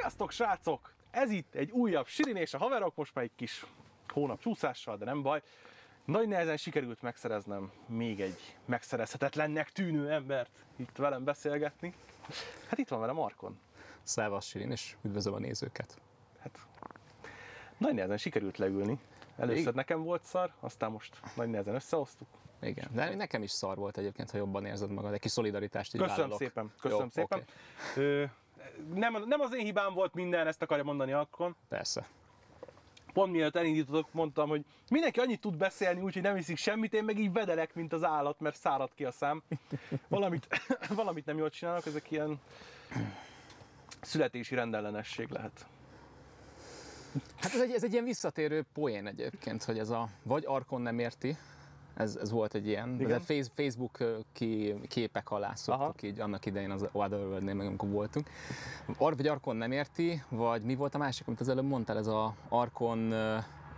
Sziasztok, srácok! Ez itt egy újabb Sirin és a haverok, most már egy kis hónap csúszással, de nem baj. Nagy nehezen sikerült megszereznem még egy megszerezhetetlennek tűnő embert itt velem beszélgetni. Hát itt van velem Markon. Szevasz Sirin, és üdvözlöm a nézőket. Hát nagy nehezen sikerült leülni. Először Igen. nekem volt szar, aztán most nagy nehezen összehoztuk. Igen, de nekem is szar volt egyébként, ha jobban érzed magad. Egy kis szolidaritást így Köszönöm vállalok. szépen, köszönöm Jó, szépen. oké. Ö, nem, nem az én hibám volt minden, ezt akarja mondani akkor. Persze. Pont mielőtt elindítottok, mondtam, hogy mindenki annyit tud beszélni, úgyhogy nem hiszik semmit, én meg így vedelek, mint az állat, mert szárad ki a szám. Valamit, valamit nem jól csinálnak, ezek ilyen születési rendellenesség lehet. Hát ez egy, ez egy ilyen visszatérő poén egyébként, hogy ez a vagy Arkon nem érti, ez, ez volt egy ilyen, Igen. Face- Facebook ki, képek alá szoktuk Aha. így annak idején az Otherworld-nél, meg amikor voltunk. Ar, vagy Arkon nem érti, vagy mi volt a másik, amit az előbb mondtál, ez a Arkon,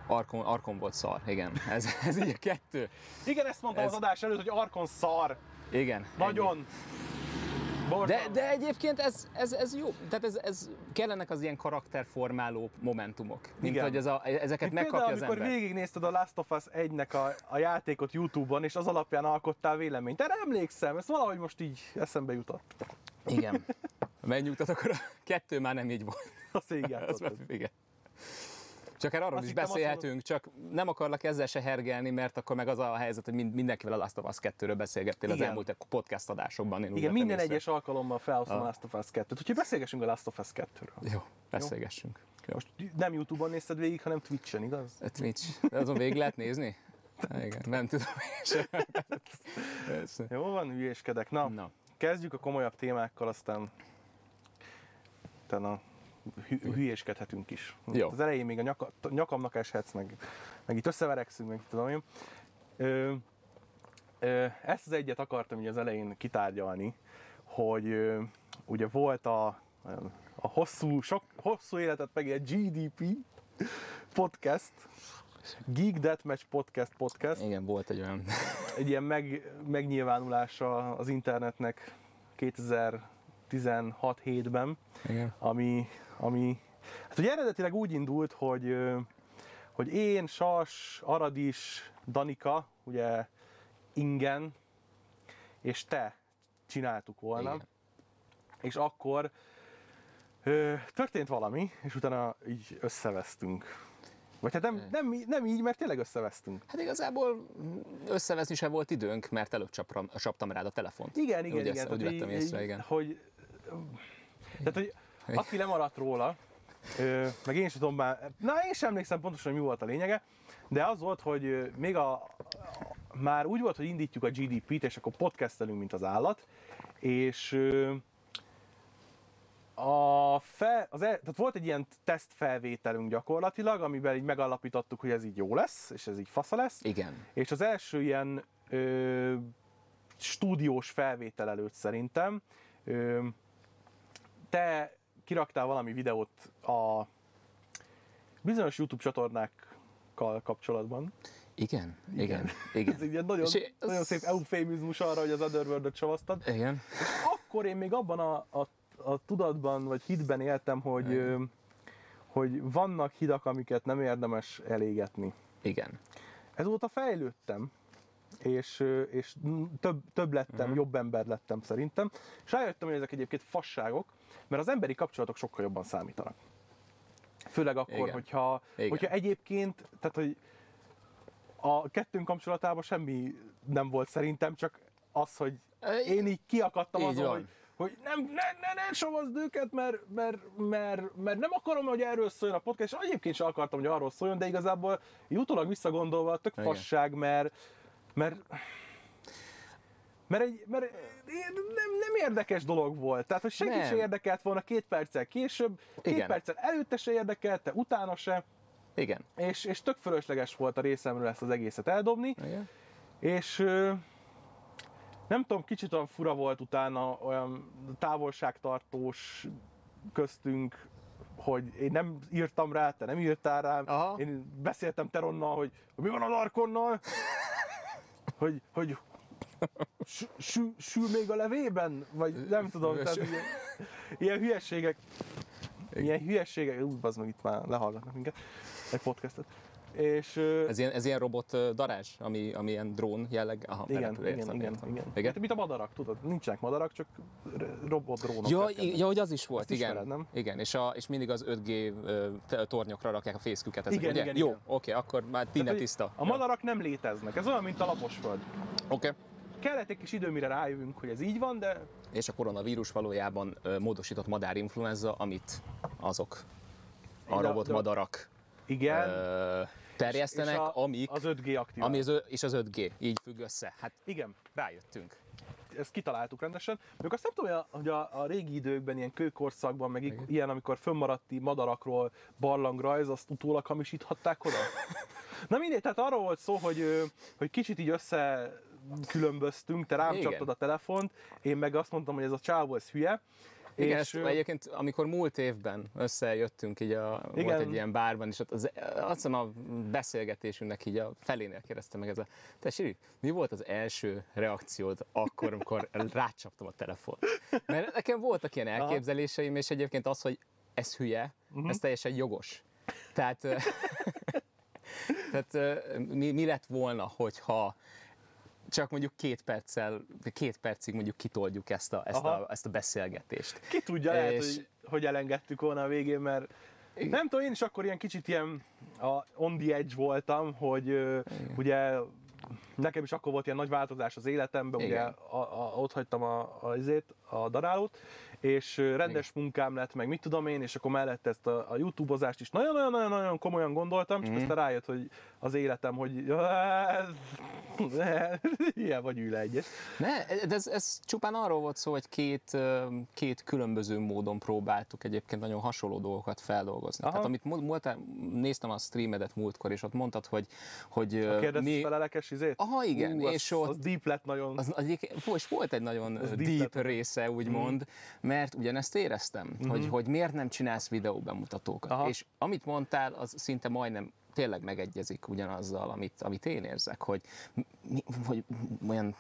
Arkon, Arkon volt szar, igen. Ez, ez így a kettő. Igen, ezt mondtam Ez- az adás előtt, hogy Arkon szar. Igen. ennyi. Nagyon. Borzalmas. De, de egyébként ez, ez, ez jó, tehát ez, ez kellenek az ilyen karakterformáló momentumok, mint Igen. hogy ez a, ezeket Mint megkapja például, az amikor ember. végignézted a Last of Us 1-nek a, a játékot Youtube-on, és az alapján alkottál véleményt. Erre emlékszem, ez valahogy most így eszembe jutott. Igen. Megnyugtat, akkor a kettő már nem így volt. Azt így Az játszottad. már, igen. Csak erről arról Azt is hittem, azt beszélhetünk, csak nem akarlak ezzel se hergelni, mert akkor meg az a helyzet, hogy mind, mindenkivel a Last of Us 2-ről beszélgettél az Igen. elmúlt podcast adásokban. Én Igen, minden észre. egyes alkalommal felhoztam a. Last of Us 2-t, úgyhogy beszélgessünk a Last of Us 2-ről. Jó, beszélgessünk. Jó. Most nem Youtube-on nézted végig, hanem Twitch-en, igaz? A Twitch. De azon végig lehet nézni? Igen, nem tudom én. Jó van, hülyéskedek. Na, Na. kezdjük a komolyabb témákkal, aztán utána hülyéskedhetünk is. Jó. Az elején még a nyaka, nyakamnak eshetsz, meg, meg itt összeverekszünk, meg tudom én. Ö, ö, ezt az egyet akartam így az elején kitárgyalni, hogy ö, ugye volt a, a hosszú, sok, hosszú életet megélt GDP podcast, Geek Deathmatch Podcast podcast, Igen, volt egy olyan. egy ilyen meg, megnyilvánulása az internetnek 2016-7-ben, Igen. ami, ami hát ugye eredetileg úgy indult, hogy, hogy én, Sas, Aradis, Danika, ugye Ingen, és te csináltuk volna, Igen. és akkor ö, történt valami, és utána így összevesztünk. Vagy hát nem, nem, nem így, mert tényleg összevesztünk. Hát igazából összevezni se volt időnk, mert előbb csapram, csaptam rád a telefont. Igen, igen, úgy igen. Ezt, úgy vettem észre, igen. Hogy, tehát, hogy aki lemaradt róla, ö, meg én sem tudom már, na én sem emlékszem pontosan, hogy mi volt a lényege, de az volt, hogy még a, a már úgy volt, hogy indítjuk a GDP-t, és akkor podcastelünk, mint az állat, és ö, a fe, az el, tehát volt egy ilyen tesztfelvételünk gyakorlatilag, amiben így megalapítottuk, hogy ez így jó lesz, és ez így fasza lesz. Igen. És az első ilyen ö, stúdiós felvétel előtt szerintem ö, te kiraktál valami videót a bizonyos YouTube csatornákkal kapcsolatban. Igen? Igen. Igen. Ez egy nagyon, És nagyon szép eufémizmus arra, hogy az Otherworld-ot savaztad. Igen. Akkor én még abban a, a, a tudatban, vagy hitben éltem, hogy, ö, hogy vannak hidak, amiket nem érdemes elégetni. Igen. Ezóta fejlődtem, és, és több, több lettem, uh-huh. jobb ember lettem szerintem, és rájöttem, hogy ezek egyébként fasságok, mert az emberi kapcsolatok sokkal jobban számítanak. Főleg akkor, Igen. hogyha, Igen. hogyha egyébként, tehát hogy a kettőnk kapcsolatában semmi nem volt szerintem, csak az, hogy én így kiakadtam így azon, van. hogy, hogy nem, ne, ne, ne savazd őket, mert, mert, mert, mert, nem akarom, hogy erről szóljon a podcast, és egyébként sem akartam, hogy arról szóljon, de igazából utólag visszagondolva tök fasság, mert, mert mert, egy, mert nem, nem érdekes dolog volt. Tehát, hogy senki Nem. se érdekelt volna két perccel később, két Igen. perccel előtte se érdekelte, utána se, Igen. és, és tök fölösleges volt a részemről ezt az egészet eldobni. Igen. És nem tudom, kicsit olyan fura volt utána, olyan távolságtartós köztünk, hogy én nem írtam rá, te nem írtál rám. Aha. Én beszéltem Teronnal, hogy, mi van az Arkonnal, hogy, hogy sü- sü- sül még a levében, vagy nem tudom, tehát ilyen, ilyen hülyeségek Ilyen hülyeségek, ú, az meg itt már lehallgatnak minket, egy podcastet. És Ez ilyen, ez ilyen robot darázs, ami, ami ilyen drón jelleg? Aha, igen, berepül, igen, értem, igen, értem. igen, igen. Hát, mint a madarak, tudod, nincsenek madarak, csak robot drónok. Ja, i- ja, hogy az is volt, Ezt igen. ismered, nem? Igen, és, a, és mindig az 5G ö, te- tornyokra rakják a fészküket ezek, Igen, ugye? igen, Jó, igen. oké, akkor már minden tiszta. A madarak nem léteznek, ez olyan, mint a laposföld. Oké. Kellett egy kis idő, mire rájövünk, hogy ez így van, de És a koronavírus valójában ö, módosított madárinfluenza, amit azok a robot madarak igen. ö, terjesztenek, és a, amik, az 5G aktív. ami az, és az 5G, így függ össze. Hát Igen, rájöttünk. ezt kitaláltuk rendesen. Még azt nem tudom, hogy a, a, régi időkben, ilyen kőkorszakban, meg i- ilyen, amikor fönnmaradti madarakról barlangrajz, azt utólag hamisíthatták oda? Na mindegy, tehát arról volt szó, hogy, hogy kicsit így össze különböztünk, te rám Igen. csaptad a telefont, én meg azt mondtam, hogy ez a csávó, ez hülye. Igen, és, ezt egyébként amikor múlt évben összejöttünk, így a, volt Igen. egy ilyen bárban, és ott az, azt hiszem a beszélgetésünknek így a felénél kérdezte meg ez a, te Siri, mi volt az első reakciód akkor, amikor rácsaptam a telefon? Mert nekem voltak ilyen elképzeléseim, és egyébként az, hogy ez hülye, Mhm. ez teljesen jogos. Tehát, tehát mi, mi lett volna, hogyha csak mondjuk két perccel, két percig mondjuk kitoljuk ezt a, ezt Aha. a, ezt a beszélgetést. Ki tudja, lehet, És- hogy, hogy elengedtük volna a végén, mert nem tudom, én is akkor ilyen kicsit ilyen a on the edge voltam, hogy ö, ugye nekem is akkor volt ilyen nagy változás az életemben, ugye Igen. a, a, ott hagytam a, a, azért, a darálót, és rendes munkám lett, meg mit tudom én, és akkor mellett ezt a, a YouTube-ozást is nagyon-nagyon-nagyon komolyan gondoltam, csak Mhm. aztán rájött, hogy az életem, hogy ilyen vagy le egyes. Ne, de ez, ez csupán arról volt szó, hogy két, két különböző módon próbáltuk egyébként nagyon hasonló dolgokat feldolgozni. Aha. Tehát amit múltál, néztem a streamedet múltkor, és ott mondtad, hogy, hogy A mi... felelekes izét? Aha, igen, Ú, az, és ott- az deep lett nagyon. Az, az és volt egy nagyon Az deep, deep lett. része, úgymond, mert ugyanezt éreztem, Mhm. hogy, hogy miért nem csinálsz videó bemutatókat. Aha. És amit mondtál, az szinte majdnem tényleg megegyezik ugyanazzal, amit, amit én érzek, hogy, mi, hogy olyan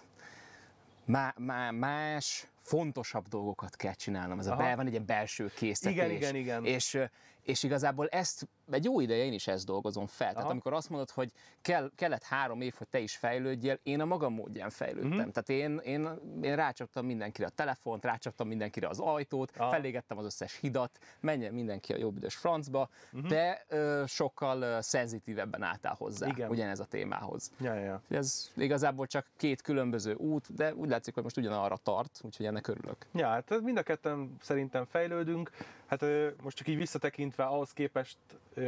má, má, más, fontosabb dolgokat kell csinálnom. Ez a bel, van egy ilyen belső késztetés. Igen, igen, igen. És, és igazából ezt egy jó ideje én is ezt dolgozom fel. Tehát Aha. amikor azt mondod, hogy kell, kellett három év, hogy te is fejlődjél, én a magam módján fejlődtem. Mm-hmm. Tehát én, én, én rácsaptam mindenkire a telefont, rácsaptam mindenkire az ajtót, Aha. felégettem az összes hidat, menjen mindenki a jobb idős francba, Mhm. de ö, sokkal ö, szenzitívebben álltál hozzá Igen. ugyanez a témához. Ja, ja. Ez igazából csak két különböző út, de úgy látszik, hogy most ugyanarra tart, úgyhogy ennek örülök. Ja, hát mind a ketten szerintem fejlődünk. Hát most csak így visszatekintve ahhoz képest,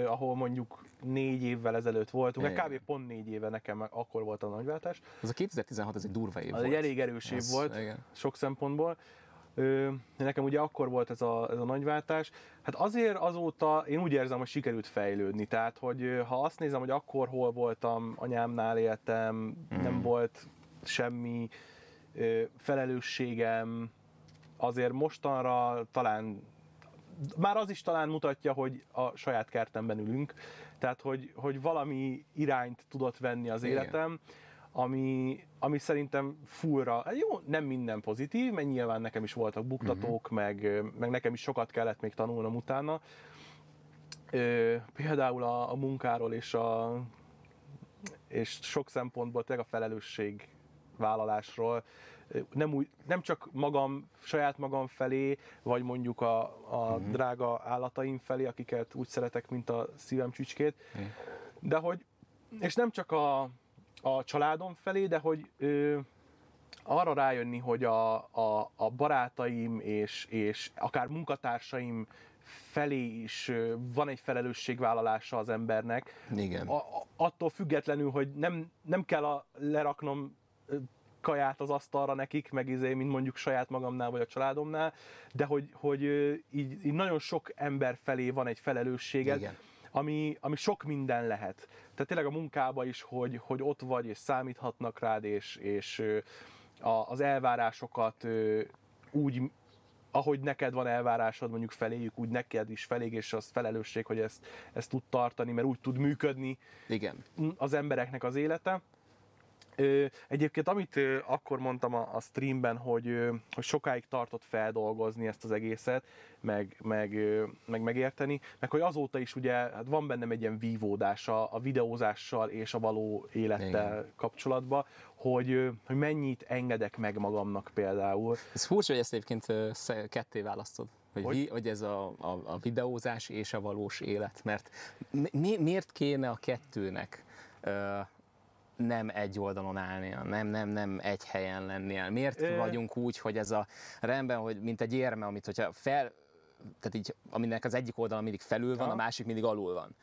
ahol mondjuk négy évvel ezelőtt voltunk, Igen. kb. pont négy éve nekem akkor volt a nagyváltás. Ez a 2016 ez egy durva év Az volt. egy elég erős év Ez- volt igen. sok szempontból. Nekem ugye akkor volt ez a, ez a nagyváltás. Hát azért azóta én úgy érzem, hogy sikerült fejlődni. Tehát, hogy ha azt nézem, hogy akkor hol voltam, anyámnál éltem, Hmm. nem volt semmi felelősségem, azért mostanra talán már az is talán mutatja, hogy a saját kertemben ülünk, tehát hogy, hogy valami irányt tudott venni az Igen. életem, ami, ami szerintem fullra, hát jó, nem minden pozitív, mert nyilván nekem is voltak buktatók, uh-huh. meg, meg nekem is sokat kellett még tanulnom utána. Ö, például a, a munkáról és a és sok szempontból tényleg a felelősség vállalásról, nem, úgy, nem csak magam, saját magam felé, vagy mondjuk a, a uh-huh. drága állataim felé, akiket úgy szeretek, mint a szívem csücskét, Igen. de hogy, és nem csak a, a családom felé, de hogy ö, arra rájönni, hogy a, a, a barátaim és, és akár munkatársaim felé is van egy felelősségvállalása az embernek, Igen. a, attól függetlenül, hogy nem, nem kell a, leraknom kaját az asztalra nekik, meg izé, mint mondjuk saját magamnál vagy a családomnál, de hogy, hogy így, így nagyon sok ember felé van egy felelősséged, Igen. ami, ami sok minden lehet. Tehát tényleg a munkába is, hogy, hogy ott vagy, és számíthatnak rád, és, és a, az elvárásokat úgy, ahogy neked van elvárásod mondjuk feléjük, úgy neked is felég, és az felelősség, hogy ezt, ezt tud tartani, mert úgy tud működni Igen. az embereknek az élete. Egyébként amit akkor mondtam a, streamben, hogy, hogy sokáig tartott feldolgozni ezt az egészet, meg, meg, meg megérteni, meg hogy azóta is ugye hát van bennem egy ilyen vívódása a videózással és a való élettel Igen. kapcsolatban, hogy, hogy mennyit engedek meg magamnak például. Ez furcsa, hogy ezt egyébként ketté választod. Hogy, Hogy? Vi, hogy ez a, a, a videózás és a valós élet. Mert mi, miért kéne a kettőnek nem egy oldalon állnia, nem, nem, nem egy helyen lennie? Miért Ö. vagyunk úgy, hogy ez a rendben, hogy mint egy érme, amit hogyha fel, tehát így, aminek az egyik oldala mindig felül van, Aha. a másik mindig alul van.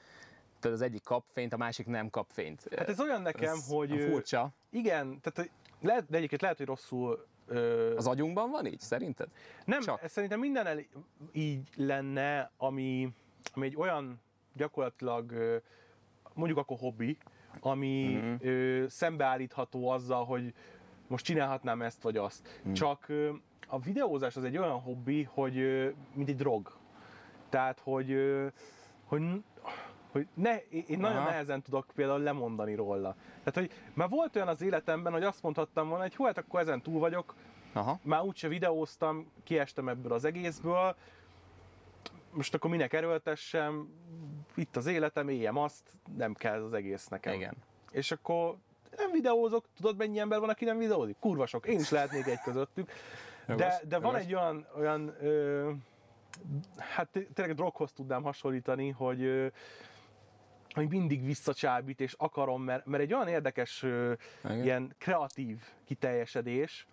Tehát az egyik kap fényt, a másik nem kap fényt. Hát ez olyan nekem, Ez hogy... Furcsa. Igen, tehát lehet, de egyébként lehet, hogy rosszul ö, Az agyunkban van így, szerinted? Nem, Csak. ez szerintem minden el, így lenne, ami, ami egy olyan gyakorlatilag, mondjuk akkor hobbi, ami mm-hmm. ö, szembeállítható azzal, hogy most csinálhatnám ezt vagy azt. Mm. Csak ö, a videózás az egy olyan hobbi, hogy ö, mint egy drog. Tehát, hogy, ö, hogy, hogy ne, én nagyon Aha. nehezen tudok például lemondani róla. Tehát, hogy már volt olyan az életemben, hogy azt mondhattam volna, hogy hú, hát akkor ezen túl vagyok, Aha. már úgyse videóztam, kiestem ebből az egészből, most akkor minek erőltessem, itt az életem, éljem azt, nem kell az egész nekem. Igen. És akkor nem videózok, tudod mennyi ember van, aki nem videózik? Kurva sok, én is lehetnék egy közöttük. De, de van egy olyan, olyan ö, hát té- tényleg droghoz tudnám hasonlítani, hogy ö, hogy mindig visszacsábít, és akarom, mert, mert egy olyan érdekes, Igen. ilyen kreatív kiteljesedés,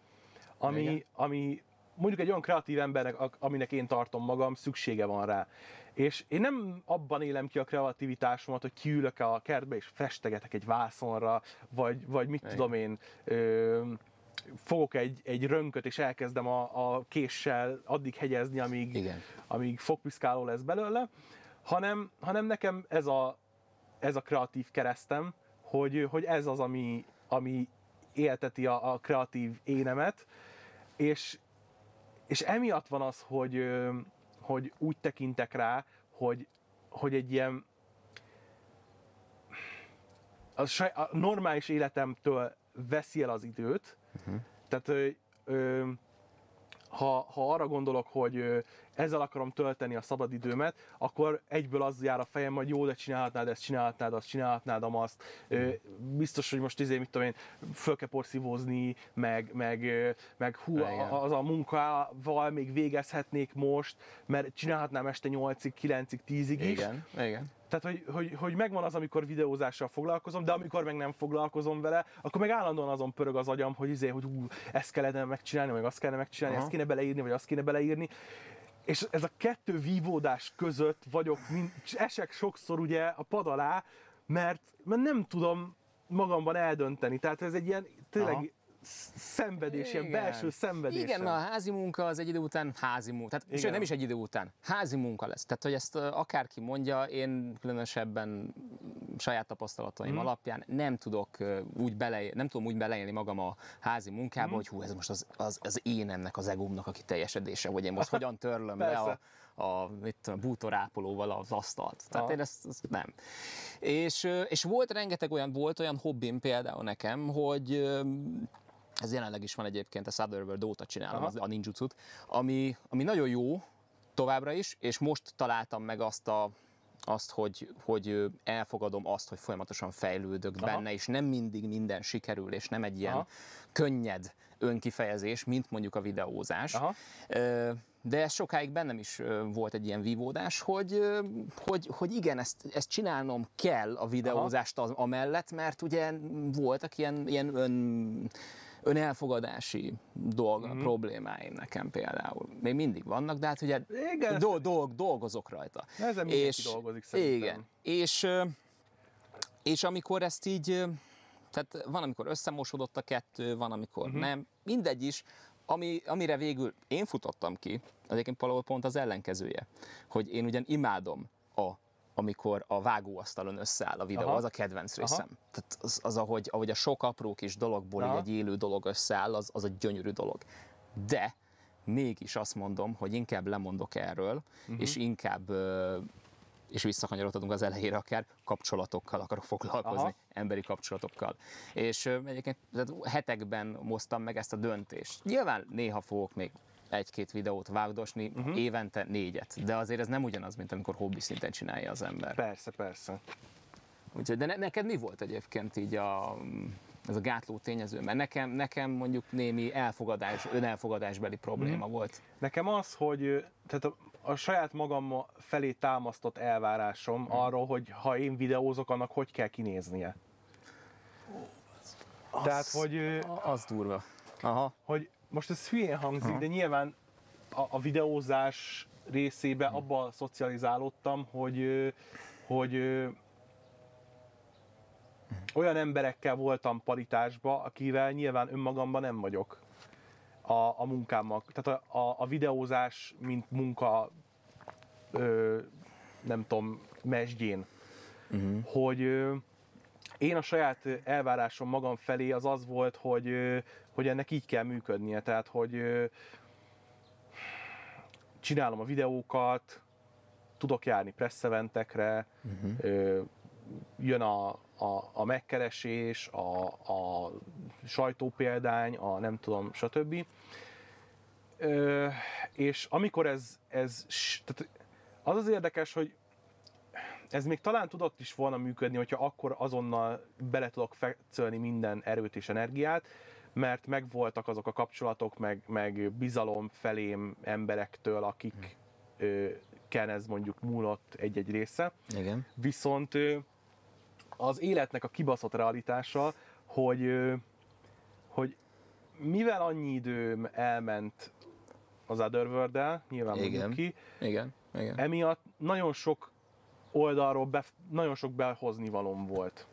ami, Igen. ami mondjuk egy olyan kreatív embernek, aminek én tartom magam, szüksége van rá. És én nem abban élem ki a kreativitásomat, hogy kiülök a kertbe és festegetek egy vászonra, vagy, vagy mit Igen. tudom én, ö, fogok egy, egy rönköt és elkezdem a, a késsel addig hegyezni, amíg, Igen. amíg fogpiszkáló lesz belőle, hanem, hanem nekem ez a, ez a kreatív keresztem, hogy, hogy ez az, ami, ami élteti a, a kreatív énemet, és, és emiatt van az, hogy, hogy úgy tekintek rá, hogy, hogy egy ilyen a, saj, a normális életemtől veszi el az időt, uh-huh. tehát ö, ö, ha, ha arra gondolok, hogy ezzel akarom tölteni a szabadidőmet, akkor egyből az jár a fejem, hogy jó, de csinálhatnád ezt, csinálhatnád azt, csinálhatnád azt. Biztos, hogy most izé, mit tudom én, föl kell porszívózni, meg, meg, meg hú, a- az a munkával még végezhetnék most, mert csinálhatnám este 8-ig, 9-ig, 10-ig is. Igen. Igen. Tehát, hogy, hogy, hogy megvan az, amikor videózással foglalkozom, de amikor meg nem foglalkozom vele, akkor meg állandóan azon pörög az agyam, hogy izé, hogy ú, ezt kellene megcsinálni, vagy azt kellene megcsinálni, Aha. ezt kéne beleírni, vagy azt kéne beleírni. És ez a kettő vívódás között vagyok, mind, esek sokszor ugye a pad alá, mert, mert nem tudom magamban eldönteni. Tehát ez egy ilyen tényleg Aha. Sz- szenvedés, ilyen belső szenvedés. Igen, a házi munka az egy idő után házi munka. Tehát, sőt, nem is egy idő után. Házi munka lesz. Tehát, hogy ezt akárki mondja, én különösebben saját tapasztalataim Mhm. alapján nem tudok úgy bele, nem tudom úgy beleélni magam a házi munkába, Mhm. hogy hú, ez most az, az, az énemnek, az egómnak a kiteljesedése, hogy én most hogyan törlöm le a, a, mit tudom, bútorápolóval az asztalt. Tehát Aha. én ezt, ezt nem. És, és volt rengeteg olyan, volt olyan hobbim például nekem, hogy ez jelenleg is van egyébként, a Sutherworld óta csinálom Aha. az, a ninjutsu ami, ami nagyon jó továbbra is, és most találtam meg azt a azt, hogy, hogy elfogadom azt, hogy folyamatosan fejlődök Aha. benne, és nem mindig minden sikerül, és nem egy ilyen Aha. könnyed önkifejezés, mint mondjuk a videózás. Aha. De ez sokáig bennem is volt egy ilyen vívódás, hogy, hogy, hogy igen, ezt, ezt csinálnom kell a videózást az, amellett, mert ugye voltak ilyen, ilyen ön, önelfogadási dolg, mm-hmm. problémáim nekem például. Még mindig vannak, de hát ugye Igen, do, dolg, dolgozok rajta. Ezen mindenki dolgozik szerintem. Igen. És, és amikor ezt így, tehát van, amikor összemosodott a kettő, van, amikor Mhm. uh-huh. nem, mindegy is, ami, amire végül én futottam ki, az egyébként valahol pont az ellenkezője, hogy én ugyan imádom a amikor a vágóasztalon összeáll a videó, Aha. az a kedvenc részem. Aha. Tehát az, az ahogy, ahogy a sok apró kis dologból Aha. egy élő dolog összeáll, az, az egy gyönyörű dolog. De mégis azt mondom, hogy inkább lemondok erről, uh-huh. és inkább és visszakanyarodhatunk az elejére akár, kapcsolatokkal akarok foglalkozni, Aha. emberi kapcsolatokkal. És egyébként tehát hetekben hoztam meg ezt a döntést. Nyilván néha fogok még egy-két videót vágdosni, uh-huh. évente négyet, de azért ez nem ugyanaz, mint amikor hobbi szinten csinálja az ember. Persze, persze. Úgyhogy, de ne, neked mi volt egyébként így a, ez a gátló tényező? Mert nekem, nekem mondjuk némi elfogadás, önelfogadásbeli probléma Mhm. volt. Nekem az, hogy tehát a, a saját magam felé támasztott elvárásom Mhm. arról, hogy ha én videózok, annak hogy kell kinéznie. Tehát, hogy, ö, A- Az durva. Aha. hogy most ez hülyén hangzik, de nyilván a, a videózás részébe Mhm. abba szocializálódtam, hogy, hogy ö, olyan emberekkel voltam paritásba, akivel nyilván önmagamban nem vagyok a, a munkámmal. Tehát a, a, a videózás, mint munka, ö, nem tudom, mesdjén. Uh-huh. Hogy ö, én a saját elvárásom magam felé az az volt, hogy, ö, hogy ennek így kell működnie. Tehát, hogy csinálom a videókat, tudok járni press eventekre, uh-huh. jön a, a, a megkeresés, a, a sajtópéldány, a nem tudom, stb. Ö, és amikor ez, ez tehát az az érdekes, hogy ez még talán tudott is volna működni, hogyha akkor azonnal bele tudok fekcölni minden erőt és energiát, mert megvoltak azok a kapcsolatok, meg, meg bizalom felém emberektől, akik ö, ken ez mondjuk múlott egy-egy része. Igen. Viszont ö, az életnek a kibaszott realitása, hogy, ö, hogy mivel annyi időm elment az Otherworld-el, nyilván Igen. mondjuk ki, Igen. Igen. emiatt nagyon sok oldalról be, nagyon sok behozni valóm volt.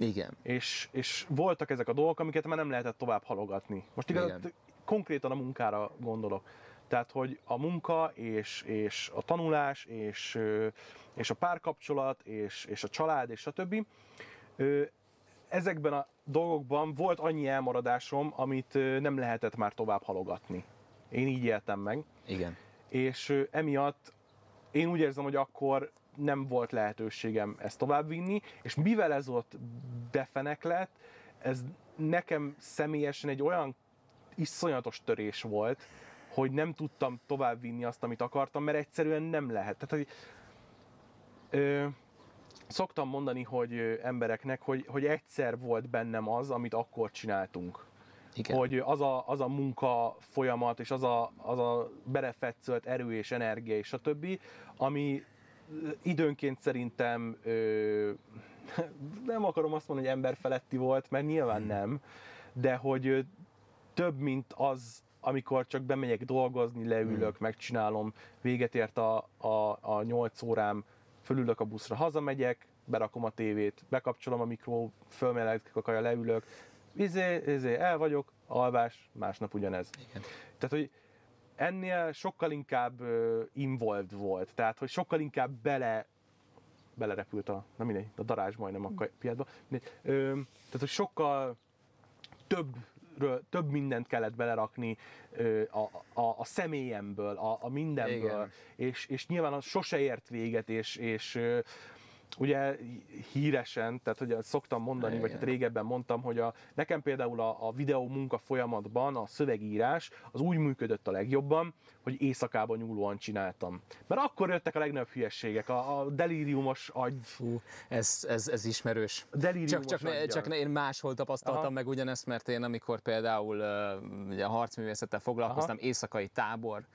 Igen. És, és voltak ezek a dolgok, amiket már nem lehetett tovább halogatni. Most igaz, Igen. konkrétan a munkára gondolok. Tehát, hogy a munka és, és a tanulás és, és a párkapcsolat és, és a család és stb. Ö, Ezekben a dolgokban volt annyi elmaradásom, amit nem lehetett már tovább halogatni. Én így éltem meg Igen. és emiatt én úgy érzem, hogy akkor nem volt lehetőségem ezt továbbvinni, és mivel ez ott befenek lett, ez nekem személyesen egy olyan iszonyatos törés volt, hogy nem tudtam továbbvinni azt, amit akartam, mert egyszerűen nem lehet. Tehát, hogy, ö, szoktam mondani, hogy ö, embereknek, hogy, hogy egyszer volt bennem az, amit akkor csináltunk Igen. hogy az a, az a munka folyamat, és az a, az a belefetszölt erő és energia, és a többi, ami időnként szerintem ö, nem akarom azt mondani, hogy emberfeletti volt, mert nyilván nem, de hogy több, mint az, amikor csak bemegyek dolgozni, leülök, megcsinálom, véget ért a, a, a 8 órám, fölülök a buszra, hazamegyek, berakom a tévét, bekapcsolom a mikró, fölmelegek a kaja, leülök, izé, izé, el vagyok, alvás, másnap ugyanez. Igen. Tehát, hogy ennél sokkal inkább involved volt, tehát, hogy sokkal inkább bele belerepült a, nem mindegy, a darázs majdnem a. Ö, tehát, hogy sokkal többről, több mindent kellett belerakni a, a, a személyemből, a, a mindenből, Igen. és, és nyilván az sose ért véget, és, és ugye híresen, tehát ugye szoktam mondani, vagy Igen. hát régebben mondtam, hogy a, nekem például a, a videó munka folyamatban a szövegírás az úgy működött a legjobban, hogy éjszakában nyúlóan csináltam. Mert akkor jöttek a legnagyobb hülyességek, a, a delíriumos agy, Fú, ez, ez, ez ismerős. delíriumos Csak, csak, ne, csak ne, én máshol tapasztaltam Aha. meg ugyanezt, mert én amikor például uh, ugye a harcművészettel foglalkoztam, éjszakai tábor,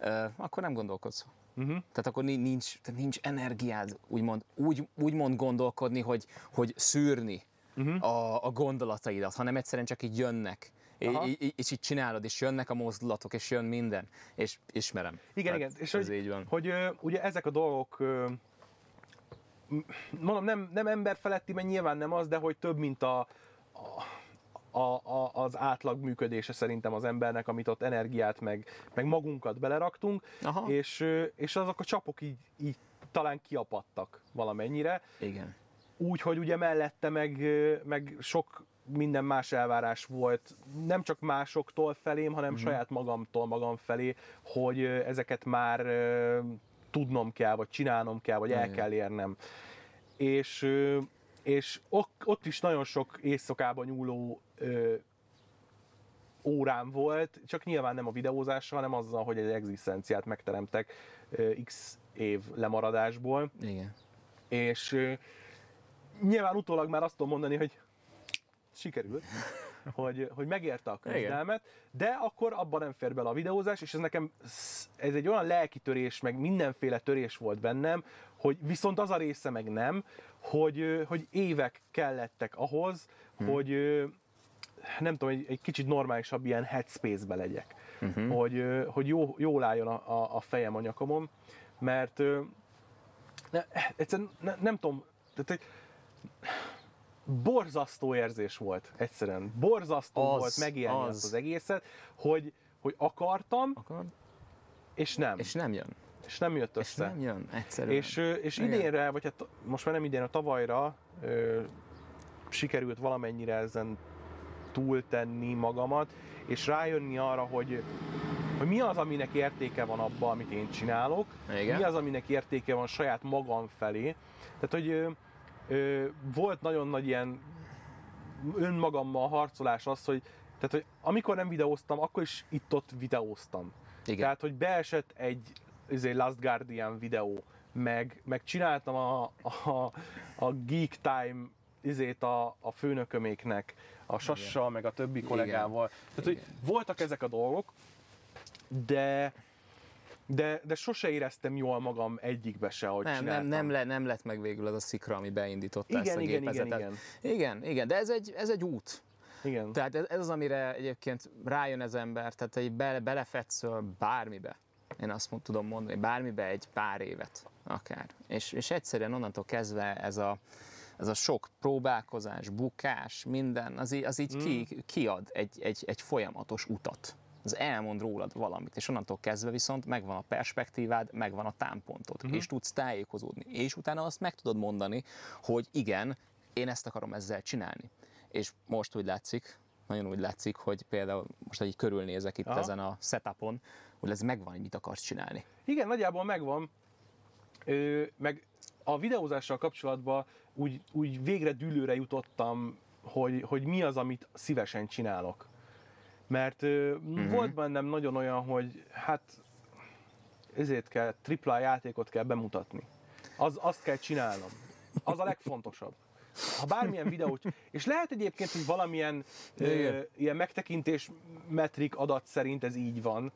uh, akkor nem gondolkodsz. Uh-huh. Tehát akkor ni- nincs, tehát nincs energiád úgymond, úgy, úgymond gondolkodni, hogy, hogy szűrni uh-huh. a, a gondolataidat, hanem egyszerűen csak így jönnek. Aha. És, és így csinálod, és jönnek a mozdulatok, és jön minden. És ismerem. Igen, Tehát igen. És ez hogy, így van. hogy ugye ezek a dolgok, mondom, nem, nem emberfeletti, mert nyilván nem az, de hogy több, mint a, a, a, a, az átlag működése szerintem az embernek, amit ott energiát, meg, meg magunkat beleraktunk, Aha. és, és azok a csapok így, így talán kiapadtak valamennyire, Igen. úgy, hogy ugye mellette meg, meg sok minden más elvárás volt, nem csak másoktól felém, hanem uh-huh. saját magamtól magam felé, hogy ezeket már tudnom kell, vagy csinálnom kell, vagy el kell érnem. És, és ott is nagyon sok éjszakában nyúló ö, órám volt, csak nyilván nem a videózással, hanem azzal, hogy egy egzisztenciát megteremtek ö, x év lemaradásból, Igen. és ö, nyilván utólag már azt tudom mondani, hogy sikerült, hogy, hogy megérte a küzdelmet, de akkor abban nem fér bele a videózás, és ez nekem ez egy olyan lelkitörés, meg mindenféle törés volt bennem, hogy viszont az a része meg nem, hogy, hogy évek kellettek ahhoz, hogy ö, nem tudom, egy, egy kicsit normálisabb ilyen headspace-be legyek. Uh-huh. Hogy, hogy jó, jól álljon a, a, a fejem a nyakamon, mert ne, egyszerűen ne, nem tudom, tehát egy borzasztó érzés volt egyszerűen. Borzasztó Az, volt megélni az. az egészet, hogy, hogy akartam, Akar? és nem. És nem jön. És nem jött És össze. nem jön, egyszerűen. És, és Igen. idénre, vagy hát most már nem idén, a tavalyra ö, sikerült valamennyire ezen túltenni magamat, és rájönni arra, hogy, hogy mi az, aminek értéke van abban, amit én csinálok, Igen. mi az, aminek értéke van saját magam felé. Tehát, hogy ö, ö, volt nagyon nagy ilyen önmagammal harcolás az, hogy, tehát, hogy amikor nem videóztam, akkor is itt-ott videóztam. Igen. Tehát, hogy beesett egy izé, Last Guardian videó, meg, meg csináltam a, a, a Geek Time izét a, a főnököméknek, a Sassal, meg a többi kollégával. Tehát, hogy voltak ezek a dolgok, de de, de sose éreztem jól magam egyikbe se, hogy nem, nem, csináltam. nem, le, nem lett meg végül az a szikra, ami beindította Igen, ezt a igen, igen, gépezetet. igen. igen, igen, de ez egy, ez egy út. Igen. Tehát ez, ez az, amire egyébként rájön az ember, tehát egy bele, belefetszöl bármibe. Én azt mond, tudom mondani, bármibe egy pár évet akár. És, és egyszerűen onnantól kezdve ez a, ez a sok próbálkozás, bukás, minden, az így, az így ki, kiad egy, egy, egy folyamatos utat. Az elmond rólad valamit, és onnantól kezdve viszont megvan a perspektívád, megvan a támpontot, uh-huh. és tudsz tájékozódni. És utána azt meg tudod mondani, hogy igen, én ezt akarom ezzel csinálni. És most úgy látszik, nagyon úgy látszik, hogy például most, így körülnézek itt. Aha. ezen a setupon, hogy ez megvan, hogy mit akarsz csinálni. Igen, nagyjából megvan. Ö, meg a videózással kapcsolatban úgy, úgy végre dűlőre jutottam, hogy, hogy mi az, amit szívesen csinálok. Mert uh-huh. volt bennem nagyon olyan, hogy hát ezért kell, tripla játékot kell bemutatni. Az, azt kell csinálnom. Az a legfontosabb. Ha bármilyen videót, és lehet egyébként, hogy valamilyen ö, ilyen megtekintés metrik adat szerint ez így van,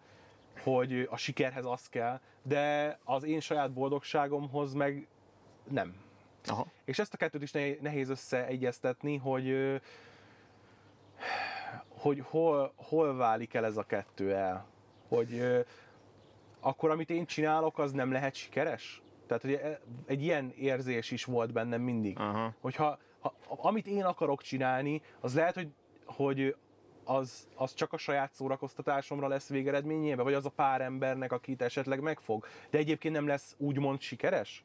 hogy a sikerhez az kell, de az én saját boldogságomhoz meg nem. Aha. És ezt a kettőt is ne- nehéz összeegyeztetni, hogy hogy hol, hol válik el ez a kettő el. Hogy akkor, amit én csinálok, az nem lehet sikeres? Tehát, hogy e- egy ilyen érzés is volt bennem mindig. Aha. Hogyha ha, amit én akarok csinálni, az lehet, hogy, hogy az, az csak a saját szórakoztatásomra lesz végeredményében, vagy az a pár embernek, akit esetleg megfog. De egyébként nem lesz úgymond sikeres.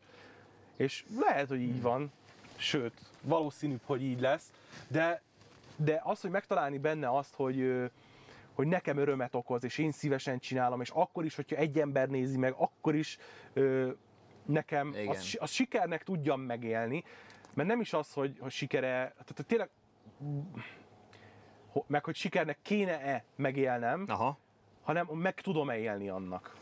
És lehet, hogy így van, sőt, valószínűbb, hogy így lesz, de, de az, hogy megtalálni benne azt, hogy, hogy nekem örömet okoz, és én szívesen csinálom, és akkor is, hogyha egy ember nézi meg, akkor is ö, nekem az, az sikernek tudjam megélni, mert nem is az, hogy, hogy sikere, tehát tényleg, meg hogy sikernek kéne-e megélnem, Aha. hanem meg tudom-e élni annak.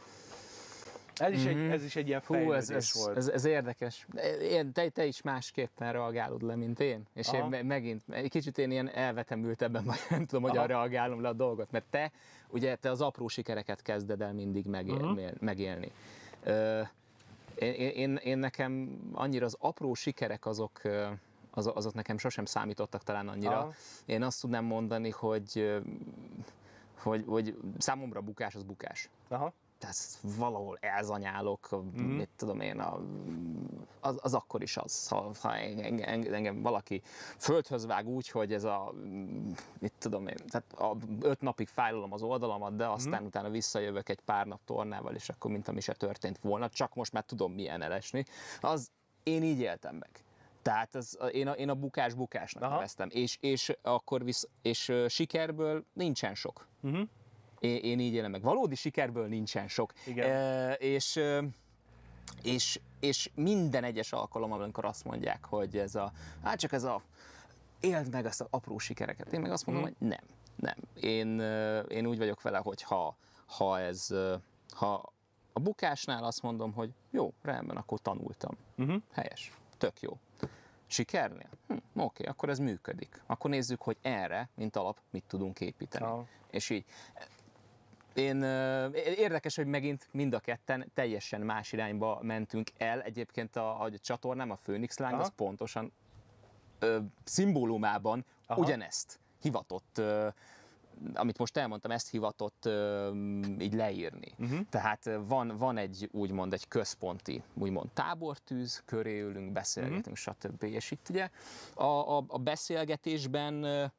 Ez is, egy, ez is egy ilyen fejlődés ez, ez, volt. ez, ez érdekes. Én, te, te is másképpen reagálod le, mint én. És Aha. én me- megint, egy kicsit én ilyen elvetemültebben vagy nem tudom, hogyan Aha. reagálom le a dolgot. Mert te, ugye te az apró sikereket kezded el mindig megél, Mhm. uh-huh. megélni. Ö, én, én, én, nekem annyira az apró sikerek azok, ö, azok, nekem sosem számítottak talán annyira. Aha. Én azt tudnám mondani, hogy, hogy, hogy számomra bukás az bukás Aha. Tehát valahol elzanyálok, mm. mit tudom én, a, az, az akkor is az, ha, ha engem, engem, valaki földhöz vág úgy, hogy ez a, mit tudom én, tehát a, öt napig fájlom az oldalamat, de aztán mm. utána visszajövök egy pár nap tornával, és akkor mint ami se történt volna, csak most már tudom milyen elesni, az én így éltem meg. Tehát ez, én, a, én a bukás bukásnak Aha. neveztem, és, és akkor visz, és sikerből nincsen sok. Uh-huh. Én, én így élem meg. Valódi sikerből nincsen sok. Igen. E, és, És, és minden egyes alkalommal, amikor azt mondják, hogy ez a, hát csak ez a, éld meg ezt az apró sikereket. Én meg azt mondom, Mhm. hogy nem, nem. Én, én úgy vagyok vele, hogy ha, ha ez, ha a bukásnál azt mondom, hogy jó, rendben, akkor tanultam. Uh-huh. Helyes, tök jó. Sikernél? Hm, oké, akkor ez működik. Akkor nézzük, hogy erre, mint alap, mit tudunk építeni. Aha. És így én érdekes, hogy megint mind a ketten teljesen más irányba mentünk el. Egyébként a, a csatornám, a Phoenix Láng, Aha. az pontosan ö, szimbólumában Aha. ugyanezt hivatott, ö, amit most elmondtam, ezt hivatott ö, így leírni. Mhm. Tehát van, van egy úgymond egy központi úgymond tábortűz, köré ülünk, beszélgetünk, Mhm. stb. És itt ugye a, a, a beszélgetésben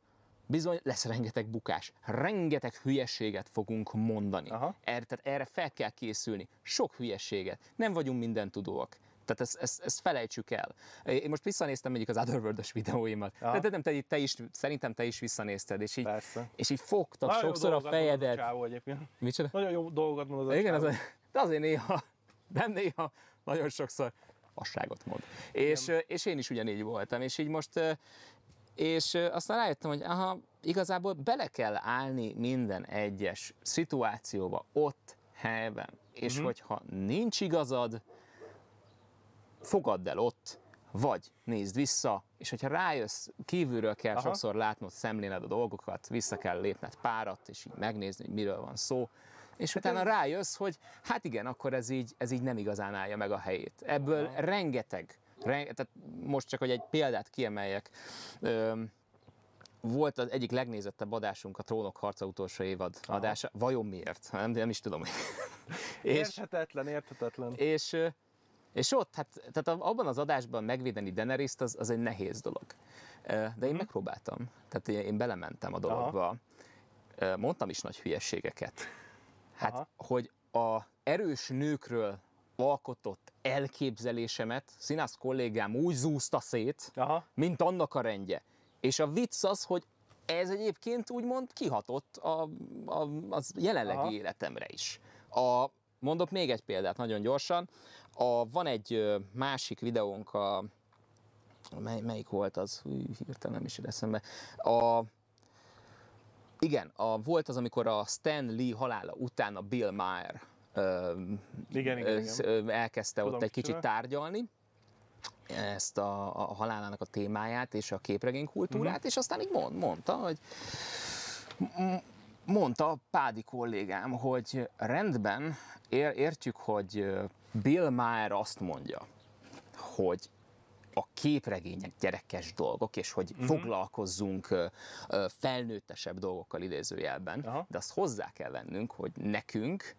bizony lesz rengeteg bukás, rengeteg hülyeséget fogunk mondani. Aha. Erre, tehát erre fel kell készülni. Sok hülyeséget. Nem vagyunk mindentudóak. Tehát ezt, ezt, ezt felejtsük el. Én most visszanéztem egyik az Otherworld-ös videóimat. Aha. De, nem, te, te is, szerintem te is visszanézted, és így, Persze. és így fogtad Nagyon sokszor a fejedet. csávó egyébként. Micsoda? Nagyon jó dolgokat mond az a Igen, az, de azért néha, nem néha, nagyon sokszor vasságot mond. És, és én is ugyanígy voltam, és így most, és aztán rájöttem, hogy aha, igazából bele kell állni minden egyes szituációba, ott, helyben. És Mhm. hogyha nincs igazad, fogadd el ott, vagy nézd vissza, és hogyha rájössz, kívülről kell Aha. sokszor látnod, szemléled a dolgokat, vissza kell lépned párat, és így megnézni, hogy miről van szó, és utána ez- rájössz, hogy hát igen, akkor ez így, ez így nem igazán állja meg a helyét. Ebből Aha. rengeteg, tehát most csak, hogy egy példát kiemeljek, volt az egyik legnézettebb adásunk, a Trónok harca utolsó évad Aha. adása. Vajon miért? Nem, nem is tudom. Érthetetlen, érthetetlen. és, és ott, hát, tehát abban az adásban megvédeni daenerys az, az egy nehéz dolog. De én megpróbáltam. Tehát én- belementem a dologba. Ö, Mondtam is nagy hülyeségeket. Hát, Aha. hogy a erős nőkről alkotott elképzelésemet színász kollégám úgy zúzta szét, Aha. mint annak a rendje. És a vicc az, hogy ez egyébként úgymond kihatott a, a, az jelenlegi Aha. életemre is. A, mondok még egy példát nagyon gyorsan. A, van egy másik videónk, a, mely, melyik volt az? Hú, hirtelen nem is jut eszembe. A, igen, a, volt az, amikor a Stan Lee halála után a Bill Maher ö, Igen, igen, igen. elkezdte Tudom, ott egy kicsit kicsoda. tárgyalni ezt a, a halálának a témáját és a képregény kultúrát, Mhm. és aztán így mond, mondta, hogy mondta Pádi kollégám, hogy rendben, ér, értjük, hogy Bill Maher azt mondja, hogy a képregények gyerekes dolgok, és hogy Mhm. foglalkozzunk felnőttesebb dolgokkal idézőjelben, Aha. de azt hozzá kell vennünk, hogy nekünk,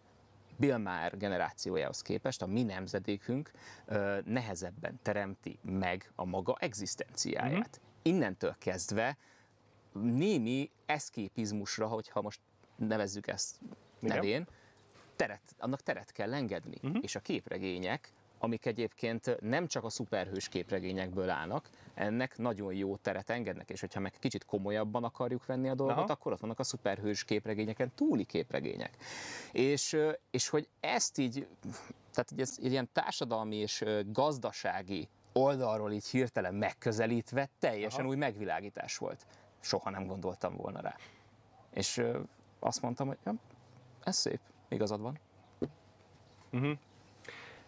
Bill Maher generációjához képest a mi nemzedékünk nehezebben teremti meg a maga egzisztenciáját. Mhm. Innentől kezdve némi eszképizmusra, hogyha most nevezzük ezt Igen. nevén, teret, annak teret kell engedni. Mhm. És a képregények, amik egyébként nem csak a szuperhős képregényekből állnak, ennek nagyon jó teret engednek, és hogyha meg kicsit komolyabban akarjuk venni a dolgot, Aha. akkor ott vannak a szuperhős képregényeken túli képregények. És, és hogy ezt így, tehát így ez, ilyen társadalmi és gazdasági oldalról így hirtelen megközelítve teljesen Aha. új megvilágítás volt. Soha nem gondoltam volna rá. És ö, azt mondtam, hogy ja, ez szép, igazad van.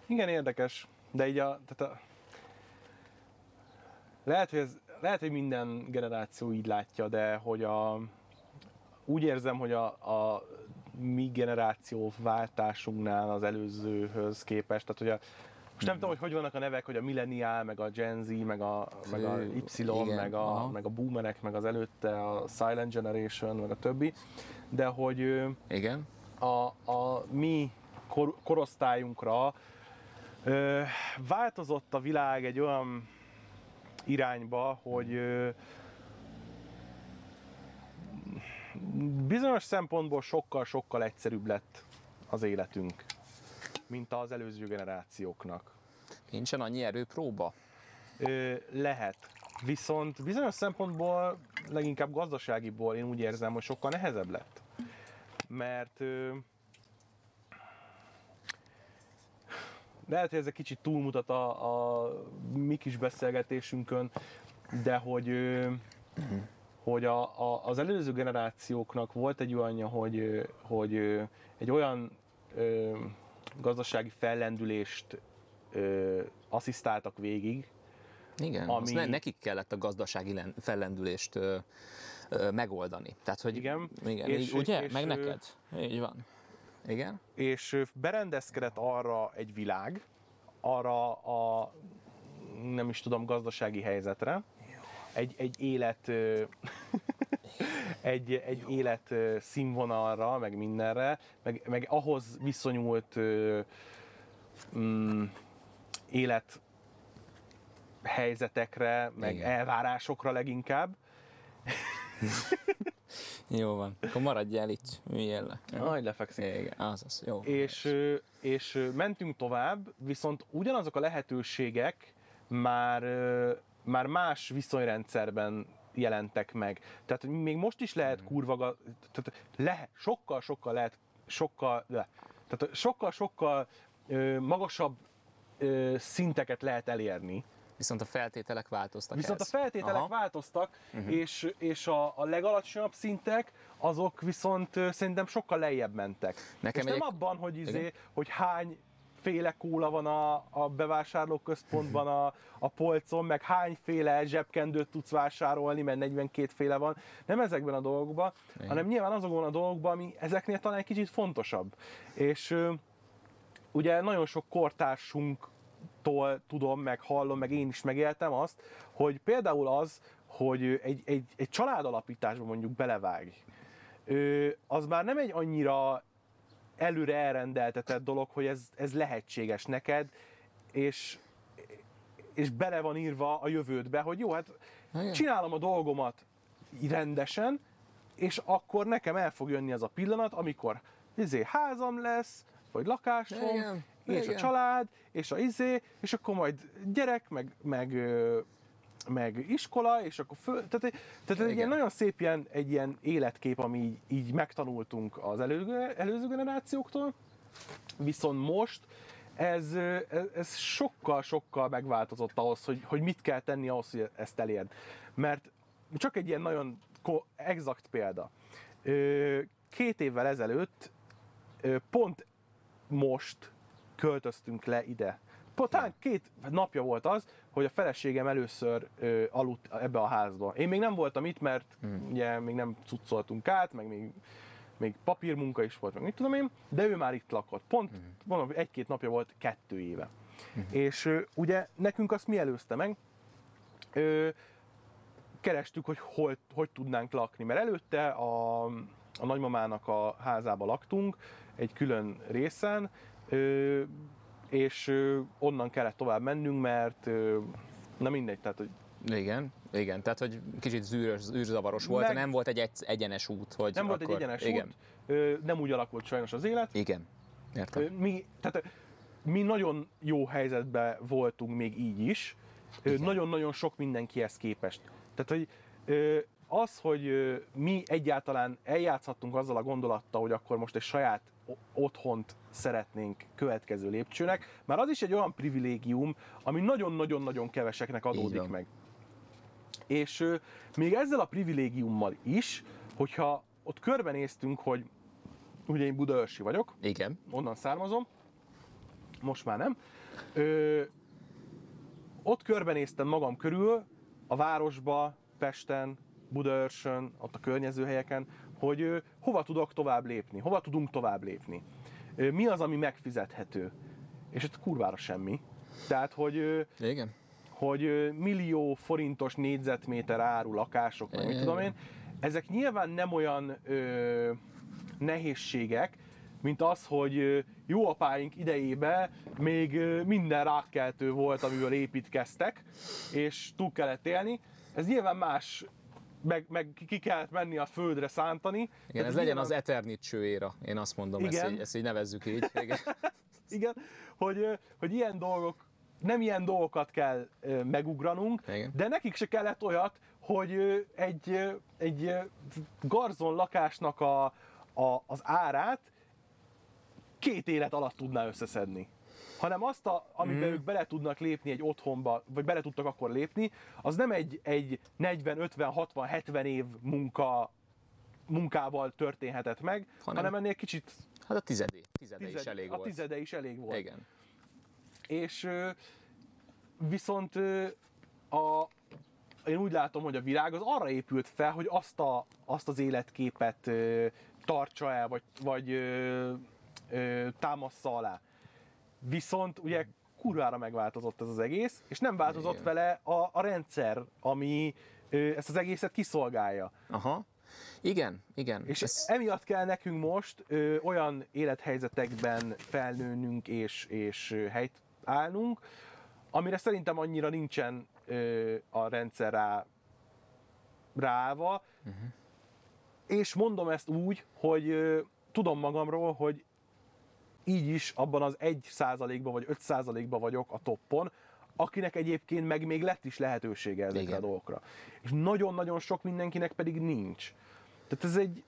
Igen, érdekes, de így a, tehát a lehet, hogy ez, lehet, hogy minden generáció így látja, de hogy a, úgy érzem, hogy a, a mi generáció váltásunknál az előzőhöz képest, tehát hogy a, most nem tudom, hogy hogy vannak a nevek, hogy a millennial, meg a Gen Z, meg a, meg a Y, igen, meg a, aha. meg a boomerek, meg az előtte a Silent Generation, meg a többi, de hogy Igen. a, a mi kor, korosztályunkra ö, változott a világ egy olyan irányba, hogy bizonyos szempontból sokkal-sokkal egyszerűbb lett az életünk, mint az előző generációknak. Nincsen annyi erőpróba. Ö, lehet. Viszont bizonyos szempontból, leginkább gazdaságiból én úgy érzem, hogy sokkal nehezebb lett. Mert ö, lehet, hogy ez egy kicsit túlmutat a, a mi kis beszélgetésünkön, de hogy, hogy a, a, az előző generációknak volt egy olyanja, hogy, hogy egy olyan ö, gazdasági fellendülést ö, asszisztáltak végig, Igen, Ami- ne, nekik kellett a gazdasági len- fellendülést ö, ö, megoldani. Tehát, hogy Igen, igen és- így, ugye? és Meg neked? Így van. Igen? és berendezkedett arra egy világ, arra a nem is tudom, gazdasági helyzetre, egy, egy élet egy, egy élet ö, színvonalra, meg mindenre, meg, meg ahhoz viszonyult mm, élet helyzetekre, meg Igen. elvárásokra leginkább. Jó van. Akkor maradjál itt, üljél le. Aj, lefekszik. Igen, azaz. Jó. És, és mentünk tovább, viszont ugyanazok a lehetőségek már, már más viszonyrendszerben jelentek meg. Tehát még most is lehet kurva, ga- tehát lehet, sokkal, sokkal lehet, sokkal, le, tehát sokkal, sokkal ö, magasabb ö, szinteket lehet elérni. Viszont a feltételek változtak Viszont a ehhez. feltételek Aha. változtak, uh-huh. és, és a, a legalacsonyabb szintek, azok viszont szerintem sokkal lejjebb mentek. Nekem és nem egy- abban, hogy, izé, Igen. hogy hány féle kóla van a, a bevásárlóközpontban a, a polcon, meg hányféle zsebkendőt tudsz vásárolni, mert 42 féle van. Nem ezekben a dolgokban, Igen. hanem nyilván azokban a dolgokban, ami ezeknél talán egy kicsit fontosabb. És ugye nagyon sok kortársunktól tudom, meg hallom, meg én is megéltem azt, hogy például az, hogy egy, egy, egy családalapításba mondjuk belevágj, ö, az már nem egy annyira előre elrendeltetett dolog, hogy ez, ez lehetséges neked, és, és bele van írva a jövődbe, hogy jó, hát csinálom a dolgomat rendesen, és akkor nekem el fog jönni az a pillanat, amikor izé, házam lesz, vagy lakásom, Igen, és igen. a család, és a izé, és akkor majd gyerek, meg, meg, meg iskola, és akkor föl, tehát, tehát egy ilyen nagyon szép ilyen, egy ilyen életkép, ami így, így megtanultunk az elő, előző generációktól, viszont most ez, ez, ez sokkal-sokkal megváltozott ahhoz, hogy, hogy mit kell tenni ahhoz, hogy ezt elérd. Mert csak egy ilyen nagyon exakt példa. Két évvel ezelőtt pont most költöztünk le ide. Pont talán két napja volt az, hogy a feleségem először ö, aludt ebbe a házba. Én még nem voltam itt, mert hmm. ugye még nem cuccoltunk át, meg még, még papírmunka is volt, meg mit tudom én, de ő már itt lakott. Pont, hmm. mondom, egy-két napja volt, kettő éve. Hmm. És ö, ugye nekünk azt mi előzte meg? Ö, kerestük, hogy hol, hogy tudnánk lakni, mert előtte a, a nagymamának a házába laktunk, egy külön részen, és onnan kellett tovább mennünk, mert na mindegy, tehát hogy Igen, igen, tehát hogy kicsit zűrös, zűrzavaros volt, Meg- nem volt egy egy- egyenes út, hogy nem volt akkor, egy egyenes igen, út, ö, nem úgy alakult sajnos az élet. Igen, értem. Ö, Mi, tehát mi nagyon jó helyzetben voltunk még így is, nagyon-nagyon sok mindenkihez képest. Tehát, hogy ö, az, hogy mi egyáltalán eljátszhattunk azzal a gondolattal, hogy akkor most egy saját otthont szeretnénk következő lépcsőnek, már az is egy olyan privilégium, ami nagyon-nagyon-nagyon keveseknek adódik meg. És még ezzel a privilégiummal is, hogyha ott körbenéztünk, hogy ugye én budaörsi vagyok, Igen, onnan származom, most már nem. Ö, ott körbenéztem magam körül, a városba, Pesten, Budaörsön, ott a környező helyeken, hogy hova tudok tovább lépni, hova tudunk tovább lépni. Mi az, ami megfizethető. És ott kurvára semmi. Tehát, hogy, igen. hogy millió forintos négyzetméter áru lakások, meg mit tudom én, ezek nyilván nem olyan ö, nehézségek, mint az, hogy jó apáink idejébe még minden rákkeltő volt, amivel építkeztek, és túl kellett élni. Ez nyilván más, meg, meg ki kellett menni a földre szántani. Igen, Tehát ez legyen az Eternit csőéra, én azt mondom, ezt Igen. így, ezt így nevezzük így. Igen. igen, hogy, hogy ilyen dolgok, nem ilyen dolgokat kell megugranunk, Igen. de nekik se kellett olyat, hogy egy, egy garzon lakásnak a, a, az árát két élet alatt tudná összeszedni. Hanem azt, a, amiben mm. ők bele tudnak lépni egy otthonba, vagy bele tudtak akkor lépni, az nem egy, egy 40, 50, 60, 70 év munka munkával történhetett meg, hanem, hanem ennél kicsit... Hát a tizedé, tizede tized, is elég a volt. A tizede is elég volt. Igen. És viszont a, én úgy látom, hogy a virág az arra épült fel, hogy azt, a, azt az életképet tartsa el, vagy, vagy ö, ö, támassza alá. Viszont ugye kurvára megváltozott ez az egész, és nem változott Igen. vele a, a rendszer, ami ö, ezt az egészet kiszolgálja. Aha. Igen, igen. És ez... emiatt kell nekünk most ö, olyan élethelyzetekben felnőnünk és, és ö, helyt állnunk, amire szerintem annyira nincsen ö, a rendszer rá, ráállva. Uh-huh. És mondom ezt úgy, hogy ö, tudom magamról, hogy így is abban az 1 százalékban vagy 5 százalékban vagyok a toppon, akinek egyébként meg még lett is lehetősége ezekre Igen. a dolgokra. És nagyon-nagyon sok mindenkinek pedig nincs. Tehát ez egy,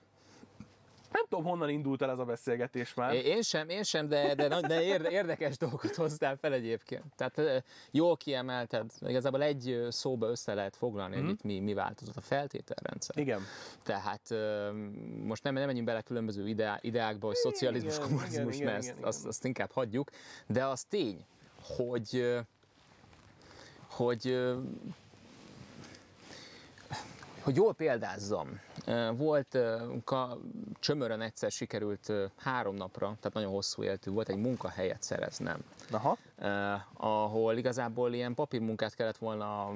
nem tudom, honnan indult el ez a beszélgetés már. Én sem, én sem, de, de, de érdekes dolgot hoztál fel egyébként. Tehát jól kiemelted, igazából egy szóba össze lehet foglalni, mm-hmm. hogy mhm. itt mi, mi változott a feltételrendszer. Igen. Tehát most nem, nem menjünk bele különböző ideá, ideákba, hogy szocializmus, igen, kommunizmus, igen, mert igen, ezt. Azt, azt inkább hagyjuk, de az tény, hogy hogy hogy jól példázzam, volt csömörön egyszer sikerült három napra, tehát nagyon hosszú életű volt, egy munkahelyet szereznem. Aha. ahol igazából ilyen papírmunkát kellett volna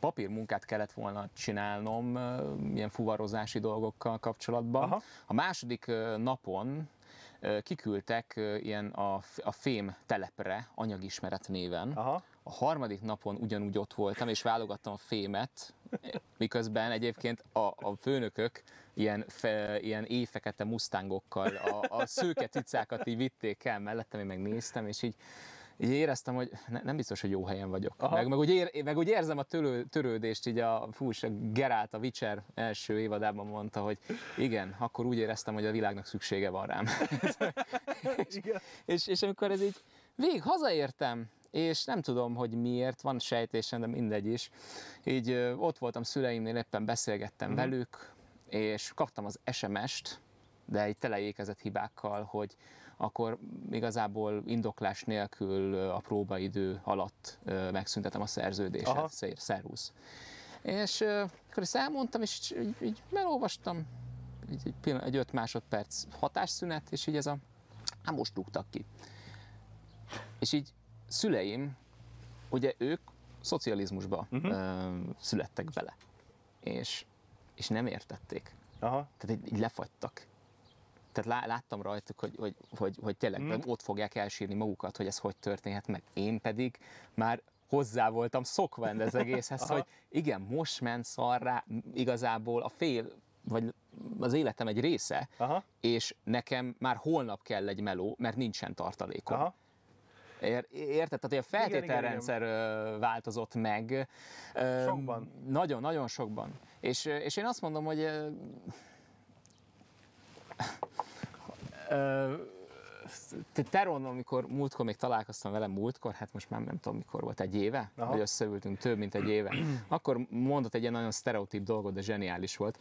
papírmunkát kellett volna csinálnom ilyen fuvarozási dolgokkal kapcsolatban. Aha. A második napon kiküldtek ilyen a, a fém telepre anyagismeret néven. Aha. A harmadik napon ugyanúgy ott voltam, és válogattam fémet, miközben egyébként a, a főnökök ilyen, fe, ilyen éjfekete mustangokkal a, a szőke ticákat így vitték el mellettem, én megnéztem, és így így éreztem, hogy ne, nem biztos, hogy jó helyen vagyok. Meg, meg, úgy ér, meg úgy érzem a törő, törődést, így a, fú, a Gerált, a Witcher első évadában mondta, hogy igen, akkor úgy éreztem, hogy a világnak szüksége van rám. és, és, és amikor ez így végig hazaértem, és nem tudom, hogy miért, van sejtésem, de mindegy is. Így ö, ott voltam szüleimnél, éppen beszélgettem uh-huh. velük, és kaptam az SMS-t, de egy teleékezett hibákkal, hogy akkor igazából indoklás nélkül a próbaidő alatt megszüntetem a szerződéset, Aha. szervusz. És akkor ezt elmondtam, és így, így elolvastam, így, egy, pillanat, egy öt másodperc hatásszünet, és így ez a, hát most rúgtak ki. És így szüleim, ugye ők szocializmusba uh-huh. ö, születtek bele, és, és nem értették. Aha. Tehát így, így lefagytak tehát láttam rajtuk, hogy, hogy, hogy, hogy tényleg hmm. ott fogják elsírni magukat, hogy ez hogy történhet meg. Én pedig már hozzá voltam szokva ez egészhez, hogy igen, most ment szarrá igazából a fél, vagy az életem egy része, Aha. és nekem már holnap kell egy meló, mert nincsen tartalékom. Aha. Érted? Tehát, hogy a feltételrendszer igen, igen, igen. változott meg. Sokban. Nagyon, nagyon sokban. És, és én azt mondom, hogy te Teron, amikor múltkor még találkoztam velem múltkor, hát most már nem tudom mikor volt, egy éve, Aha. hogy összeültünk több, mint egy éve, akkor mondott egy ilyen nagyon sztereotíp dolgot, de zseniális volt,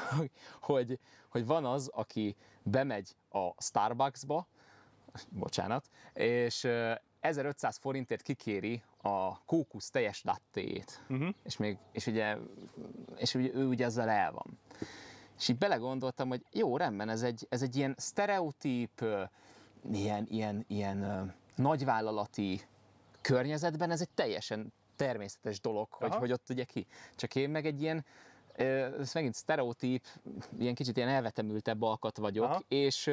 hogy, hogy van az, aki bemegy a Starbucksba, bocsánat, és 1500 forintért kikéri a kókusz teljes lattéjét, uh-huh. és, még, és, ugye, és ugye, ő ugye ezzel el van. És így belegondoltam, hogy jó, rendben, ez egy, ez egy ilyen sztereotíp, ilyen, ilyen, ilyen nagyvállalati környezetben ez egy teljesen természetes dolog, hogy, hogy ott ugye ki. Csak én meg egy ilyen, ez megint sztereotíp, ilyen kicsit ilyen elvetemültebb alkat vagyok, Aha. és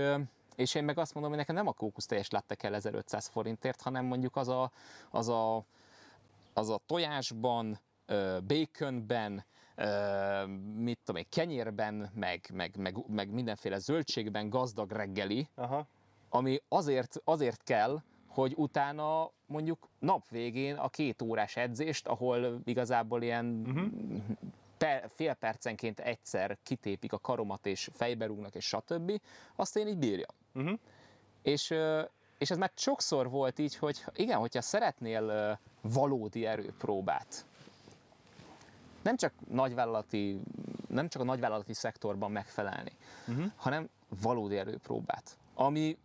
és én meg azt mondom, hogy nekem nem a kókusz teljes latte kell 1500 forintért, hanem mondjuk az a, az a, az a tojásban, baconben, mit tudom én, kenyérben, meg, meg, meg, meg mindenféle zöldségben gazdag reggeli, Aha. ami azért, azért kell, hogy utána mondjuk nap végén a két órás edzést, ahol igazából ilyen uh-huh. per, fél percenként egyszer kitépik a karomat és fejberúgnak és stb., azt én így bírjam. Uh-huh. És, és ez már sokszor volt így, hogy igen, hogyha szeretnél valódi erőpróbát, nem csak nagyvállalati, nem csak a nagyvállalati szektorban megfelelni, uh-huh. hanem valódi erőpróbát. Ami,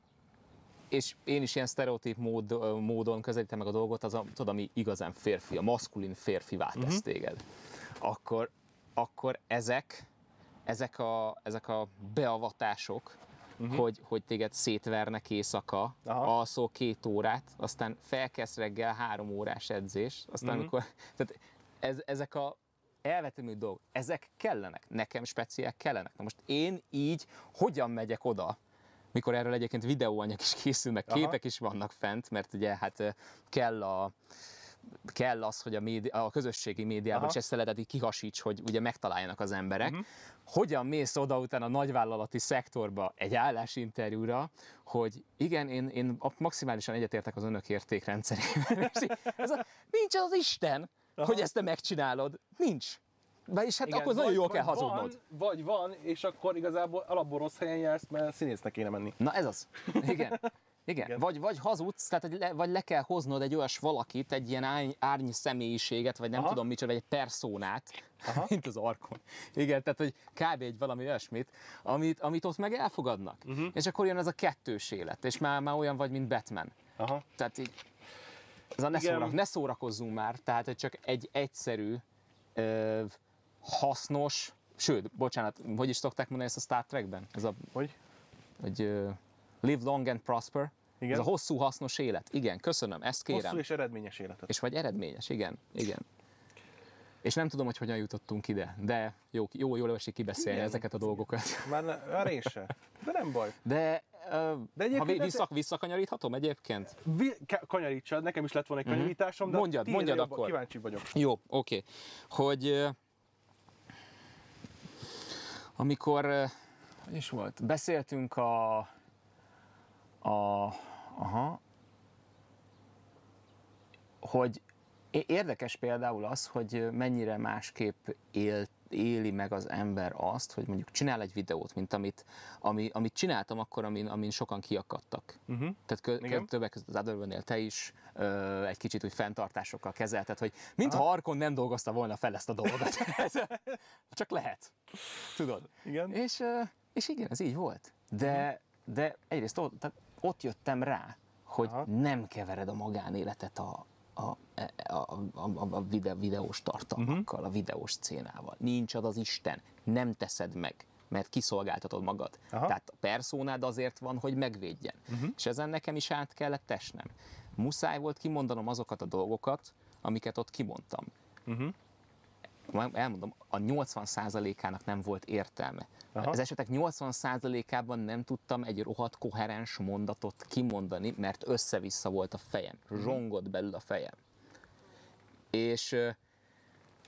és én is ilyen sztereotíp mód, módon közelítem meg a dolgot, az a, tudod, ami igazán férfi, a maszkulin férfivá tesz uh-huh. téged. Akkor, akkor ezek, ezek a, ezek a beavatások, uh-huh. hogy, hogy téged szétvernek éjszaka, Aha. alszol két órát, aztán felkezd reggel három órás edzés, aztán Mhm. amikor, tehát ez, ezek a elvetemű dolgok, ezek kellenek, nekem speciál kellenek. Na most én így hogyan megyek oda, mikor erről egyébként videóanyag is készül, meg Aha. képek is vannak fent, mert ugye hát kell a kell az, hogy a, médi, a közösségi médiában Aha. szeletet így kihasíts, hogy ugye megtaláljanak az emberek. Uh-huh. Hogyan mész oda utána a nagyvállalati szektorba egy állásinterjúra, hogy igen, én, én maximálisan egyetértek az önök értékrendszerével. Ez a, nincs az Isten, Aha. hogy ezt te megcsinálod. Nincs. Vagyis hát Igen, akkor nagyon jól kell hazudnod. Van, vagy van, és akkor igazából alapból rossz helyen jársz, mert színésznek kéne menni. Na ez az. Igen. Igen. Igen. Vagy, vagy hazudsz, tehát hogy le, vagy le kell hoznod egy olyas valakit, egy ilyen árny, árny személyiséget, vagy nem Aha. tudom micsoda, vagy egy perszónát, Aha. mint az arkon. Igen, tehát hogy kb. egy valami olyasmit, amit, amit ott meg elfogadnak. Uh-huh. És akkor jön ez a kettős élet, és már, már olyan vagy, mint Batman. Aha. Tehát így, ez a ne, Igen. ne szórakozzunk már, tehát hogy csak egy egyszerű, ö, hasznos, sőt, bocsánat, hogy is szokták mondani ezt a Star Trekben? Ez a Hogy? hogy uh, live long and prosper. Igen. Ez a hosszú, hasznos élet. Igen, köszönöm, ezt kérem. Hosszú és eredményes életet. És vagy eredményes, igen, igen. És nem tudom, hogy hogyan jutottunk ide, de jó, jó, jól esik kibeszélni Igen. ezeket a dolgokat. Már, ne, már én se. De nem baj. De, uh, De egyébként ha vissza, visszakanyaríthatom egyébként? Vi, ka- kanyarítsad, nekem is lett volna egy kanyarításom, de Mhm. Mondjad, mondjad akkor. Kíváncsi vagyok. Jó, oké. Hogy ö, amikor, ö, hogy is volt, beszéltünk a, a aha, hogy érdekes például az, hogy mennyire másképp él, éli meg az ember azt, hogy mondjuk csinál egy videót, mint amit, ami, amit csináltam akkor, amin, amin sokan kiakadtak. Uh-huh. Tehát kö, kö, többek között az Adorban te is ö, egy kicsit úgy fenntartásokkal kezelted, hogy mintha Arkon nem dolgozta volna fel ezt a dolgot. Csak lehet. Tudod? Igen. És, és igen, ez így volt. De, de egyrészt tehát ott jöttem rá, hogy Aha. nem kevered a magánéletet a, a, a, a, a, a videó, videós tartalmakkal, a videós szcénával. Nincs az az Isten, nem teszed meg, mert kiszolgáltatod magad. Aha. Tehát a perszónád azért van, hogy megvédjen. Uh-huh. És ezen nekem is át kellett esnem. Muszáj volt kimondanom azokat a dolgokat, amiket ott kimondtam. Uh-huh. Elmondom, a 80%-ának nem volt értelme. Aha. Az esetek 80%-ában nem tudtam egy rohadt koherens mondatot kimondani, mert össze-vissza volt a fejem. Zsongott belül a fejem. És,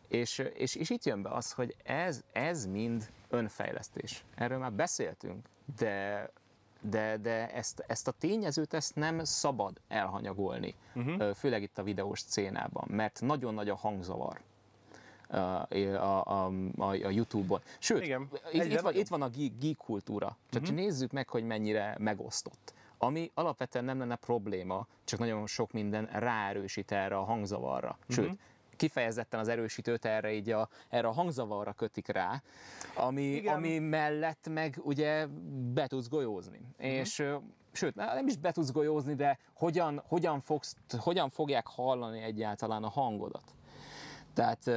és, és, és itt jön be az, hogy ez, ez mind önfejlesztés. Erről már beszéltünk, de, de, de ezt, ezt a tényezőt ezt nem szabad elhanyagolni, uh-huh. főleg itt a videós szcénában, mert nagyon nagy a hangzavar a, a, a, a, YouTube-on. Sőt, Igen, itt, itt, van, itt van a geek, geek kultúra. Csak uh-huh. nézzük meg, hogy mennyire megosztott. Ami alapvetően nem lenne probléma, csak nagyon sok minden ráerősít erre a hangzavarra. Sőt, Mhm. kifejezetten az erősítőt erre, így a, erre a hangzavarra kötik rá, ami, Igen. ami mellett meg ugye be tudsz golyózni. Mhm. És sőt, nem is be tudsz golyózni, de hogyan, hogyan, fogsz, hogyan fogják hallani egyáltalán a hangodat. Tehát,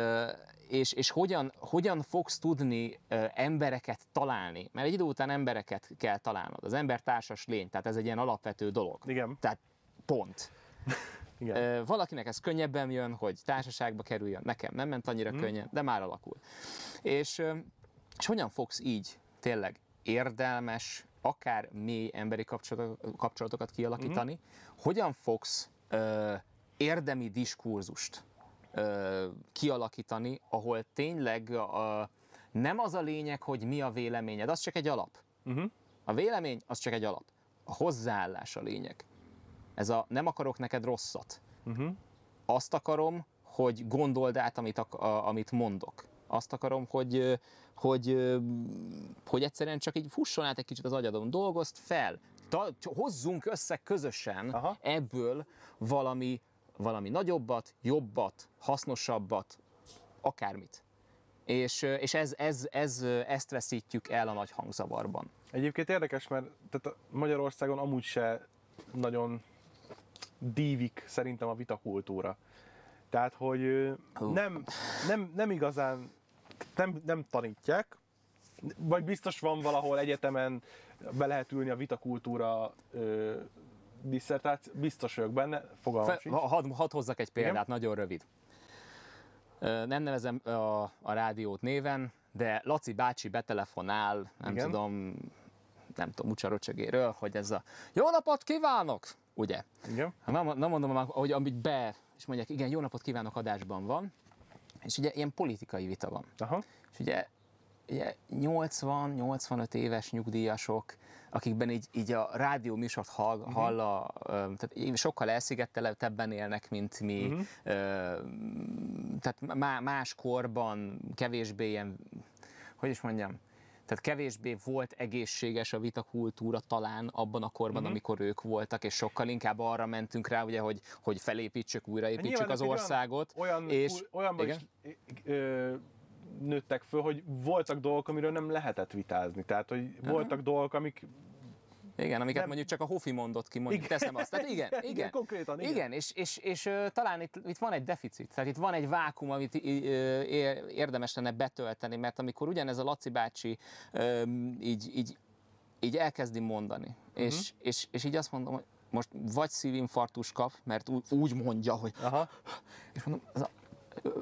és, és hogyan, hogyan fogsz tudni embereket találni? Mert egy idő után embereket kell találnod. Az ember társas lény, tehát ez egy ilyen alapvető dolog. Igen. Tehát pont. Igen. Valakinek ez könnyebben jön, hogy társaságba kerüljön. Nekem nem ment annyira hmm. könnyen, de már alakul. És, és hogyan fogsz így tényleg érdelmes, akár mély emberi kapcsolatok- kapcsolatokat kialakítani? Mhm. Hogyan fogsz ö, érdemi diskurzust kialakítani, ahol tényleg a, nem az a lényeg, hogy mi a véleményed, az csak egy alap. Uh-huh. A vélemény az csak egy alap. A hozzáállás a lényeg. Ez a nem akarok neked rosszat. Uh-huh. Azt akarom, hogy gondold át, amit, a, amit mondok. Azt akarom, hogy, hogy, hogy egyszerűen csak így fusson át egy kicsit az agyadon. Dolgozd fel, ta, hozzunk össze közösen Aha. ebből valami, valami nagyobbat, jobbat, hasznosabbat, akármit. És, és ez, ez, ez, ezt veszítjük el a nagy hangzavarban. Egyébként érdekes, mert tehát Magyarországon amúgy se nagyon dívik szerintem a vitakultúra. Tehát, hogy nem, nem, nem igazán, nem, nem tanítják, vagy biztos van valahol egyetemen be lehet ülni a vitakultúra ö, disszertáció, biztos vagyok benne, fogalmam Fe, hadd had hozzak egy példát, Igen. nagyon rövid. Nem nevezem a, a rádiót néven, de Laci bácsi betelefonál, nem Igen. tudom, nem tudom, Ucsaröcsögéről, hogy ez a jó napot kívánok, ugye? Igen. Nem, nem mondom, hogy amit be, és mondják, igen, jó napot kívánok adásban van, és ugye ilyen politikai vita van. Aha. És ugye, ugye 80-85 éves nyugdíjasok, akikben így, így a rádió műsort hall, Mhm. hall a, tehát sokkal elszigeteltebben élnek, mint mi. Ö, tehát má, más korban kevésbé ilyen, hogy is mondjam, tehát kevésbé volt egészséges a vitakultúra talán abban a korban, Mhm. amikor ők voltak, és sokkal inkább arra mentünk rá, ugye, hogy, hogy felépítsük, újraépítsük az országot. Olyan, és, és, olyanban igen? is ö, nőttek föl, hogy voltak dolgok, amiről nem lehetett vitázni. Tehát, hogy voltak dolgok, amik Igen, amiket Nem- mondjuk csak a Hofi mondott ki, mondjuk Igen. teszem azt. Tehát igen, Igen, igen. konkrétan, igen. Igen, és, és, és ö, talán itt, itt van egy deficit, tehát itt van egy vákum, amit ö, ér- érdemes lenne betölteni, mert amikor ugyanez a Laci bácsi ö, így, így, így elkezdi mondani, Mhm. és, és, és így azt mondom, hogy most vagy szívinfarktus kap, mert úgy, úgy mondja, hogy aha, és mondom, ez a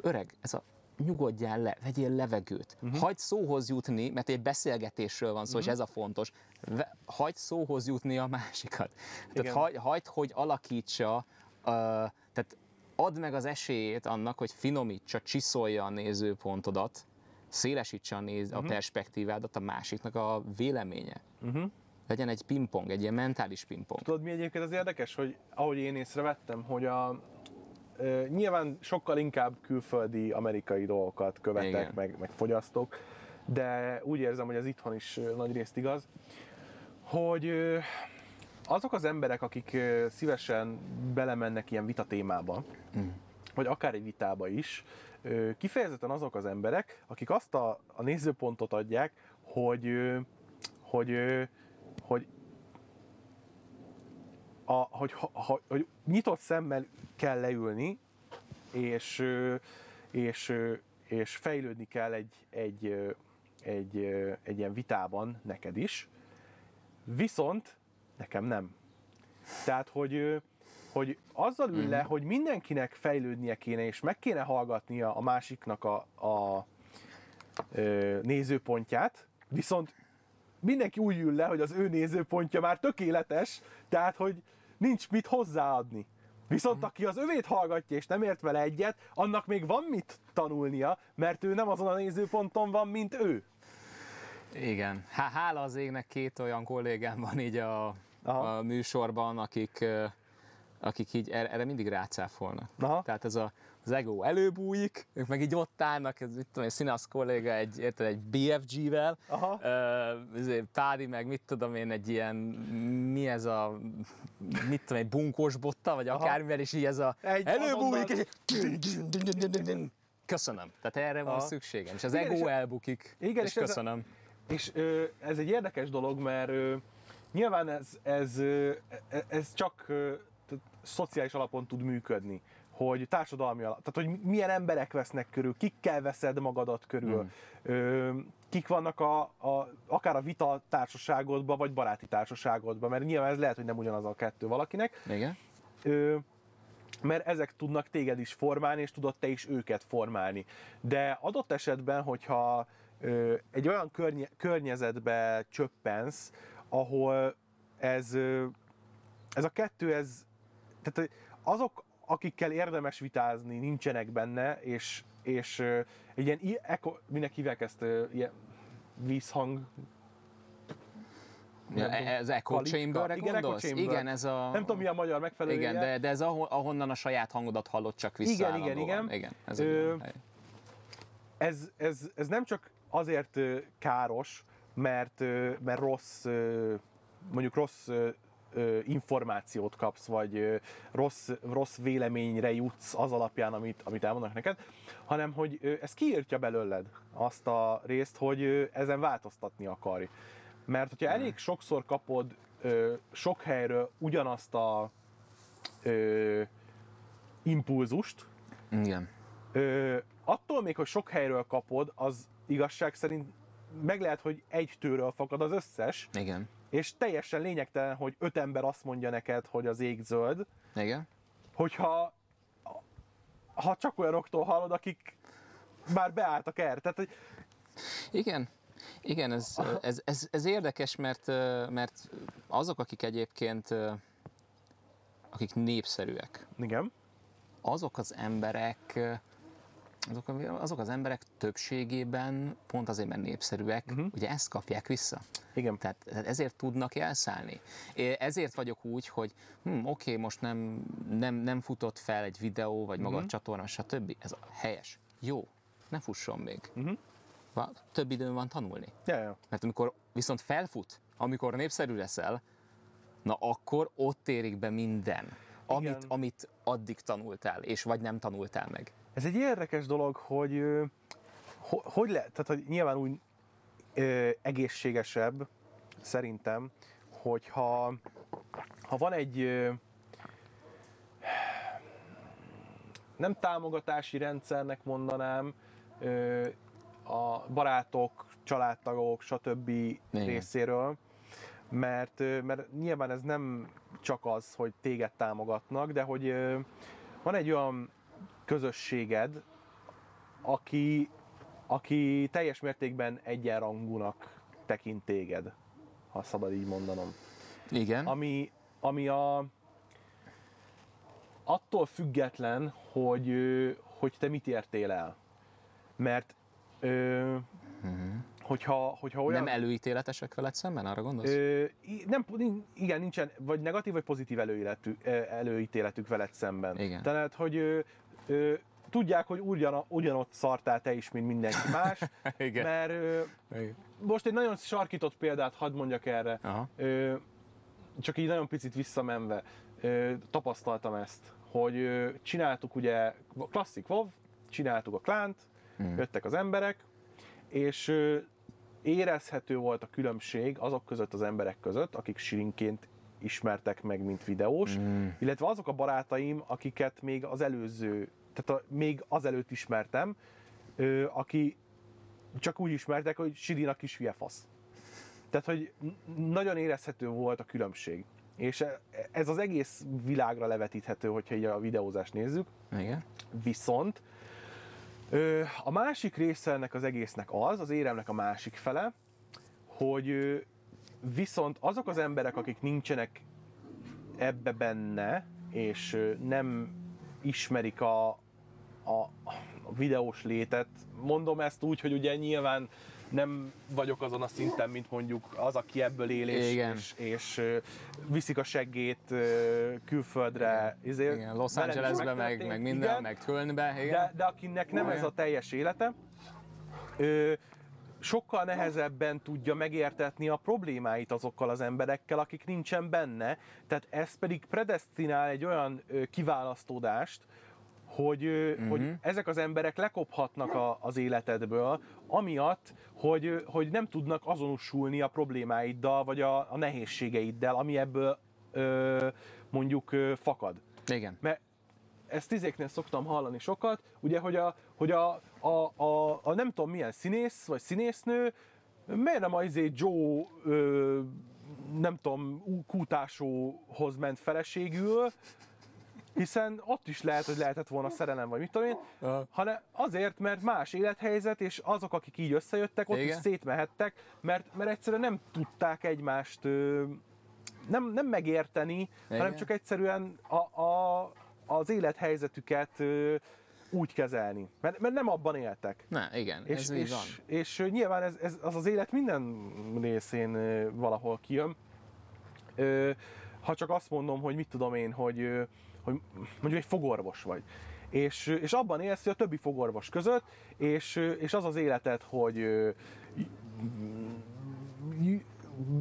öreg, ez a nyugodjál le, vegyél levegőt. Mhm. Uh-huh. Hagyd szóhoz jutni, mert egy beszélgetésről van szó, uh-huh. és ez a fontos. Ve, hagyd szóhoz jutni a másikat. Igen. Tehát hagy, hagyd, hogy alakítsa, uh, tehát add meg az esélyét annak, hogy finomítsa, csiszolja a nézőpontodat, szélesítse a, néz, Mhm. uh-huh. a perspektívádat a másiknak a véleménye. uh-huh. Legyen egy pingpong, egy ilyen mentális pingpong. Tudod, mi egyébként az érdekes, hogy ahogy én észrevettem, hogy a, nyilván sokkal inkább külföldi, amerikai dolgokat követek, Igen. meg, meg fogyasztok, de úgy érzem, hogy ez itthon is nagy részt igaz, hogy azok az emberek, akik szívesen belemennek ilyen vita témába, vagy akár egy vitába is, kifejezetten azok az emberek, akik azt a, a nézőpontot adják, hogy, hogy, hogy a, hogy, ha, ha, hogy nyitott szemmel kell leülni, és, és, és fejlődni kell egy, egy, egy, egy ilyen vitában neked is, viszont nekem nem. Tehát, hogy, hogy azzal ül le, hogy mindenkinek fejlődnie kéne, és meg kéne hallgatnia a másiknak a, a ö, nézőpontját, viszont mindenki úgy ül le, hogy az ő nézőpontja már tökéletes, tehát hogy nincs mit hozzáadni. Viszont aki az övét hallgatja és nem ért vele egyet, annak még van mit tanulnia, mert ő nem azon a nézőponton van, mint ő. Igen. Há- hála az égnek két olyan kollégám van így a, Aha. a műsorban, akik, akik így erre, erre mindig rácáfolnak. Aha. Tehát ez a, az ego előbújik, ők meg így ott állnak, ez mit tudom, egy színasz kolléga egy, érted, egy BFG-vel, Aha. Ö, Pádi meg mit tudom én, egy ilyen, mi ez a, mit tudom, egy bunkós botta, vagy Aha. akármivel, és így ez a Egy előbújik, és Köszönöm. Tehát erre van Aha. szükségem. És az Igen, ego és- elbukik. Igen, és, és ez a- köszönöm. És ö, ez egy érdekes dolog, mert ö, nyilván ez, ez, ö, e- ez csak ö, tehát szociális alapon tud működni hogy társadalmi alap, tehát hogy milyen emberek vesznek körül, kikkel veszed magadat körül, ö, kik vannak a, a, akár a vita társaságodban, vagy baráti társaságodban, mert nyilván ez lehet, hogy nem ugyanaz a kettő valakinek, Igen? ö, mert ezek tudnak téged is formálni, és tudod te is őket formálni. De adott esetben, hogyha ö, egy olyan környe, környezetbe csöppensz, ahol ez, ö, ez a kettő, ez, tehát azok, akikkel érdemes vitázni, nincsenek benne, és, és egy ilyen, eko, minek hívják ezt, ilyen vízhang, Ja, ez echo chamberre Igen, echo chamber. Igen, ez a... nem tudom mi a magyar megfelelője. Igen, de, de ez ahon, ahonnan a saját hangodat hallod csak vissza Igen, igen, igen. igen ez Ö, ez, ez, ez nem csak azért káros, mert, mert rossz mondjuk rossz információt kapsz, vagy rossz, rossz véleményre jutsz az alapján, amit, amit elmondanak neked, hanem hogy ez kiírtja belőled azt a részt, hogy ezen változtatni akarj. Mert hogyha elég sokszor kapod sok helyről ugyanazt a ö, impulzust, Igen. Ö, attól még, hogy sok helyről kapod, az igazság szerint meg lehet, hogy egy tőről fakad az összes, Igen. És teljesen lényegtelen, hogy öt ember azt mondja neked, hogy az ég zöld, Igen. hogyha ha csak olyanoktól hallod, akik már beálltak erre. Tehát, hogy Igen, igen, ez, ez, ez, ez érdekes, mert, mert azok, akik egyébként, akik népszerűek, igen, azok az emberek, azok, azok az emberek többségében, pont azért, mert népszerűek, uh-huh. ugye ezt kapják vissza. Igen. Tehát, tehát ezért tudnak elszállni. Ezért vagyok úgy, hogy hm, oké, most nem, nem, nem futott fel egy videó, vagy maga a csatorna, stb. Ez helyes. Jó, ne fusson még. Mhm. Va, több időm van tanulni. Ja, ja. Mert amikor viszont felfut, amikor népszerű leszel, na akkor ott érik be minden, amit, Igen. amit addig tanultál, és vagy nem tanultál meg. Ez egy érdekes dolog, hogy hogy lehet, tehát hogy nyilván úgy ö, egészségesebb szerintem, hogyha ha van egy ö, nem támogatási rendszernek mondanám, ö, a barátok, családtagok, stb. részéről, mert, mert nyilván ez nem csak az, hogy téged támogatnak, de hogy van egy olyan közösséged, aki, aki teljes mértékben egyenrangúnak tekint téged, ha szabad így mondanom. Igen. Ami, ami a, attól független, hogy, hogy te mit értél el. Mert ö, hogyha, hogyha olyan... Nem előítéletesek veled szemben, arra gondolsz? Ö, nem, igen, nincsen, vagy negatív, vagy pozitív előéletű, ö, előítéletük veled szemben. Igen. Tehát, hogy ö, ö, tudják, hogy ugyan, ugyanott szartál te is, mint mindenki más, Igen. mert ö, Igen. most egy nagyon sarkított példát hadd mondjak erre, Aha. ö, csak így nagyon picit visszamenve ö, tapasztaltam ezt, hogy ö, csináltuk ugye klasszik WoW, csináltuk a klánt, Mm. jöttek az emberek, és ö, érezhető volt a különbség azok között az emberek között, akik sirinként ismertek meg, mint videós, Mm. illetve azok a barátaim, akiket még az előző, tehát a, még azelőtt ismertem, ö, aki csak úgy ismertek, hogy Sirin a kis hülye fasz. Tehát, hogy nagyon érezhető volt a különbség. És e- ez az egész világra levetíthető, hogyha így a videózást nézzük. Igen. Viszont a másik része ennek az egésznek az, az éremnek a másik fele, hogy viszont azok az emberek, akik nincsenek ebbe benne, és nem ismerik a, a, a videós létet, mondom ezt úgy, hogy ugye nyilván nem vagyok azon a szinten, mint mondjuk az, aki ebből él, és, Igen. és, és viszik a seggét külföldre. izé, Igen. Los Angelesbe, meg, meg minden, igen. meg Kölnbe. Igen. De, de akinek nem ez a teljes élete, ö, sokkal nehezebben tudja megértetni a problémáit azokkal az emberekkel, akik nincsen benne. Tehát ez pedig predestinál egy olyan kiválasztódást, hogy, uh-huh. hogy ezek az emberek lekophatnak a, az életedből, amiatt, hogy, hogy nem tudnak azonosulni a problémáiddal, vagy a, a nehézségeiddel, ami ebből ö, mondjuk ö, fakad. Igen. Mert ezt tizéknél szoktam hallani sokat, ugye, hogy a, hogy a, a, a, a nem tudom milyen színész vagy színésznő, miért nem az izé Joe, ö, nem tudom, kútásóhoz ment feleségül, hiszen ott is lehet, hogy lehetett volna szerelem, vagy mit tudom én, hanem azért, mert más élethelyzet, és azok, akik így összejöttek, ott Igen. is szétmehettek, mert, mert egyszerűen nem tudták egymást ö, nem, nem megérteni, Igen. hanem csak egyszerűen a, a, az élethelyzetüket ö, úgy kezelni. Mert, mert nem abban éltek. Na, igen, És, ez és, van. és, ö, nyilván ez, ez, az az élet minden részén valahol kijön. Ö, ha csak azt mondom, hogy mit tudom én, hogy, hogy mondjuk egy fogorvos vagy. És, és abban élsz, hogy a többi fogorvos között, és, és az az életed, hogy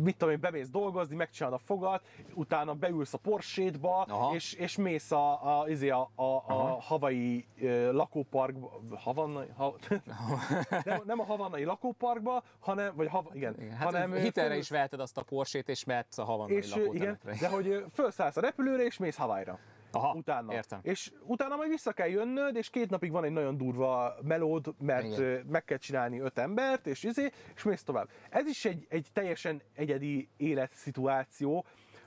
mit tudom én, bemész dolgozni, megcsinálod a fogat, utána beülsz a Porsche-ba, Aha. és, és mész a, a, izé a, a, a havai lakóparkba, havannai, ha, nem, nem a havannai lakóparkba, hanem, vagy hava, igen, Igen, hát hanem hitelre is veheted azt a Porsét, és mehetsz a havannai és ö, igen, lakótelepre. de hogy felszállsz a repülőre, és mész Hawaii-ra. Aha, utána. értem. És utána majd vissza kell jönnöd, és két napig van egy nagyon durva melód, mert Igen. meg kell csinálni öt embert, és izé, és mész tovább. Ez is egy, egy teljesen egyedi életszituáció,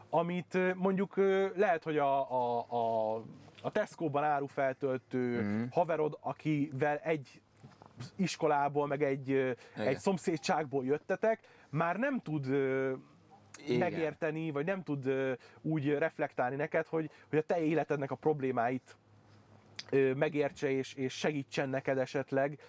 amit mondjuk lehet, hogy a, a, a, a Tesco-ban árufeltöltő mm. haverod, akivel egy iskolából, meg egy, Igen. egy szomszédságból jöttetek, már nem tud Igen. megérteni, vagy nem tud úgy reflektálni neked, hogy, hogy a te életednek a problémáit megértse és, és segítsen neked esetleg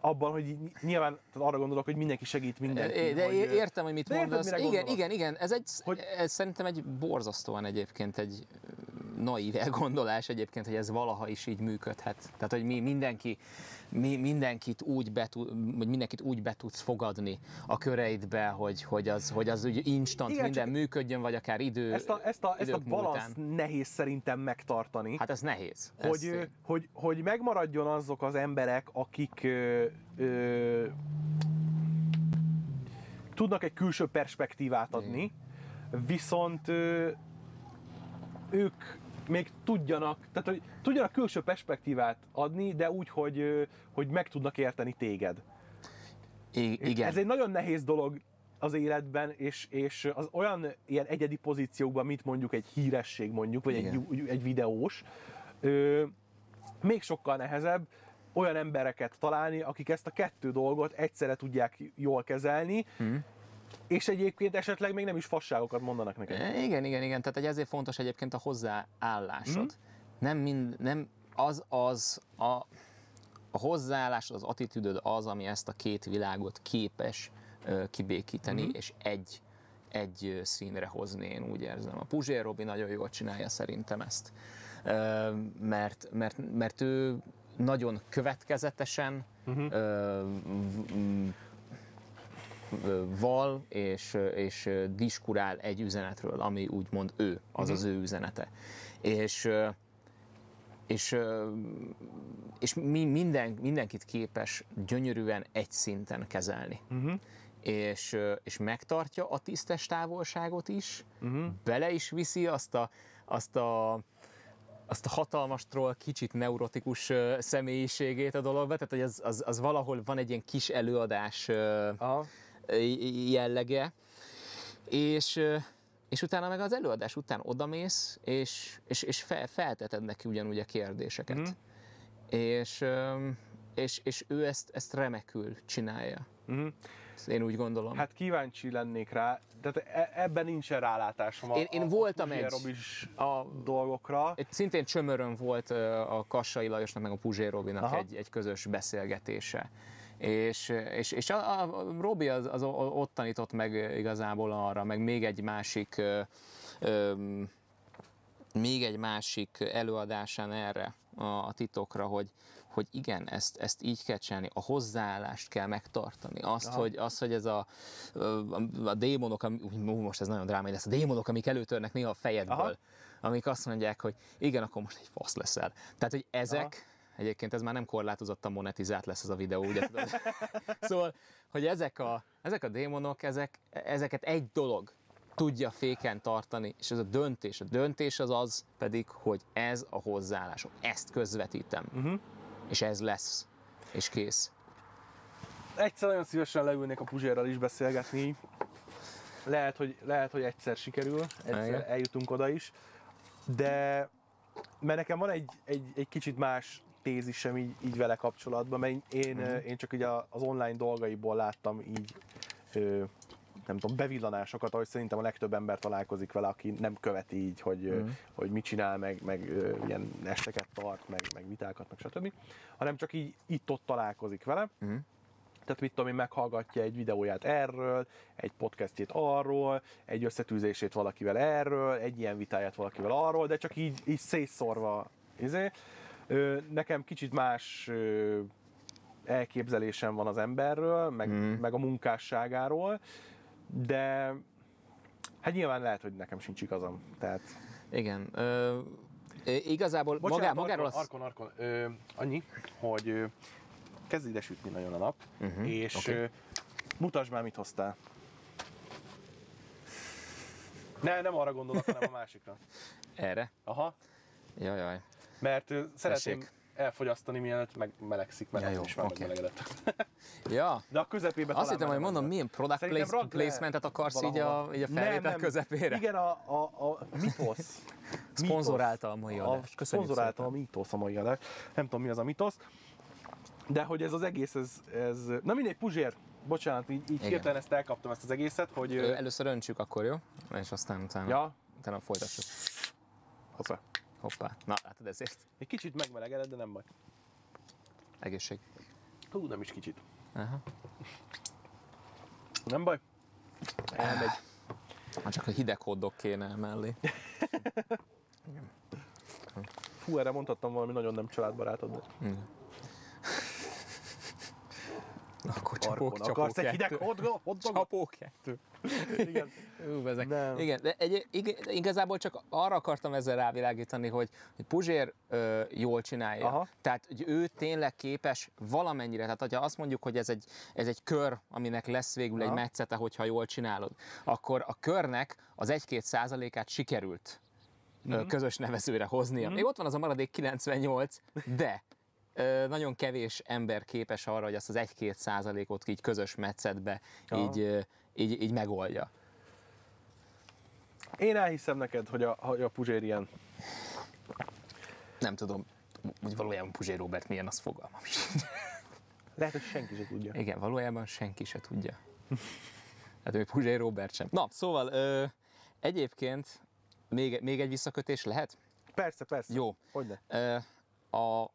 abban, hogy ny- nyilván arra gondolok, hogy mindenki segít mindenki. De hogy, értem, hogy mit érted, mondasz. mire Igen, igen, igen. Ez, egy, Hogy- ez szerintem egy borzasztóan egyébként egy naív elgondolás egyébként, hogy ez valaha is így működhet. Tehát, hogy mi mindenki, mi mindenkit úgy be, vagy mindenkit úgy be tudsz fogadni a köreidbe, hogy, hogy az, hogy az úgy instant Igen, minden működjön, vagy akár idő. Ezt a, ezt a, ezt a idők balansz múltán. nehéz szerintem megtartani. Hát ez nehéz. Ez hogy, tény. hogy, hogy megmaradjon azok az emberek, akik ö, ö, tudnak egy külső perspektívát adni, viszont ö, ők még tudjanak, tehát hogy tudjanak külső perspektívát adni, de úgy, hogy, hogy meg tudnak érteni téged. I- igen. Ez egy nagyon nehéz dolog az életben, és, és az olyan ilyen egyedi pozíciókban, mint mondjuk egy híresség mondjuk, vagy egy, Igen. egy videós, ö, még sokkal nehezebb olyan embereket találni, akik ezt a kettő dolgot egyszerre tudják jól kezelni, Mhm. És egyébként esetleg még nem is fasságokat mondanak neked. E, Igen, igen, igen. Tehát hogy ezért fontos egyébként a hozzáállásod. Mhm. Nem, mind, nem az az a, a hozzáállásod, az attitűdöd az, ami ezt a két világot képes ö, kibékíteni, Mhm. és egy, egy színre hozni, én úgy érzem. A Puzsér Robi nagyon jól csinálja szerintem ezt. Ö, mert, mert, mert ő nagyon következetesen m- ö, val és, és diskurál egy üzenetről, ami úgymond ő, az az ő üzenete. És, és, és mi minden, mindenkit képes gyönyörűen egy szinten kezelni. Uh-huh. És, és megtartja a tisztes távolságot is, Uh-huh. bele is viszi azt a, azt a azt a hatalmas troll, kicsit neurotikus személyiségét a dologba, tehát hogy az, az, az valahol van egy ilyen kis előadás Aha. Jellege, és, és utána meg az előadás után odamész, és, és, és fel, felteted neki ugyanúgy a kérdéseket. Mhm. És, és, és ő ezt, ezt remekül csinálja. Uh-huh. Ezt Én úgy gondolom. Hát kíváncsi lennék rá, tehát e- ebben nincsen rálátásom a, Én- én a, voltam a egy- Robis a, dolgokra. Egy szintén csömörön volt a Kassai Lajosnak meg a Puzsér Robinak Aha. egy, egy közös beszélgetése. És, és, és a, a Robi az, az ott tanított meg igazából arra, meg még egy másik ö, ö, még egy másik előadásán erre a, a titokra, hogy, hogy igen, ezt, ezt így kell csinálni, a hozzáállást kell megtartani. Azt, Aha. hogy, azt hogy ez a, a, a démonok, ami, ú, most ez nagyon drámai lesz, a démonok, amik előtörnek néha a fejedből, Aha. amik azt mondják, hogy igen, akkor most egy fasz leszel. Tehát, hogy ezek, Egyébként ez már nem korlátozottan monetizált lesz ez a videó, ugye tudod? szóval, hogy ezek a, ezek a démonok, ezek, ezeket egy dolog tudja féken tartani, és ez a döntés. A döntés az az pedig, hogy ez a hozzáállásom. Ezt közvetítem. Uh-huh. És ez lesz. És kész. Egyszer nagyon szívesen leülnék a Puzsérral is beszélgetni. Lehet, hogy, lehet, hogy egyszer sikerül, egyszer Igen. eljutunk oda is. De mert nekem van egy, egy, egy kicsit más tézisem így, így vele kapcsolatban, mert én, Mhm. én csak ugye az online dolgaiból láttam így ö, nem tudom, bevillanásokat, ahogy szerintem a legtöbb ember találkozik vele, aki nem követi így, hogy, mm. hogy mit csinál, meg, meg ilyen esteket tart, meg, meg vitákat, meg stb. Hanem csak így itt-ott találkozik vele. Mhm. Tehát mit tudom én, meghallgatja egy videóját erről, egy podcastjét arról, egy összetűzését valakivel erről, egy ilyen vitáját valakivel arról, de csak így, így szétszórva. Izé. Ö, nekem kicsit más ö, elképzelésem van az emberről, meg, Mhm. meg a munkásságáról, de hát nyilván lehet, hogy nekem sincs igazam. Tehát Igen. Ö, igazából magá, magáról az... Arkon, Arkon, ö, annyi, hogy ö, kezd ide sütni nagyon a nap, uh-huh, és okay. mutasd már, mit hoztál. Ne, nem arra gondolok, hanem a másikra. Erre? Aha, Jaj, jaj. Mert szeretném Tessék. elfogyasztani, mielőtt meg melegszik, mert Ja, jó, is már oké. megmelegedett. Ja, De a közepébe azt hittem, hogy nem mondom, milyen product place, placementet akarsz így valahova. a, így a Nem, felvétel nem. közepére? Igen, a, a, a mitosz. Szponzorálta a mai A adást. Köszönjük szponzorálta a mitosz a mai adást. Nem tudom, mi az a mitosz. De hogy ez az egész, ez, ez... Na mindegy, Puzsér, bocsánat, így, így hirtelen ezt elkaptam, ezt az egészet, hogy... Először öntsük akkor, jó? És aztán utána, ja, utána folytassuk. hoppá. Hoppá. Na, látod ezért. Egy kicsit megmelegedett, de nem baj. Egészség. Hú, nem is kicsit. Aha. Nem baj. Elmegy. Hát csak a hideg hoddog kéne mellé. Fú, erre mondhattam valami nagyon nem családbarátod, de Akkor csapó, Arkon, csapó akarsz egy hideg hotdogot? Csapó kettő. Igen. Ú, ezek. Nem. Igen, de egy, ig- igazából csak arra akartam ezzel rávilágítani, hogy, hogy Puzsér ö, jól csinálja. Aha. Tehát, hogy ő tényleg képes valamennyire, tehát hogyha azt mondjuk, hogy ez egy, ez egy kör, aminek lesz végül egy Aha. metszete, hogyha jól csinálod, akkor a körnek az 1-2 százalékát sikerült Mhm. közös nevezőre hoznia. Még ott van az a maradék 98, de nagyon kevés ember képes arra, hogy azt az 1-2 százalékot így közös metszetbe Ja. így, így, így megoldja. Én elhiszem neked, hogy a, hogy a Puzsér ilyen. Nem tudom, hogy valójában Puzsé Robert milyen, az fogalmam sincs. Lehet, hogy senki sem tudja. Igen, valójában senki se tudja. Hát még Puzsé Robert sem. Na, szóval ö, egyébként még, még egy visszakötés lehet? Persze, persze. Jó. Hogyne. Ö, a,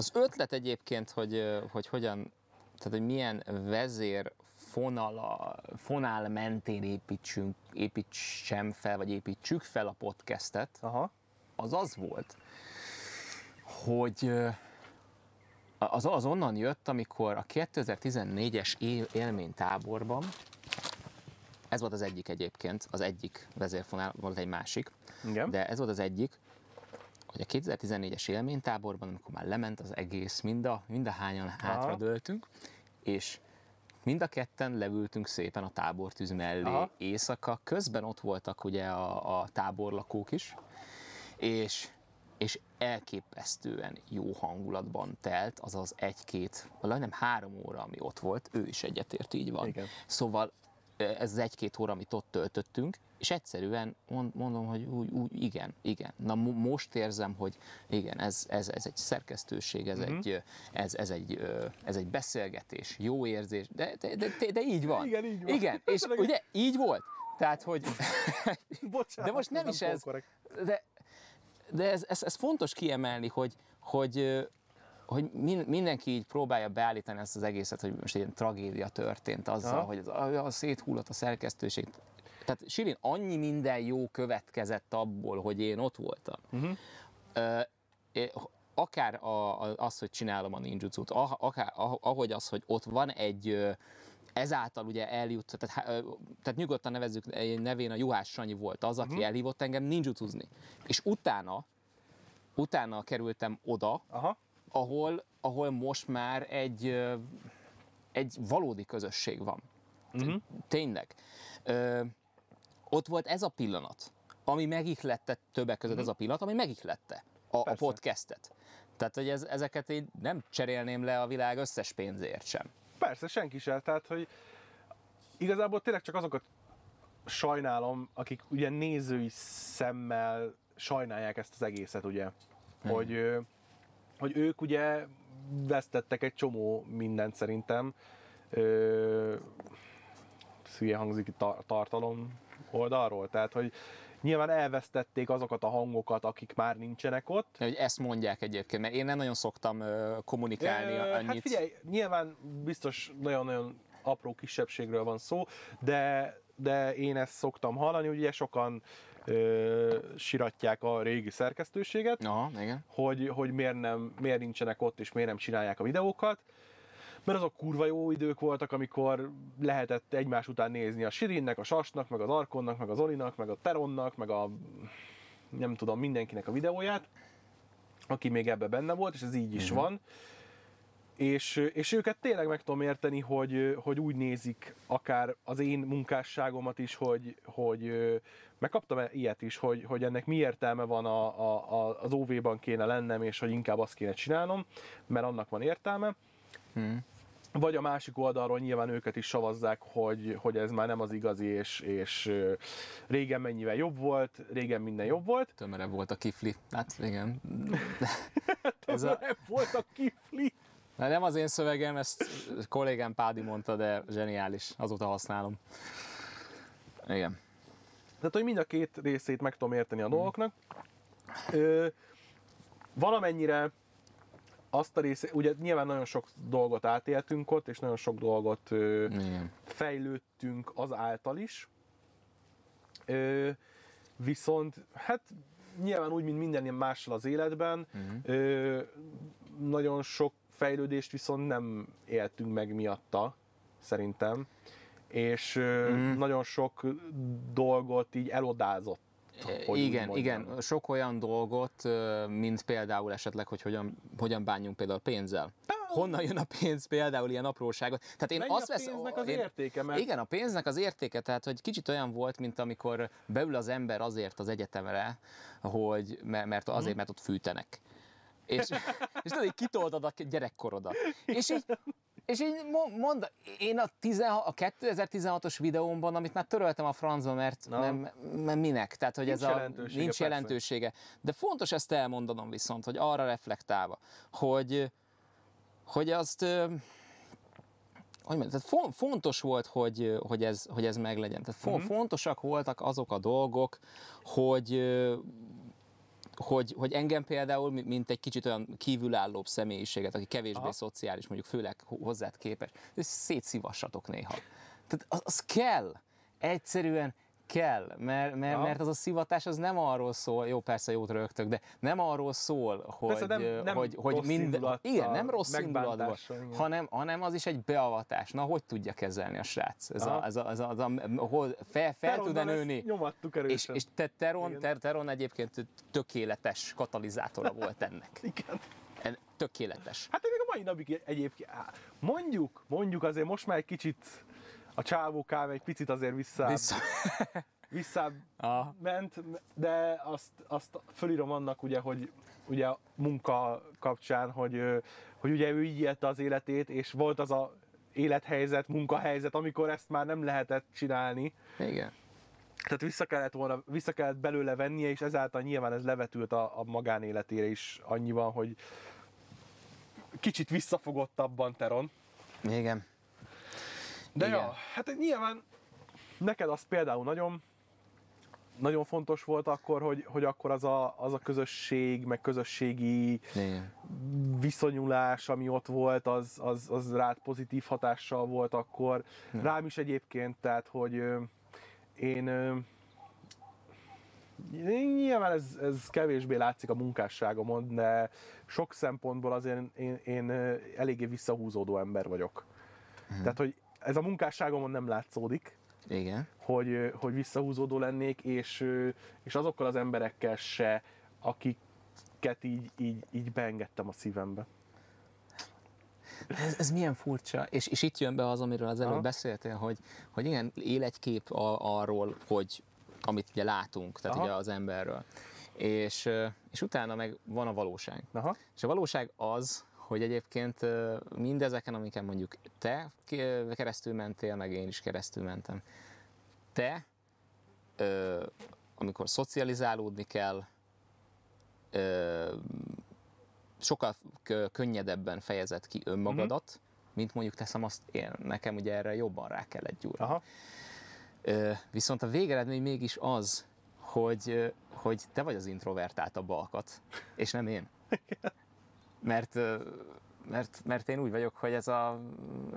az ötlet egyébként, hogy, hogy hogyan, tehát hogy milyen vezér fonala, fonál mentén építsünk, építsem fel, vagy építsük fel a podcastet, Aha. az az volt, hogy az, az onnan jött, amikor a 2014-es év- élménytáborban, ez volt az egyik egyébként, az egyik vezérfonál, volt egy másik, Igen. de ez volt az egyik, hogy a 2014-es élménytáborban, amikor már lement az egész, mind a, mind a hányan hátradőltünk, és mind a ketten leültünk szépen a tábortűz mellé Aha. éjszaka, közben ott voltak ugye a, a táborlakók is, és, és elképesztően jó hangulatban telt, azaz egy-két, vagy nem három óra, ami ott volt, ő is egyetért, így van. Igen. Szóval ez az egy-két óra, amit ott töltöttünk, és egyszerűen mond- mondom, hogy úgy, úgy igen, igen. Na mo- most érzem, hogy igen, ez, ez, ez egy szerkesztőség, ez, Mhm. egy, ez, ez, egy, ez egy beszélgetés, jó érzés, de, de, de, de, így van. Igen, így van. Igen, és ugye így volt. Tehát, hogy Bocsánat, de most nem is ez, korrekt. de, de ez, ez, ez fontos kiemelni, hogy, hogy, hogy min- mindenki így próbálja beállítani ezt az egészet, hogy most ilyen tragédia történt azzal, Aha. hogy az, a, a széthullott a szerkesztőség. Tehát Sirin, annyi minden jó következett abból, hogy én ott voltam. Ö, é- akár a, a, az, hogy csinálom a ninjutsu-t, akár ah- ahogy az, hogy ott van egy ezáltal ugye eljut, tehát, tehát nyugodtan nevezzük nevén, a Juhás Sanyi volt az, aki elhívott engem ninjutsuzni. És utána, utána kerültem oda, Aha. ahol, ahol most már egy, egy valódi közösség van. Mhm. Tényleg. Ö, ott volt ez a pillanat, ami megihlette többek között ez a pillanat, ami megihlette a, a Mhm. Persze. podcastet. Tehát, hogy ez, ezeket én nem cserélném le a világ összes pénzért sem. Persze, senki sem. Tehát, hogy igazából tényleg csak azokat sajnálom, akik ugye nézői szemmel sajnálják ezt az egészet, ugye. Hogy, ö, hogy ők ugye vesztettek egy csomó mindent szerintem. Ö, szülye hangzik a tartalom oldalról. Tehát, hogy nyilván elvesztették azokat a hangokat, akik már nincsenek ott. Hogy ezt mondják egyébként, mert én nem nagyon szoktam kommunikálni Ö, annyit. Hát figyelj, nyilván biztos nagyon-nagyon apró kisebbségről van szó, de, de én ezt szoktam hallani, hogy ugye sokan ö, siratják a régi szerkesztőséget, Aha, igen. hogy, hogy miért, nem, miért nincsenek ott, és miért nem csinálják a videókat. Mert azok kurva jó idők voltak, amikor lehetett egymás után nézni a Sirinnek, a Sasnak, meg az Arkonnak, meg az Olinak, meg a Teronnak, meg a nem tudom, mindenkinek a videóját, aki még ebbe benne volt, és ez így is uh-huh. van. És, és őket tényleg meg tudom érteni, hogy, hogy úgy nézik akár az én munkásságomat is, hogy, hogy megkaptam ilyet is, hogy, hogy ennek mi értelme van a, a, a, az OV-ban kéne lennem, és hogy inkább azt kéne csinálnom, mert annak van értelme. Hmm. Vagy a másik oldalról nyilván őket is savazzák, hogy, hogy ez már nem az igazi, és, és régen mennyivel jobb volt, régen minden jobb volt. Tömörebb volt a kifli, hát igen. Tömörebb a... volt a kifli. Na, nem az én szövegem, ezt kollégám Pádi mondta, de zseniális, azóta használom. Igen. Tehát, hogy mind a két részét meg tudom érteni a dolgoknak. Ö, valamennyire azt a részét, ugye nyilván nagyon sok dolgot átéltünk ott, és nagyon sok dolgot ö, fejlődtünk az által is. Ö, viszont hát nyilván úgy, mint minden ilyen mással az életben, uh-huh. ö, nagyon sok fejlődést viszont nem éltünk meg miatta, szerintem. És mm. nagyon sok dolgot így elodázott. Hogy igen, igen, sok olyan dolgot, mint például esetleg, hogy hogyan, hogyan bánjunk például pénzzel. Honnan jön a pénz például ilyen apróságot? Tehát én azt vesz, a pénznek az én, értéke? Mert... Igen, a pénznek az értéke, tehát hogy kicsit olyan volt, mint amikor beül az ember azért az egyetemre, hogy, mert azért, mhm. mert ott fűtenek és, és tudod, így kitoltad a gyerekkorodat. És így, és így mond, én a, 16, a 2016-os videómban, amit már töröltem a francba, mert, no. mert, mert minek? Tehát, hogy nincs ez a, jelentősége, nincs persze. jelentősége. De fontos ezt elmondanom viszont, hogy arra reflektálva, hogy, hogy azt hogy mondjam, tehát fontos volt, hogy, hogy, ez, hogy ez meglegyen. Tehát uh-huh. fontosak voltak azok a dolgok, hogy hogy, hogy engem például, mint egy kicsit olyan kívülállóbb személyiséget, aki kevésbé Aha. szociális, mondjuk főleg hozzád képes, szétszívassatok néha. Tehát az, az kell. Egyszerűen kell, mert, mert, mert az a szivatás az nem arról szól, jó persze jót rögtök, de nem arról szól, hogy, persze nem, nem hogy, hogy minden, igen, nem rossz indulatban, hanem, hanem az is egy beavatás. Na, hogy tudja kezelni a srác? Ez a, ez a, ez a, ez a, hol, fel, fel tud-e nőni? Nyomattuk erősen. És, és te, Teron, ter, Teron egyébként tökéletes katalizátora volt ennek. igen. Tökéletes. Hát még a mai napig egyébként, mondjuk, mondjuk azért most már egy kicsit a csávókám egy picit azért vissza, vissza. ment, de azt, azt fölírom annak ugye, hogy ugye munka kapcsán, hogy, hogy ugye ő így élte az életét, és volt az a élethelyzet, munkahelyzet, amikor ezt már nem lehetett csinálni. Igen. Tehát vissza kellett volna, vissza kellett belőle vennie, és ezáltal nyilván ez levetült a, a magánéletére is annyiban, hogy kicsit visszafogottabban Teron. Igen. De Igen. ja, hát nyilván neked az például nagyon nagyon fontos volt akkor, hogy, hogy akkor az a, az a közösség, meg közösségi Igen. viszonyulás, ami ott volt, az, az, az rád pozitív hatással volt akkor. Igen. Rám is egyébként, tehát, hogy én, én nyilván ez, ez kevésbé látszik a munkásságomon, de sok szempontból azért én, én eléggé visszahúzódó ember vagyok. Igen. Tehát, hogy ez a munkásságomon nem látszódik, Igen. Hogy, hogy visszahúzódó lennék, és, és azokkal az emberekkel se, akiket így, így, így beengedtem a szívembe. Ez, ez milyen furcsa, és, és itt jön be az, amiről az előbb Aha. beszéltél, hogy, hogy igen, él egy kép a, arról, hogy amit ugye látunk, tehát Aha. ugye az emberről. És, és utána meg van a valóság. Aha. És a valóság az, hogy egyébként mindezeken, amiken mondjuk te keresztül mentél, meg én is keresztül mentem, te, amikor szocializálódni kell, sokkal könnyedebben fejezed ki önmagadat, mm-hmm. mint mondjuk teszem azt én. Nekem ugye erre jobban rá kellett gyúrni. Aha. Viszont a végeredmény mégis az, hogy, hogy te vagy az introvertáltabb alkat, és nem én. mert, mert, mert én úgy vagyok, hogy ez a,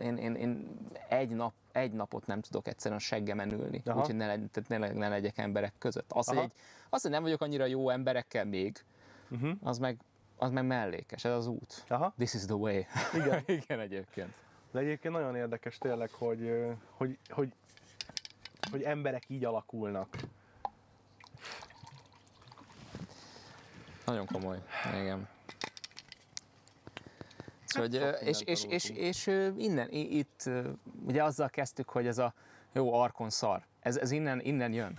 én, én, én egy, nap, egy napot nem tudok egyszerűen seggemen ülni, úgyhogy ne, legy, ne, ne legyek emberek között. Az, hogy, egy, az, hogy nem vagyok annyira jó emberekkel még, uh-huh. az, meg, az meg mellékes, ez az út. Aha. This is the way. Igen. Igen egyébként. De egyébként nagyon érdekes tényleg, hogy, hogy, hogy, hogy emberek így alakulnak. Nagyon komoly, igen. Szóval, hogy, és, és, és, és, innen, itt ugye azzal kezdtük, hogy ez a jó arkon szar. Ez, ez innen, innen jön.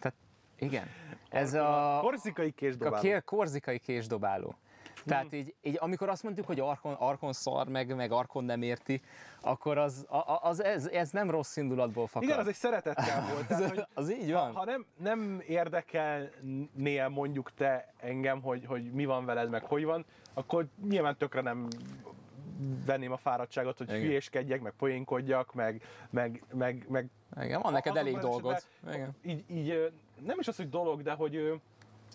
Tehát igen. Ez a, Korszikai a késdobáló. kér, korzikai késdobáló. Tehát így, így, amikor azt mondjuk, hogy Arkon, Arkon szar, meg, meg Arkon nem érti, akkor az, az ez, ez nem rossz indulatból fakad. Igen, az egy szeretettel volt. Tehát, hogy az így van. ha nem, nem érdekelnél mondjuk te engem, hogy, hogy mi van veled, meg hogy van, akkor nyilván tökre nem venném a fáradtságot, hogy Igen. hülyéskedjek, meg poénkodjak, meg, meg, meg, meg Igen, van neked elég dolgod. Igen. Így, így nem is az, hogy dolog, de hogy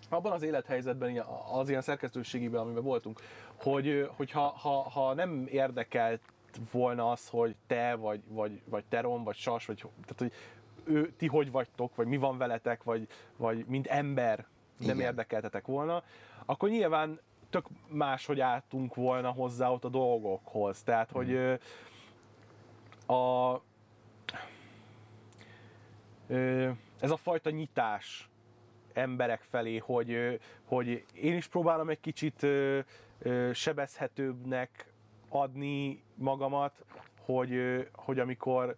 abban az élethelyzetben, az ilyen szerkesztőségiben, amiben voltunk, hogy, hogy ha, ha, ha nem érdekelt volna az, hogy te, vagy, vagy, vagy Teron, vagy Sas, vagy tehát, hogy ő, ti hogy vagytok, vagy mi van veletek, vagy, vagy mint ember nem Igen. érdekeltetek volna, akkor nyilván tök máshogy álltunk volna hozzá ott a dolgokhoz. Tehát, hogy ö, a, ez a fajta nyitás emberek felé, hogy, hogy én is próbálom egy kicsit sebezhetőbbnek adni magamat, hogy, hogy amikor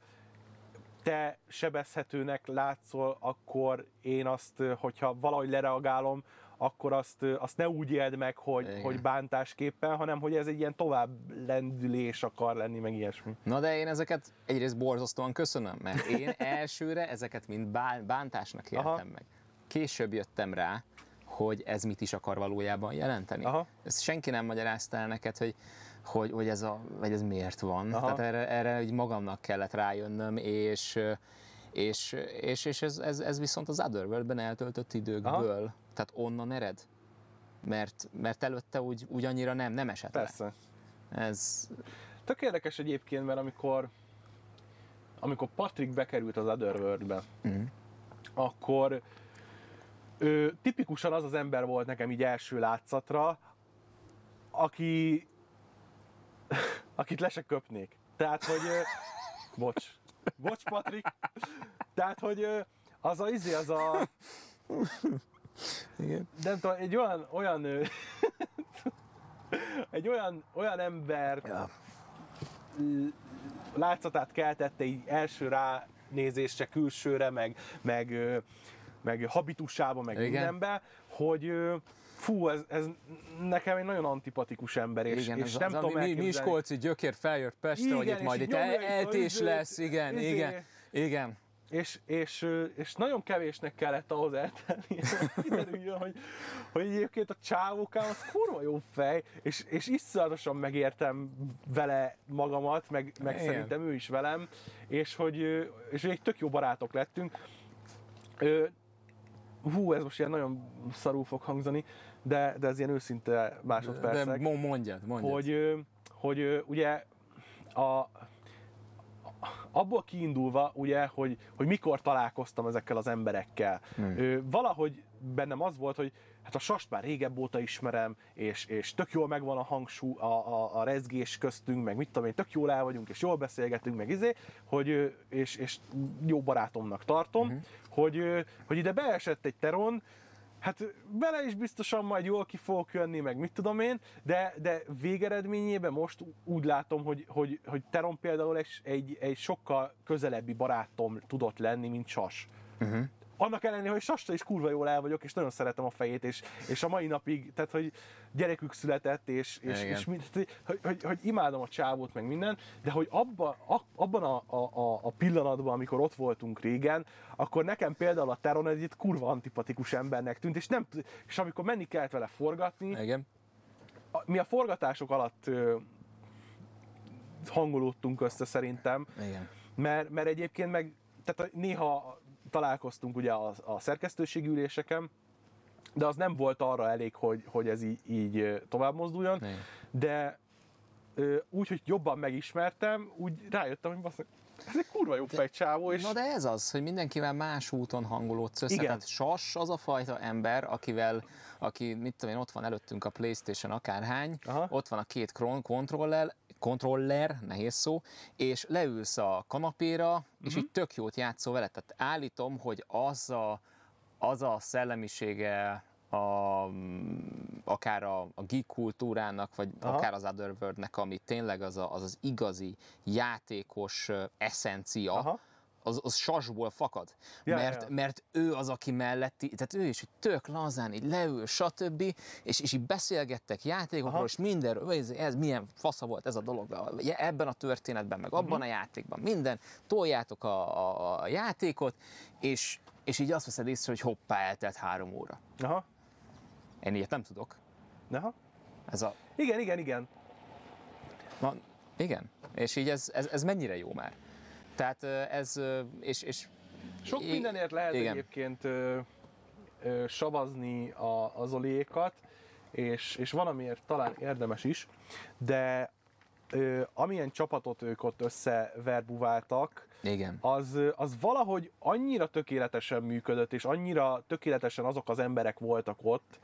te sebezhetőnek látszol, akkor én azt, hogyha valahogy lereagálom, akkor azt, azt ne úgy éld meg, hogy, Igen. hogy bántásképpen, hanem hogy ez egy ilyen tovább lendülés akar lenni, meg ilyesmi. Na de én ezeket egyrészt borzasztóan köszönöm, mert én elsőre ezeket mind bán- bántásnak éltem Aha. meg. Később jöttem rá, hogy ez mit is akar valójában jelenteni. Aha. Ezt senki nem magyarázta el neked, hogy, hogy, hogy, ez, a, vagy ez miért van. Aha. Tehát erre, erre így magamnak kellett rájönnöm, és, és, és, és ez, ez, ez viszont az Otherworld-ben eltöltött időkből, Aha. tehát onnan ered. Mert, mert előtte úgy, úgy annyira nem, nem esett le. Persze. Ez, Tök érdekes egyébként, mert amikor, amikor Patrick bekerült az Otherworld-be, Mhm. akkor ő tipikusan az az ember volt nekem így első látszatra, aki akit le se köpnék. Tehát, hogy bocs, bocs Patrick, tehát, hogy az a izé, az a igen. nem tudom, egy olyan, olyan egy olyan, olyan ember Ja. látszatát keltette így első ránézésre, külsőre, meg, meg, meg habitusába, meg Igen. mindenbe, hogy fú, ez, ez nekem egy nagyon antipatikus ember, és, igen, és az, nem az, tudom mi. Miskolci gyökér feljött Pestre, hogy Igen, itt és majd itt el, itt eltés izét, lesz, igen, izé. igen, igen. És, és, és nagyon kevésnek kellett ahhoz eltenni, hogy kiderüljön, hogy, hogy egyébként a csávókám az kurva jó fej, és, és iszonyatosan megértem vele magamat, meg, meg Igen. szerintem ő is velem, és hogy, és hogy egy tök jó barátok lettünk. Ö, Hú, ez most ilyen nagyon szarul fog hangzani, de, de ez ilyen őszinte De másodpercek mo- mondjad, mondjad. hogy, hogy ugye a, abból kiindulva, ugye, hogy, hogy mikor találkoztam ezekkel az emberekkel. Hmm. Ö, valahogy bennem az volt, hogy hát a sast már régebb óta ismerem, és, és tök jól megvan a hangsú, a, a, a rezgés köztünk, meg mit tudom én, tök jól el vagyunk, és jól beszélgetünk, meg izé, hogy, és, és jó barátomnak tartom, uh-huh. hogy, hogy ide beesett egy teron, Hát bele is biztosan majd jól ki fogok jönni, meg mit tudom én, de, de végeredményében most úgy látom, hogy, hogy, hogy Teron például egy, egy, egy sokkal közelebbi barátom tudott lenni, mint Sas. Uh-huh. Annak ellenére, hogy Sasta is kurva jól el vagyok, és nagyon szeretem a fejét, és, és a mai napig, tehát hogy gyerekük született, és, és, Igen. és mind, hogy, hogy, hogy, imádom a csávót, meg minden, de hogy abba, a, abban a, a, a, pillanatban, amikor ott voltunk régen, akkor nekem például a Teron egy kurva antipatikus embernek tűnt, és, nem, és amikor menni kellett vele forgatni, Igen. a- mi a forgatások alatt ö, hangolódtunk össze szerintem, Igen. mert, mert egyébként meg, tehát néha találkoztunk ugye a, a szerkesztőségi üléseken, de az nem volt arra elég, hogy, hogy ez így, így tovább mozduljon, Igen. de úgy, hogy jobban megismertem, úgy rájöttem, hogy bassza, Ez egy kurva jó fejcsávó, és Na de ez az, hogy mindenkivel más úton hangolódsz össze. Igen. Tehát Sas az a fajta ember, akivel, aki, mit tudom én, ott van előttünk a Playstation akárhány, Aha. ott van a két kontroller, kontroller, nehéz szó, és leülsz a kanapéra, és Mhm. így tök jót játszol vele. Tehát állítom, hogy az a, az a szellemisége a, akár a, a geek kultúrának, vagy Aha. Akár az Otherworldnek, ami tényleg az, a, az az igazi játékos eszencia, Aha. az, az sasból fakad. Ja, mert, ja. mert ő az, aki melletti, tehát ő is így tök lazán, így leül, stb. És, és így beszélgettek játékokról, Aha. és mindenről, ez, ez milyen fasza volt ez a dolog, ebben a történetben, meg abban a játékban, minden, toljátok a, a, a játékot, és, és így azt veszed észre, hogy hoppá, eltelt három óra. Aha. Én ilyet nem tudok. Aha. Ez a, Igen, igen, igen. na, igen. És így ez, ez, ez mennyire jó már. Tehát ez, és, és Sok mindenért lehet igen. egyébként ö, ö, savazni a, az olékat, és, és van, amiért talán érdemes is, de ö, amilyen csapatot ők ott összeverbuváltak, igen. az, az valahogy annyira tökéletesen működött, és annyira tökéletesen azok az emberek voltak ott,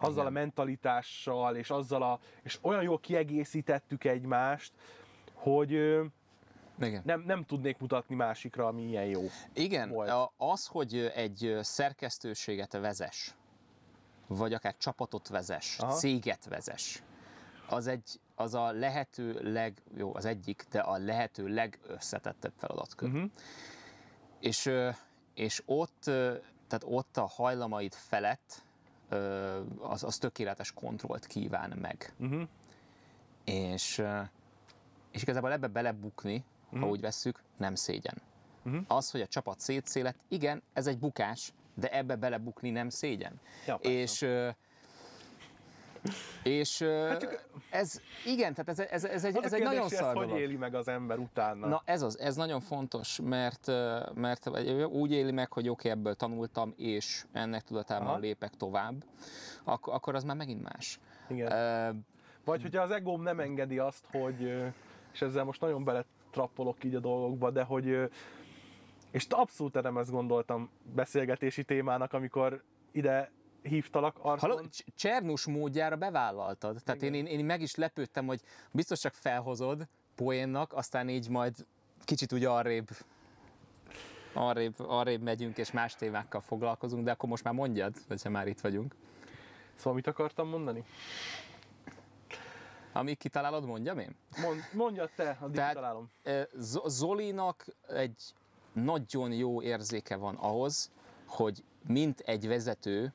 azzal Igen. a mentalitással, és azzal a, és olyan jól kiegészítettük egymást, hogy Igen. nem, nem tudnék mutatni másikra, ami ilyen jó. Igen, volt. az, hogy egy szerkesztőséget vezes, vagy akár csapatot vezes, Aha. Céget vezes, az egy, az a lehető leg, jó, az egyik, de a lehető legösszetettebb feladatkör. Uh-huh. És, ö, és ott, tehát ott a hajlamaid felett az, az tökéletes kontrollt kíván meg. Uh-huh. És, és igazából ebbe belebukni, ha úgy vesszük, nem szégyen. Mhm. Az, hogy a csapat szétszélet, igen, ez egy bukás, de ebbe belebukni nem szégyen. Ja, persze. és és ö, ez, igen, tehát ez, ez, ez egy, Az ez a egy nagyon szar hogy éli meg az ember utána. Na ez az, ez nagyon fontos, mert, mert úgy éli meg, hogy oké, ebből tanultam, és ennek tudatában Aha. lépek tovább, akkor, akkor az már megint más. Igen. Ö, Vagy hogyha az egóm nem engedi azt, hogy, és ezzel most nagyon beletrappolok így a dolgokba, de hogy, és abszolút nem ezt gondoltam beszélgetési témának, amikor ide hívtalak Halló, Arton. Cs- Csernus módjára bevállaltad. Tehát én, én, én meg is lepődtem, hogy biztos csak felhozod poénnak, aztán így majd kicsit úgy arrébb, arrébb, arrébb megyünk, és más témákkal foglalkozunk, de akkor most már mondjad, hogyha már itt vagyunk. Szóval mit akartam mondani? Amíg kitalálod, mondjam én. Mond, mondjad te, addig Tehát- találom. Ö, Z- Zolinak egy nagyon jó érzéke van ahhoz, hogy mint egy vezető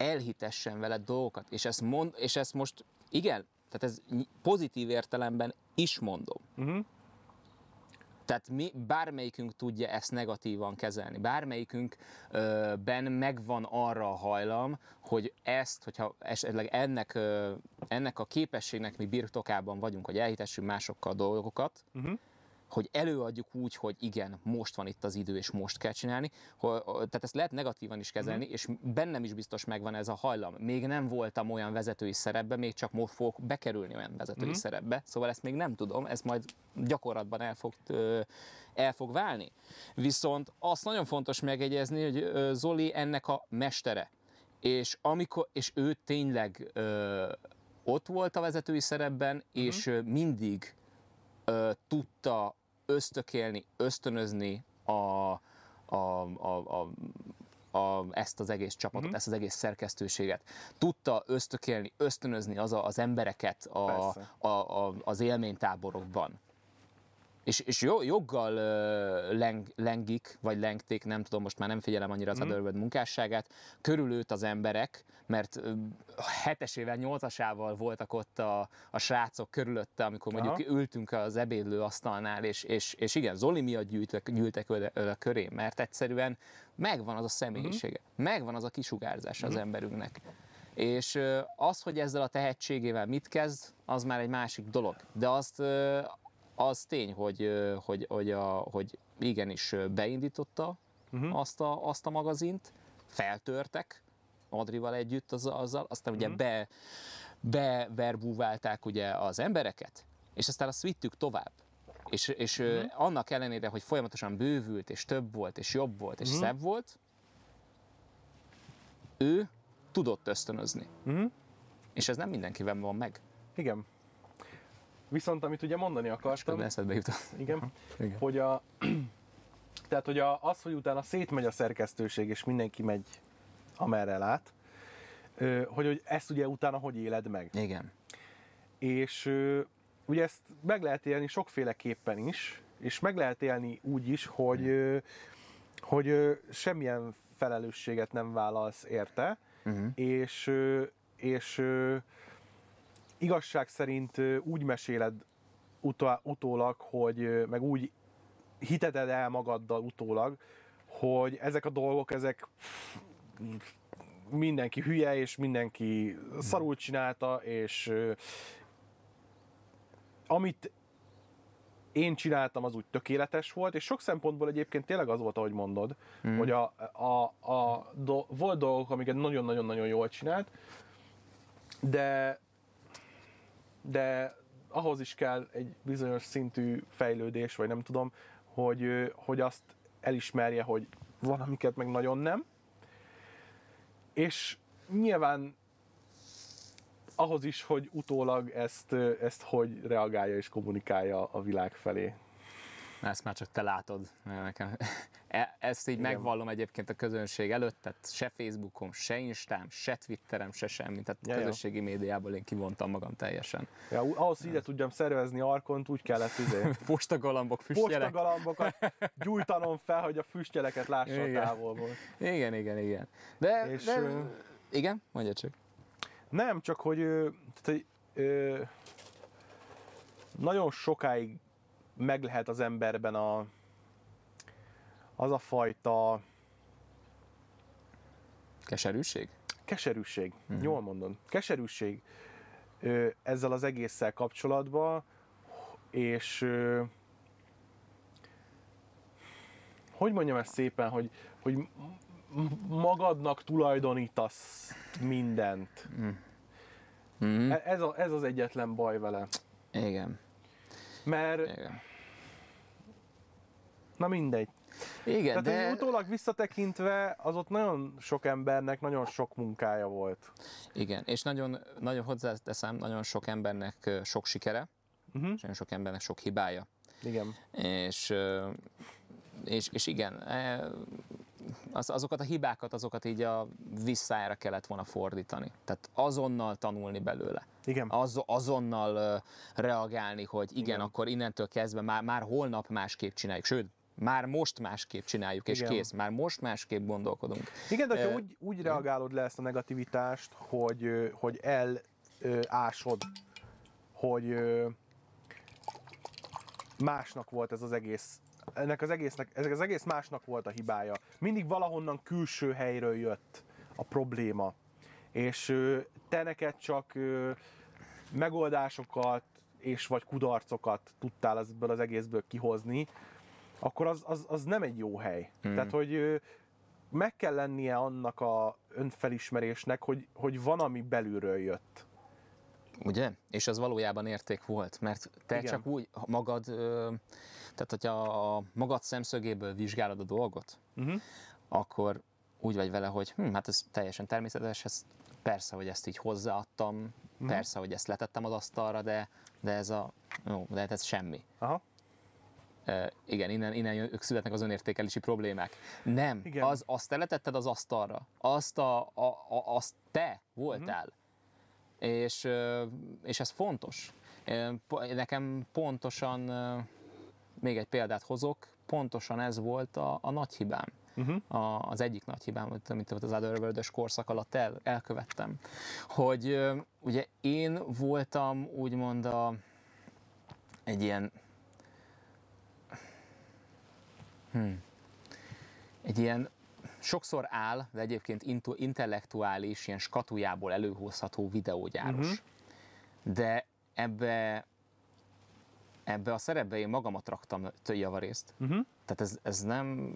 elhitessen vele dolgokat. És ezt, mond, és ezt most, igen, tehát ez pozitív értelemben is mondom. Uh-huh. Tehát mi, bármelyikünk tudja ezt negatívan kezelni. Bármelyikünkben megvan arra a hajlam, hogy ezt, hogyha esetleg ennek, ö, ennek a képességnek mi birtokában vagyunk, hogy elhitessünk másokkal dolgokat, Uh-huh. Hogy előadjuk úgy, hogy igen, most van itt az idő, és most kell csinálni. Tehát ezt lehet negatívan is kezelni, és bennem is biztos megvan ez a hajlam. Még nem voltam olyan vezetői szerepbe, még csak most fogok bekerülni olyan vezetői szerepbe, szóval ezt még nem tudom, ez majd gyakorlatban el fog, el fog válni. Viszont azt nagyon fontos megjegyezni, hogy Zoli ennek a mestere. És, amikor, és ő tényleg ö, ott volt a vezetői szerepben, és ö, mindig ö, tudta ösztökélni, ösztönözni a, a, a, a, a, ezt az egész csapatot, Mhm. ezt az egész szerkesztőséget. Tudta ösztökélni, ösztönözni az, a, az embereket a, Persze. a, a, az élménytáborokban. És, és jo- joggal ö, leng, lengik, vagy lengték, nem tudom, most már nem figyelem annyira az Mhm. mm. Otherworld munkásságát, körülőtt az emberek, mert hetesével, nyolcasával voltak ott a, a srácok körülötte, amikor mondjuk Aha. ültünk az ebédlő asztalnál, és, és, és igen, Zoli miatt gyűltek, gyűltek oda, oda köré, mert egyszerűen megvan az a személyisége, Mhm. megvan az a kisugárzása az emberünknek. És az, hogy ezzel a tehetségével mit kezd, az már egy másik dolog. De azt az tény, hogy, hogy, hogy, a, hogy igenis beindította Mhm. azt, a, azt a magazint, feltörtek Adrival együtt az, azzal, aztán ugye be, beverbúválták ugye az embereket, és aztán azt vittük tovább. És, és uh-huh. annak ellenére, hogy folyamatosan bővült, és több volt, és jobb volt, és uh-huh. szebb volt, ő tudott ösztönözni. Uh-huh. És ez nem mindenkiben van meg. Igen. Viszont amit ugye mondani akartam, eszedbe jutott. igen, Igen. hogy a, tehát hogy a, az, hogy utána szétmegy a szerkesztőség, és mindenki megy amerre lát, hogy, hogy ezt ugye utána hogy éled meg. Igen. És ugye ezt meg lehet élni sokféleképpen is, és meg lehet élni úgy is, hogy, hogy semmilyen felelősséget nem vállalsz érte, Uh-huh. és, és igazság szerint úgy meséled utá, utólag, hogy meg úgy hiteted el magaddal utólag, hogy ezek a dolgok, ezek mindenki hülye, és mindenki szarul csinálta, és amit én csináltam, az úgy tökéletes volt, és sok szempontból egyébként tényleg az volt, ahogy mondod, mm. hogy a, a, a, do, volt dolgok, amiket nagyon-nagyon-nagyon jól csinált, de de ahhoz is kell egy bizonyos szintű fejlődés, vagy nem tudom, hogy, hogy azt elismerje, hogy van, amiket meg nagyon nem. És nyilván ahhoz is, hogy utólag ezt, ezt hogy reagálja és kommunikálja a világ felé. Ezt már csak te látod. Nekem. E- Ezt így Igen. megvallom egyébként a közönség előtt, tehát se Facebookom, se Instám, se Twitterem, se semmi. Tehát Ja, közösségi médiából én kivontam magam teljesen. Ja, ahhoz, hogy ide tudjam szervezni Arkont, úgy kellett izé, Postagalambok, füstjelek. postagalambokat gyújtanom fel, hogy a füstjeleket lássa a Igen. távolból. Igen, igen, igen. De, És, de ö, igen, mondja csak. Nem, csak hogy, tehát, hogy ö, nagyon sokáig meg lehet az emberben a, az a fajta Keserűség? keserűség, mm. jól mondom, keserűség ö, ezzel az egésszel kapcsolatban, és ö, hogy mondjam ezt szépen, hogy, hogy magadnak tulajdonítasz mindent. Mhm. E- Ez, a, ez az egyetlen baj vele. Igen, Mert, igen. na mindegy. Igen, Tehát de... utólag visszatekintve, az ott nagyon sok embernek nagyon sok munkája volt. Igen, és nagyon, nagyon hozzáteszem, nagyon sok embernek sok sikere, Uh-huh. és nagyon sok embernek sok hibája. Igen. És, és, és igen, e, az, azokat a hibákat, azokat így a visszájára kellett volna fordítani. Tehát azonnal tanulni belőle. Igen. Az, azonnal reagálni, hogy igen, Igen. akkor innentől kezdve már, már holnap másképp csináljuk. Sőt, már most másképp csináljuk, és Igen. kész. Már most másképp gondolkodunk. Igen, de ha Ö, úgy, úgy reagálod le ezt a negativitást, hogy, hogy elásod, hogy másnak volt ez az egész, ennek az egésznek, ez az egész másnak volt a hibája. Mindig valahonnan külső helyről jött a probléma. És te neked csak megoldásokat és vagy kudarcokat tudtál ebből az egészből kihozni, akkor az, az, az nem egy jó hely. Hmm. Tehát, hogy meg kell lennie annak a önfelismerésnek, hogy, hogy van, ami belülről jött. Ugye? És az valójában érték volt, mert te Igen. csak úgy magad, tehát hogyha a magad szemszögéből vizsgálod a dolgot, Uh-huh. akkor úgy vagy vele, hogy hm, hát ez teljesen természetes, ez persze, hogy ezt így hozzáadtam, Mhm. persze, hogy ezt letettem az asztalra, de, de ez a, jó, de hát ez semmi. Aha. Igen, innen, innen ők születnek az önértékelési problémák. Nem, Igen. az, azt te letetted az asztalra, azt, a, a, a, azt te voltál. Mhm. És, és ez fontos. Nekem pontosan, még egy példát hozok, pontosan ez volt a, a nagy hibám. Uh-huh. A, az egyik nagy hibám, amit- az otherworld korszak alatt el, elkövettem. Hogy ugye én voltam úgymond a, egy ilyen Hmm. Egy ilyen sokszor áll, de egyébként intellektuális, ilyen skatujából előhozható videógyáros. Mhm. De ebbe, ebbe a szerepbe én magamat raktam t- javarészt. Uh-huh. Tehát ez, ez nem...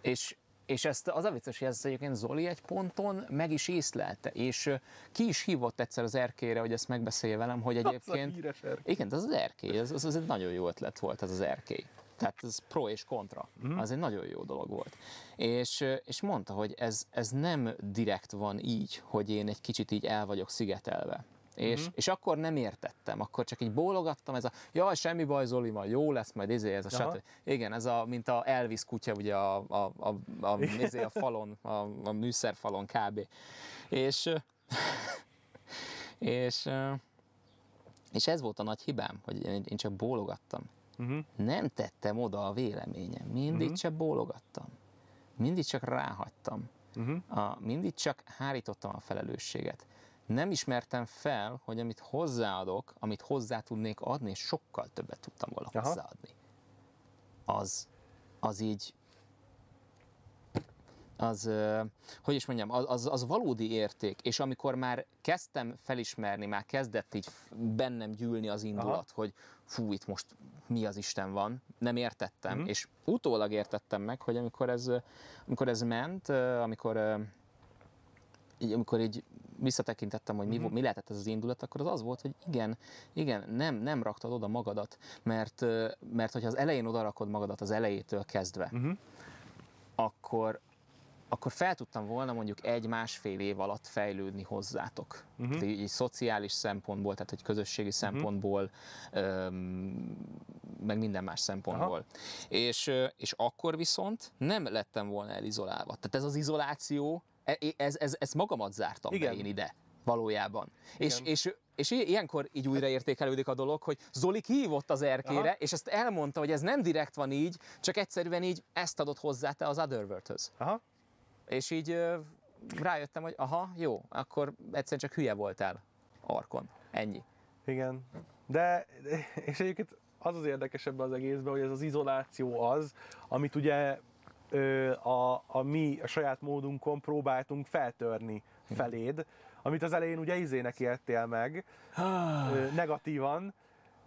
És és ezt az a vicces, hogy ezt egyébként Zoli egy ponton meg is észlelte, és ki is hívott egyszer az erkére, hogy ezt megbeszélje velem, hogy Az a egyébként... híres erkély. Igen, az az erkély, az, az, az egy nagyon jó ötlet volt, az az erkély. Tehát ez pro és kontra. Mm. Az egy nagyon jó dolog volt. És, és mondta, hogy ez, ez nem direkt van így, hogy én egy kicsit így el vagyok szigetelve. És, Mhm. és akkor nem értettem, akkor csak így bólogattam, ez a, jaj, semmi baj, Zoli, majd jó lesz, majd izé, ez a stb. Igen, ez a, mint a Elvis kutya, ugye a, a, a, a, izé, a falon, a, a műszerfalon kb. És, és, és ez volt a nagy hibám, hogy én, én csak bólogattam. Uh-huh. Nem tettem oda a véleményem, mindig Mhm. csak bólogattam. Mindig csak ráhagytam. Uh-huh. A, mindig csak hárítottam a felelősséget. Nem ismertem fel, hogy amit hozzáadok, amit hozzá tudnék adni, és sokkal többet tudtam volna Aha. hozzáadni. Az, az így, az, hogy is mondjam, az, az, valódi érték, és amikor már kezdtem felismerni, már kezdett így bennem gyűlni az indulat, Aha. hogy fú, itt most mi az Isten van, nem értettem, Mhm. és utólag értettem meg, hogy amikor ez, amikor ez ment, amikor, így, amikor így visszatekintettem, hogy mi, Mhm. vo- mi lehetett ez az indulat, akkor az az volt, hogy igen, igen, nem, nem raktad oda magadat, mert, mert hogyha az elején oda rakod magadat az elejétől kezdve, Uh-huh. akkor, akkor fel tudtam volna mondjuk egy-másfél év alatt fejlődni hozzátok. Mhm. Uh-huh. Tehát így, így szociális szempontból, tehát egy közösségi szempontból, öm, meg minden más szempontból. És, és akkor viszont nem lettem volna elizolálva. Tehát ez az izoláció, e- ez, ez, ez magamat zártam Igen. be én ide valójában. És, Igen. és, és i- ilyenkor így újraértékelődik a dolog, hogy Zoli kihívott az erkére, Aha. és ezt elmondta, hogy ez nem direkt van így, csak egyszerűen így ezt adott hozzá te az Otherworld-höz. Aha. És így rájöttem, hogy aha, jó, akkor egyszerűen csak hülye voltál Arkon. Ennyi. Igen. De, és egyébként az az érdekesebb az egészben, hogy ez az izoláció az, amit ugye a, a mi a saját módunkon próbáltunk feltörni feléd, amit az elején ugye izének éltél meg, negatívan.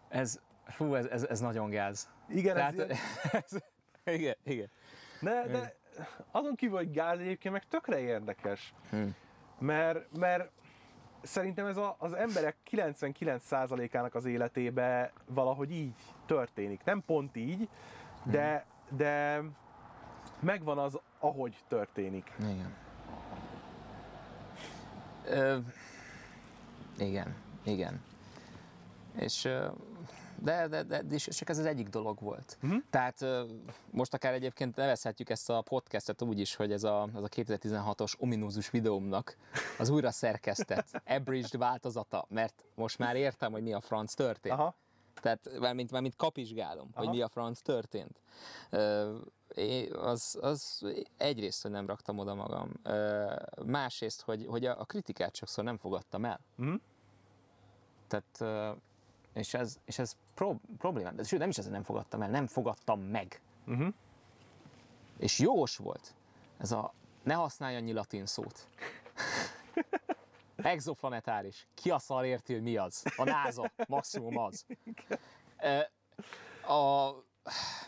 Ez, fú, ez, ez, ez nagyon gáz. Igen, ez, Tehát, ez, igen, igen. de, de azon kívül, hogy gáz egyébként meg tökre érdekes. Hm. Mert, mert szerintem ez a, az emberek 99%-ának az életébe valahogy így történik. Nem pont így, de, de megvan az, ahogy történik. Igen. Ö, igen, igen. És ö, de, de, de, de csak ez az egyik dolog volt. Mhm. Tehát most akár egyébként nevezhetjük ezt a podcastet úgy is, hogy ez a, ez a 2016-os ominózus videómnak az újra szerkesztett, abridged változata, mert most már értem, hogy mi a franc történt. Aha, Tehát mármint, mármint kapizsgálom, hogy Aha. mi a franc történt. Ö, az, az egyrészt, hogy nem raktam oda magam, Ö, másrészt, hogy, hogy a, a kritikát sokszor nem fogadtam el. Mhm. Tehát, és ez, és ez pro, problémám. De sőt, nem is ez, hogy nem fogadtam el, nem fogadtam meg. uh-huh. És jogos volt ez a ne használj annyi latin szót. Exoplanetáris. Ki a szar érti, hogy mi az? A NASA. Maximum az. A,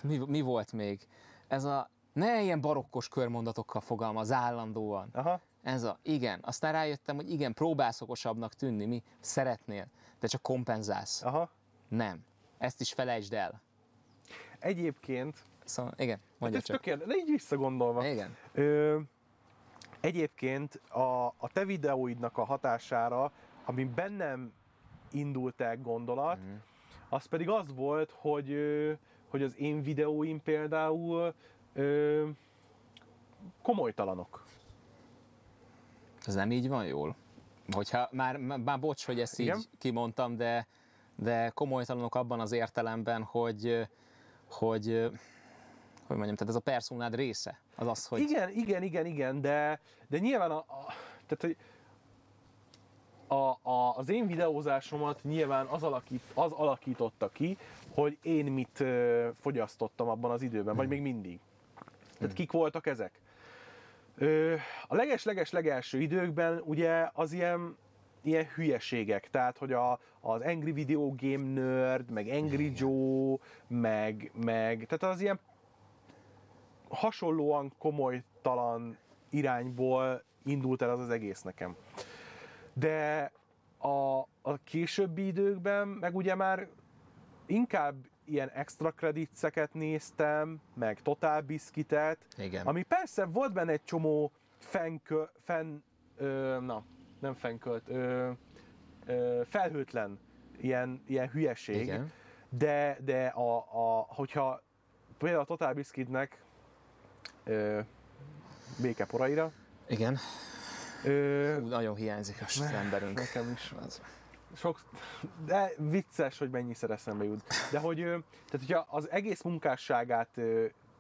mi, mi volt még? Ez a ne ilyen barokkos körmondatokkal fogalmaz állandóan. Aha, Ez a, igen. Aztán rájöttem, hogy igen, próbálsz okosabbnak tűnni, mi szeretnél, de csak kompenzálsz. aha. Nem. Ezt is felejtsd el. Egyébként, Szóval, igen, hát mondja ez csak. tök érde, de így visszagondolva. Igen. Ö, egyébként a, a te videóidnak a hatására, ami bennem indult el gondolat, Mhm. az pedig az volt, hogy, hogy az én videóim például ö, komolytalanok. Ez nem így van jól? Hogyha már, már bocs, hogy ezt így Igen. kimondtam, de, de komolytalanok abban az értelemben, hogy, hogy hogy mondjam, tehát ez a personád része. Az az, hogy Igen, igen, igen, igen, de, de nyilván a, a, tehát, hogy a, a, az én videózásomat nyilván az, alakít, az alakította ki, hogy én mit ö, fogyasztottam abban az időben, vagy még mindig. Tehát kik voltak ezek? A leges-leges legelső időkben ugye az ilyen, ilyen hülyeségek, tehát hogy a, az Angry Video Game Nerd, meg Angry Joe, meg, meg tehát az ilyen hasonlóan komolytalan irányból indult el az az egész nekem. De a, a későbbi időkben meg ugye már inkább ilyen extra kreditszeket néztem, meg Total Biscuitet, Igen. ami persze volt benne egy csomó fenkö, fen, ö, na, nem fenkölt, ö, ö, felhőtlen ilyen, ilyen hülyeség, Igen. de, de a, a, hogyha például a Total Biscuitnek ö, béke poraira, Igen. ö, Ú, nagyon hiányzik az emberünk. nekem is Az- sok, de vicces, hogy mennyiszer eszembe jut. De hogy, tehát hogyha az egész munkásságát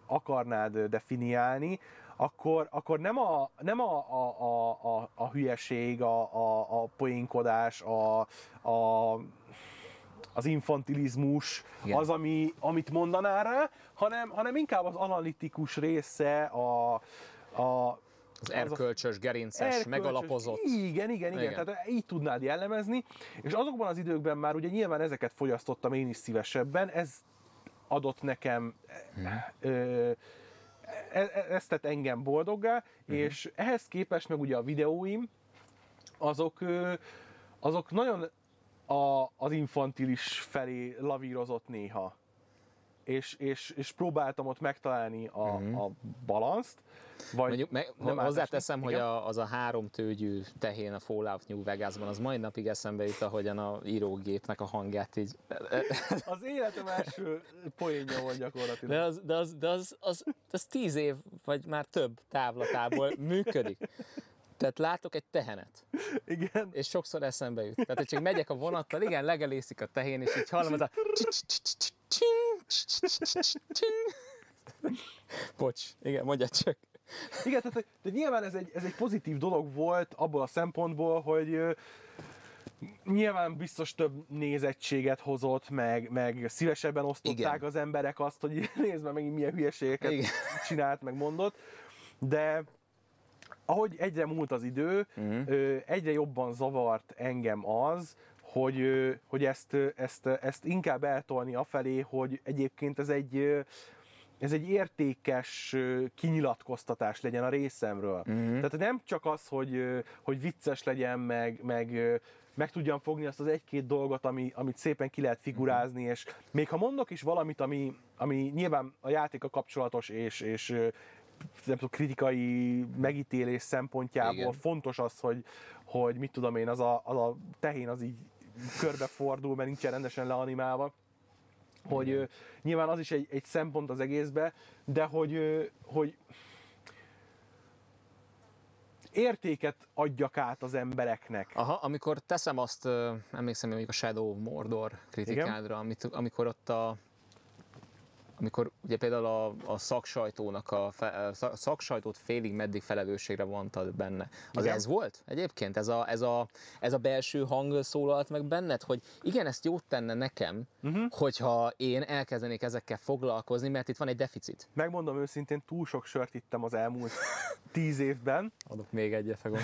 akarnád definiálni, akkor, akkor nem, a, nem a, a, a, a, a hülyeség, a, a, a poénkodás, a, a, az infantilizmus, Igen. az, ami, amit mondaná rá, hanem, hanem inkább az analitikus része, a, a, Az erkölcsös, gerinces, Erkölcsös. megalapozott. Igen, igen, igen, Igen. Tehát így tudnád jellemezni, és azokban az időkben már ugye nyilván ezeket fogyasztottam én is szívesebben, ez adott nekem, ö, e, e, ez tett engem boldoggá, és ehhez képest meg ugye a videóim, azok, azok nagyon a, az infantilis felé lavírozott néha. És, és, és próbáltam ott megtalálni a, a balanszt. Vagy Mondjuk, meg, nem hozzáteszem, átesni. hogy Igen. a, az a három tőgyű tehén a Fallout New Vegasban, az mai napig eszembe jut, ahogyan a írógépnek a hangját így... Az életem első poénja volt gyakorlatilag. De az, de az, de az, az, az tíz év, vagy már több távlatából működik. Tehát látok egy tehenet, Igen. és sokszor eszembe jut. Tehát, hogy csak megyek a vonattal, igen, legelészik a tehén, és így hallom az a... Bocs, igen, mondja csak. Igen, tehát de nyilván ez egy, ez egy pozitív dolog volt abból a szempontból, hogy nyilván biztos több nézettséget hozott, meg, meg szívesebben osztották Igen. az emberek azt, hogy nézd meg megint milyen hülyeségeket Igen. csinált, meg mondott. De ahogy egyre múlt az idő, ö, egyre jobban zavart engem az, hogy, hogy ezt, ezt, ezt inkább eltolni afelé, hogy egyébként ez egy, ez egy értékes kinyilatkoztatás legyen a részemről. Mhm. Tehát nem csak az, hogy, hogy vicces legyen, meg, meg, meg tudjam fogni azt az egy-két dolgot, ami, amit szépen ki lehet figurázni, és még ha mondok is valamit, ami, ami nyilván a játéka kapcsolatos, és, és nem tudom, kritikai megítélés szempontjából Igen. fontos az, hogy, hogy mit tudom én, az a, az a tehén az így körbefordul, mert nincsen rendesen leanimálva hogy ö, nyilván az is egy, egy szempont az egészbe, de hogy, ö, hogy értéket adjak át az embereknek. Aha, amikor teszem azt, emlékszem még a Shadow Mordor kritikádra, amit, amikor ott a amikor ugye például a, a szaksajtónak a, fe, a szak- szaksajtót félig meddig felelősségre vontad benne. Az Igen. ez volt egyébként? Ez a, ez, a, ez a belső hang szólalt meg benned, hogy igen, ezt jót tenne nekem, uh-huh. hogyha én elkezdenék ezekkel foglalkozni, mert itt van egy deficit. Megmondom őszintén, túl sok sört ittem az elmúlt tíz évben, Adok még egyet, fogom.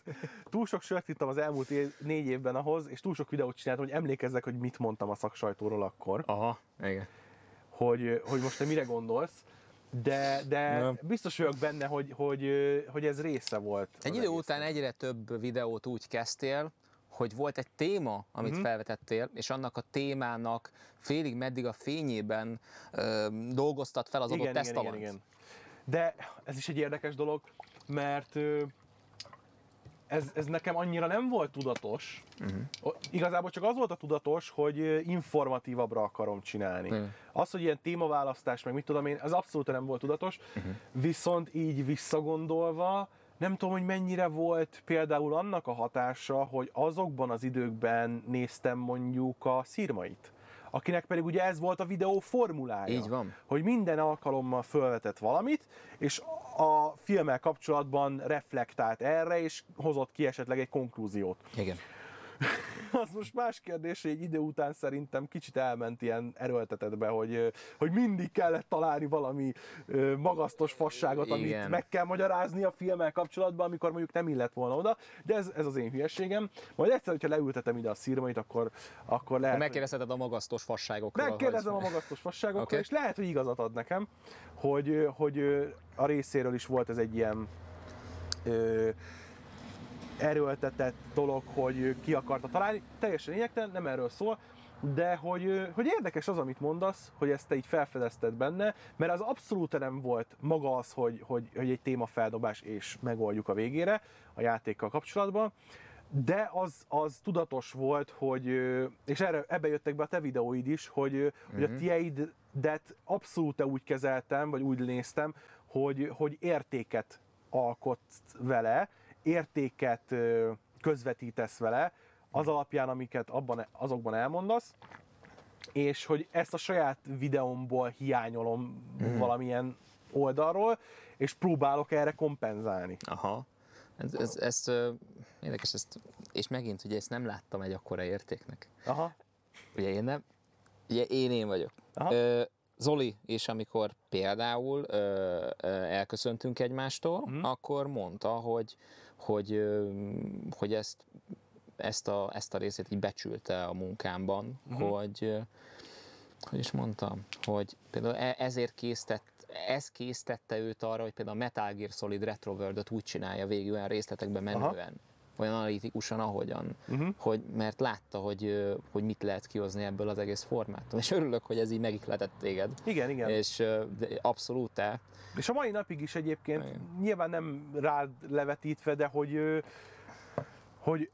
túl sok sört ittam az elmúlt év, négy évben ahhoz, és túl sok videót csináltam, hogy emlékezzek, hogy mit mondtam a szaksajtóról akkor, Aha, igen. Hogy, hogy most te mire gondolsz, de, de Nem. biztos vagyok benne, hogy, hogy, hogy ez része volt. Egy idő után egyre több videót úgy kezdtél, hogy volt egy téma, amit uh-huh. felvetettél, és annak a témának félig meddig a fényében ö, dolgoztat fel az adott igen, igen, tesztalant. igen, igen. De ez is egy érdekes dolog, mert ö, ez, ez nekem annyira nem volt tudatos. Uh-huh. Igazából csak az volt a tudatos, hogy informatívabbra akarom csinálni. Igen. Az, hogy ilyen témaválasztás, meg mit tudom én, az abszolút nem volt tudatos. Uh-huh. Viszont így visszagondolva, nem tudom, hogy mennyire volt például annak a hatása, hogy azokban az időkben néztem mondjuk a szírmait akinek pedig ugye ez volt a videó formulája. Így van. Hogy minden alkalommal felvetett valamit, és a filmmel kapcsolatban reflektált erre, és hozott ki esetleg egy konklúziót. Igen. az most más kérdés, hogy egy idő után szerintem kicsit elment ilyen erőltetetbe, hogy, hogy mindig kellett találni valami magasztos fasságot, amit Igen. meg kell magyarázni a filmmel kapcsolatban, amikor mondjuk nem illett volna oda, de ez, ez az én hülyeségem. Majd egyszer, hogyha leültetem ide a szírmait, akkor, akkor lehet, Megkérdezheted a magasztos fasságokról. Megkérdezem a hogy- magasztos fasságokról, okay. és lehet, hogy igazat ad nekem, hogy, hogy a részéről is volt ez egy ilyen ö, erőltetett dolog, hogy ki akarta találni. Teljesen lényegtelen, nem erről szól, de hogy, hogy érdekes az, amit mondasz, hogy ezt te így felfedezted benne, mert az abszolút nem volt maga az, hogy, hogy, hogy egy témafeldobás és megoldjuk a végére a játékkal kapcsolatban, de az, az tudatos volt, hogy, és erre, ebbe jöttek be a te videóid is, hogy, ö, hogy a tieidet abszolút úgy kezeltem, vagy úgy néztem, hogy, hogy értéket alkotsz vele, értéket közvetítesz vele, az alapján, amiket abban, azokban elmondasz, és hogy ezt a saját videómból hiányolom valamilyen oldalról, és próbálok erre kompenzálni. Aha. Ez, ez, ez ö, érdekes, ezt, és megint ugye ezt nem láttam egy akkora értéknek. Aha. Ugye én nem, ugye én én vagyok. Aha. Ö, Zoli, és amikor például ö, ö, elköszöntünk egymástól, Mhm. akkor mondta, hogy, hogy, hogy ezt, ezt, a, ezt a részét így becsülte a munkámban, Mhm. hogy, hogy is mondtam, hogy például e- ezért késztett, ez késztette őt arra, hogy például a Metal Gear Solid Retro World-ot úgy csinálja végig olyan részletekben Aha. Olyan analitikusan, ahogyan, Uh-huh. hogy, mert látta, hogy, hogy mit lehet kihozni ebből az egész formátum. És örülök, hogy ez így megihletett téged. Igen, igen. És de abszolút te. És a mai napig is egyébként, Igen. nyilván nem rád levetítve, de hogy, hogy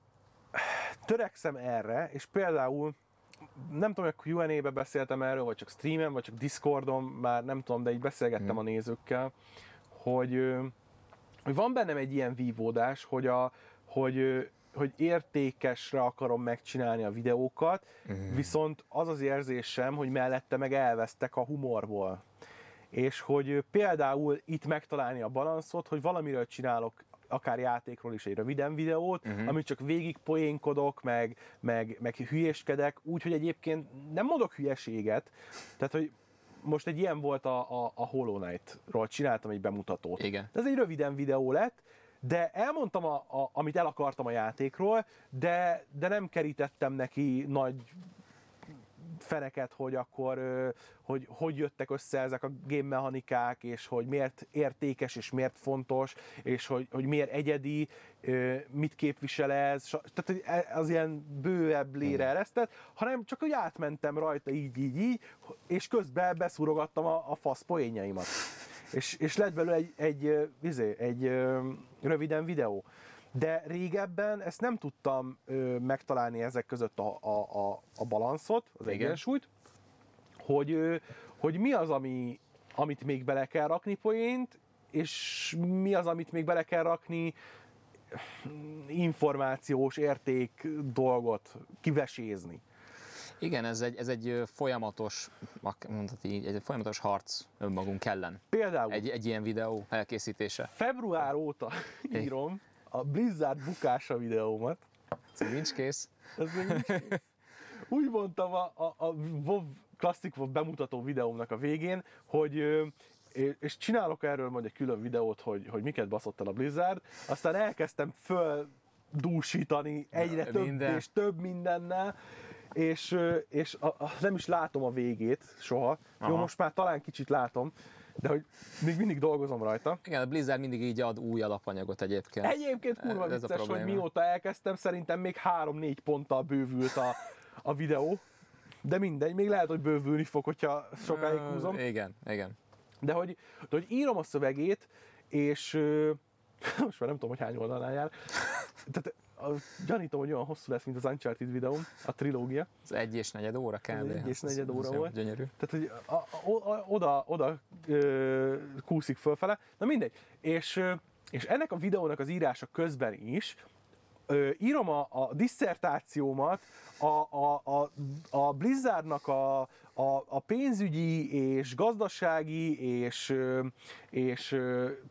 törekszem erre, és például nem tudom, hogy Q&A-be beszéltem erről, vagy csak streamen, vagy csak Discordon, már nem tudom, de így beszélgettem a nézőkkel, hogy, hogy van bennem egy ilyen vívódás, hogy, a, hogy, hogy értékesre akarom megcsinálni a videókat, viszont az az érzésem, hogy mellette meg elvesztek a humorból és hogy például itt megtalálni a balanszot, hogy valamiről csinálok akár játékról is egy röviden videót, uh-huh. amit csak végig poénkodok, meg, meg, meg hülyéskedek, úgyhogy egyébként nem mondok hülyeséget, tehát hogy most egy ilyen volt a, a, a Hollow Knight-ról, csináltam egy bemutatót. Igen. Ez egy röviden videó lett, de elmondtam, a, a, amit el akartam a játékról, de, de nem kerítettem neki nagy feneket, hogy akkor hogy, hogy jöttek össze ezek a game mechanikák, és hogy miért értékes, és miért fontos, és hogy, hogy miért egyedi, mit képvisel ez, tehát e- az ilyen bővebb lére eresztett, hanem csak úgy átmentem rajta így, így, így, és közben beszúrogattam a, a fasz poénjaimat. És, és lett belőle egy, egy, izé, egy ö, röviden videó. De régebben ezt nem tudtam ö, megtalálni ezek között a, a, a, a balanszot, az Igen. egyensúlyt, hogy, ö, hogy mi az, ami, amit még bele kell rakni poént, és mi az, amit még bele kell rakni információs érték dolgot kivesézni. Igen, ez egy, ez egy folyamatos, mondhatni így, egy folyamatos harc önmagunk ellen. Például Egy, egy ilyen videó elkészítése. február óta írom a Blizzard bukása videómat, Ez nincs kész. Ez még nincs kész. Úgy mondtam a, a, a WoW, Classic WoW bemutató videómnak a végén, hogy és csinálok erről majd egy külön videót, hogy, hogy miket baszott el a Blizzard, aztán elkezdtem föl dúsítani egyre több Minden. és több mindennel, és, ö, és a, a, nem is látom a végét soha. Jó, Aha. most már talán kicsit látom, de hogy még mindig dolgozom rajta. Igen, a Blizzard mindig így ad új alapanyagot egyébként. Egyébként kurva Ez vicces, hogy mióta elkezdtem, szerintem még 3-4 ponttal bővült a, a videó. De mindegy, még lehet, hogy bővülni fog, hogyha sokáig Ö, húzom. Igen, igen. De hogy, de hogy írom a szövegét, és ö, most már nem tudom, hogy hány oldalnál jár. Tehát a, gyanítom, hogy olyan hosszú lesz, mint az Uncharted videóm, a trilógia. Az egy és negyed óra kb. egy és Az- negyed az óra volt. Gyönyörű. Tehát, hogy a, a, o- oda, oda ö, kúszik fölfele. Na mindegy. És, és ennek a videónak az írása közben is ö, írom a, a disszertációmat a, a, a, a Blizzardnak a, a, a pénzügyi és gazdasági és, és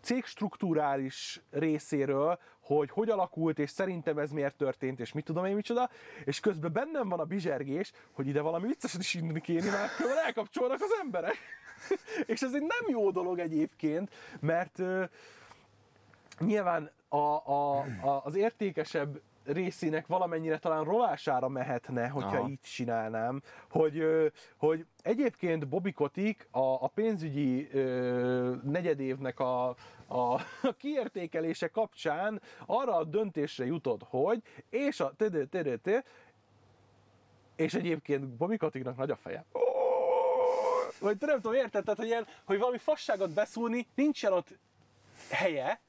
cégstruktúrális részéről, hogy hogy alakult, és szerintem ez miért történt, és mit tudom én micsoda, és közben bennem van a bizsergés, hogy ide valami vicceset is inni kéne, mert elkapcsolnak az emberek. és ez egy nem jó dolog egyébként, mert ö, nyilván a, a, a, az értékesebb részének valamennyire talán rovására mehetne, hogyha Aha. így csinálnám, hogy, hogy egyébként Bobby Kotick a, a pénzügyi ö, negyedévnek a, a, a kiértékelése kapcsán arra a döntésre jutott, hogy és a és egyébként Bobby Koticknak nagy a feje. Vagy nem tudom, érted? Tehát, hogy, ilyen, hogy valami fasságot beszúrni, nincsen ott helye,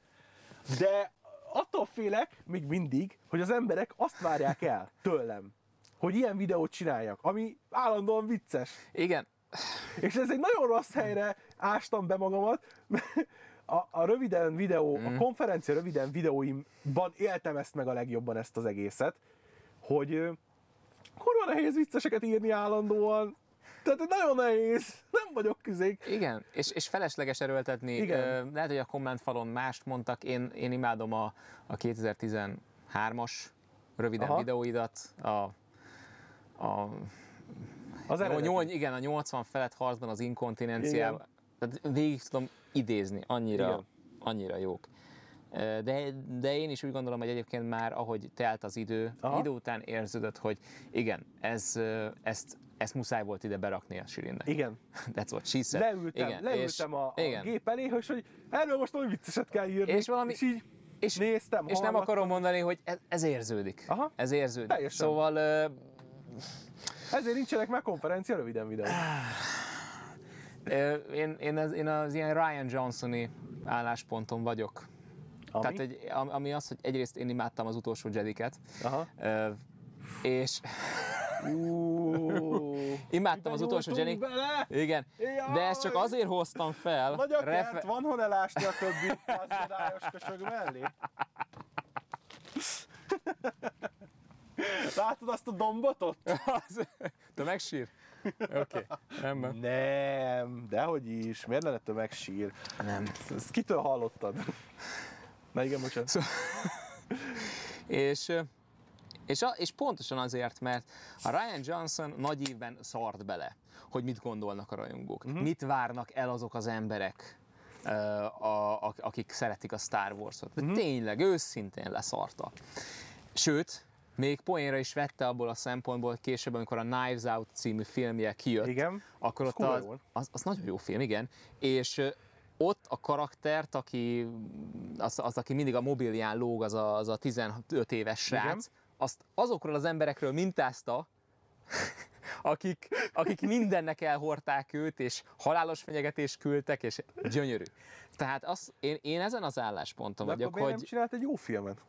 de attól félek, még mindig, hogy az emberek azt várják el tőlem, hogy ilyen videót csináljak, ami állandóan vicces. Igen, És ez egy nagyon rossz helyre ástam be magamat, a, a röviden videó, mm. a konferencia röviden videóimban éltem ezt meg a legjobban ezt az egészet, hogy kurva nehéz vicceseket írni állandóan. Tehát nagyon nehéz, nem vagyok küzék. Igen, és, és felesleges erőltetni. Igen. Lehet, hogy a kommentfalon mást mondtak, én, én imádom a, a 2013-as röviden Aha. videóidat, a, a Az eredeti. nyolc, igen, a 80 felett harcban az inkontinenciával. Tehát végig tudom idézni, annyira, Igen. annyira jók. De, de én is úgy gondolom, hogy egyébként már ahogy telt az idő, Aha. idő után érződött, hogy igen, ez, ezt, ezt muszáj volt ide berakni a Sirinnek. Igen. That's what she said. Leültem, igen, leültem a, a igen. gép elé, hogy, hogy erről most olyan vicceset kell írni. És valami- és így és, néztem, és nem akarom mondani, hogy ez, ez érződik. Aha. Ez érződik. Teljesen. Szóval ö, Ezért nincsenek már konferencia röviden videó. ö, én, én, az, én az ilyen Ryan Johnsoni állásponton vagyok. Ami? Tehát, egy, am- ami az, hogy egyrészt én imádtam az utolsó Jediket, Aha. és Ú, imádtam az utolsó bele! Igen, de ezt csak Jaj! azért hoztam fel. Nagy a refe- kert, van hol elásni a többi gazdadályos kösög mellé? Látod azt a dombot ott? Tömegsír? Oké, okay. rendben. Nem, dehogy is. Miért lenne tömegsír? Nem. Ezt kitől hallottad? Na igen, bocsánat. Szóval- És, és, a, és pontosan azért, mert a Ryan Johnson nagy évben szart bele, hogy mit gondolnak a rajongók, uh-huh. mit várnak el azok az emberek, a, a, akik szeretik a Star Wars-ot. Uh-huh. Tényleg, őszintén leszarta. Sőt, még poénra is vette abból a szempontból, hogy később, amikor a Knives Out című filmje kijött, Igen. akkor Az ott az, az, az nagyon jó film, igen. És ott a karaktert, aki, az, az aki mindig a mobilján lóg, az a, az a 15 éves srác, Igen. azt azokról az emberekről mintázta, akik, akik mindennek elhordták őt, és halálos fenyegetést küldtek, és gyönyörű. Tehát az, én, én ezen az állásponton De vagyok, miért nem hogy csinált egy jó filmet?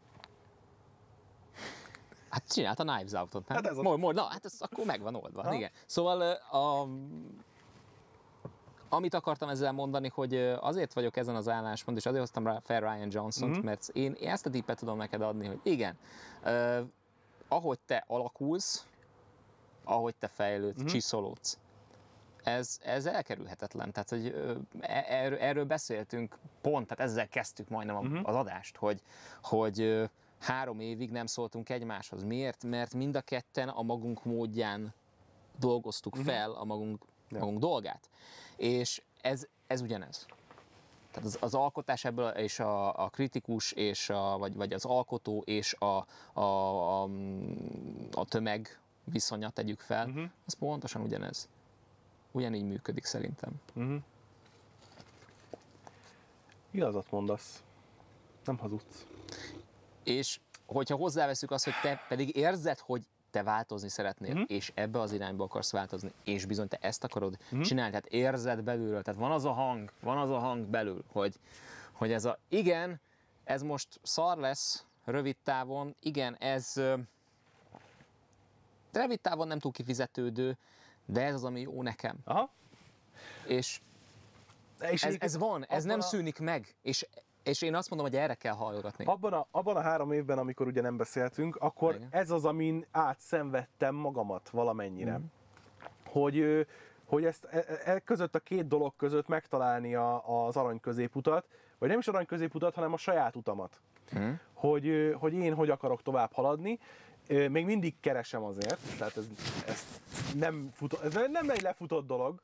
hát csinált a Knives Out-ot, nem? Hát ez mol, na, hát ez akkor meg van oldva, Ha. igen. Szóval a, amit akartam ezzel mondani, hogy azért vagyok ezen az álláspont, és azért hoztam rá fel Ryan Johnson-t, Mhm. mm-hmm. mert én ezt a tippet tudom neked adni, hogy igen, ö, ahogy te alakulsz, ahogy te fejlődsz, Mhm. mm-hmm. csiszolódsz, ez, ez elkerülhetetlen. Tehát, hogy e- erről, erről beszéltünk pont, tehát ezzel kezdtük majdnem a, az adást, hogy, hogy három évig nem szóltunk egymáshoz. Miért? Mert mind a ketten a magunk módján dolgoztuk fel a magunk, Ja. magunk dolgát. És ez, ez ugyanez. Tehát az, az alkotás ebből, és a, a kritikus, és a, vagy, vagy az alkotó, és a, a, a, a tömeg viszonya tegyük fel, uh-huh. az pontosan ugyanez. Ugyanígy működik szerintem. Uh-huh. Igazat mondasz. Nem hazudsz. És hogyha hozzáveszünk azt, hogy te pedig érzed, hogy te változni szeretnél, Mhm. és ebbe az irányba akarsz változni, és bizony te ezt akarod csinálni, tehát érzed belülről, tehát van az a hang, van az a hang belül, hogy, hogy ez a, igen, ez most szar lesz rövid távon, igen, ez ö, rövid távon nem túl kifizetődő, de ez az, ami jó nekem. Aha. És És ez, ez van, ez nem a- szűnik meg, és És én azt mondom, hogy erre kell hallgatni. abban a, abban a három évben, amikor ugye nem beszéltünk, akkor Igen. ez az, amin átszenvedtem magamat valamennyire. Mhm. Hogy, hogy ezt e, e között a két dolog között megtalálni a, az arany középutat, vagy nem is arany középutat, hanem a saját utamat. Mhm. Hogy, hogy én hogy akarok tovább haladni. Még mindig keresem azért, tehát ez, ez, nem, fut, ez nem egy lefutott dolog,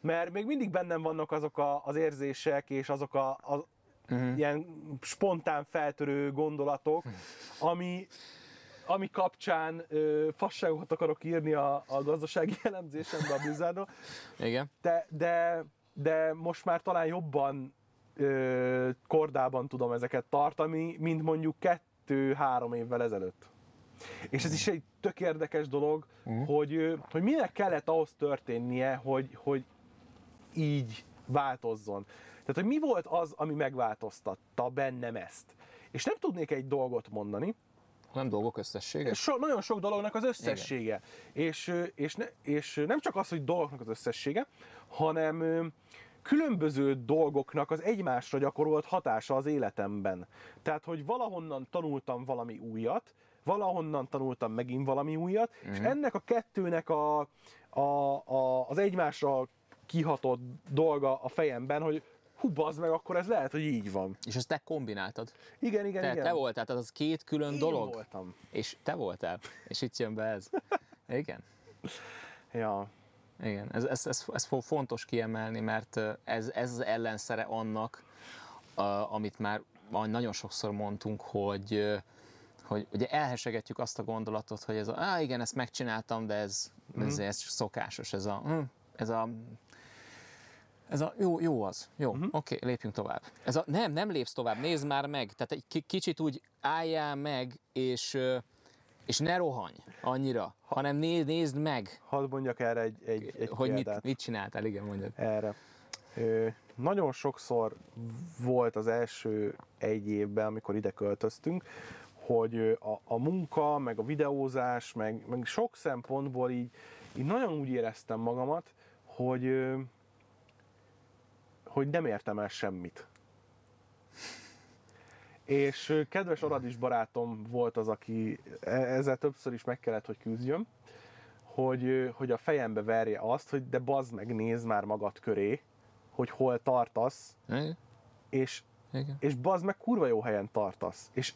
mert még mindig bennem vannak azok a, az érzések és azok a, a Mhm. ilyen spontán feltörő gondolatok, ami, ami kapcsán ö, fasságokat akarok írni a, a gazdasági elemzésembe a Blizzardról, Igen. de, de, de most már talán jobban ö, kordában tudom ezeket tartani, mint mondjuk kettő-három évvel ezelőtt. És ez is egy tök érdekes dolog, Mhm. hogy, hogy minek kellett ahhoz történnie, hogy, hogy így változzon. Tehát, hogy mi volt az, ami megváltoztatta bennem ezt. És nem tudnék egy dolgot mondani, Nem dolgok összessége? so, nagyon sok dolognak az összessége. És, és, ne, és nem csak az, hogy dolgoknak az összessége, hanem különböző dolgoknak az egymásra gyakorolt hatása az életemben. Tehát, hogy valahonnan tanultam valami újat, valahonnan tanultam megint valami újat, és ennek a kettőnek a, a, a, az egymásra kihatott dolga a fejemben, hogy hú, bazd meg, akkor ez lehet, hogy így van. És ezt te kombináltad. Igen, igen, Te, igen. te voltál, tehát az két külön Én dolog. voltam. És te voltál. És itt jön be ez. Igen. Ja. Igen, ez, ez, ez, ez fo- fontos kiemelni, mert ez, ez az ellenszere annak, a, amit már nagyon sokszor mondtunk, hogy, hogy ugye elhesegetjük azt a gondolatot, hogy ez a, á, igen, ezt megcsináltam, de ez, ez, ez szokásos, ez a, hm, ez a ez a jó, jó az, jó, uh-huh. oké, okay, lépjünk tovább. Ez a, nem, nem lépsz tovább, nézd már meg, tehát egy ki- kicsit úgy álljál meg, és, és ne rohanj annyira, hanem nézd, nézd meg, Hadd mondjak erre egy, egy, egy hogy mit, példát. mit csináltál, igen, mondjad. erre. Ö, nagyon sokszor volt az első egy évben, amikor ide költöztünk, hogy a, a munka, meg a videózás, meg, meg sok szempontból így, így nagyon úgy éreztem magamat, hogy, hogy nem értem el semmit. És kedves Aradis barátom volt az, aki e- ezzel többször is meg kellett, hogy küzdjön, hogy, hogy a fejembe verje azt, hogy de bazd meg, nézd már magad köré, hogy hol tartasz, Igen, és, igen. és bazd meg kurva jó helyen tartasz. És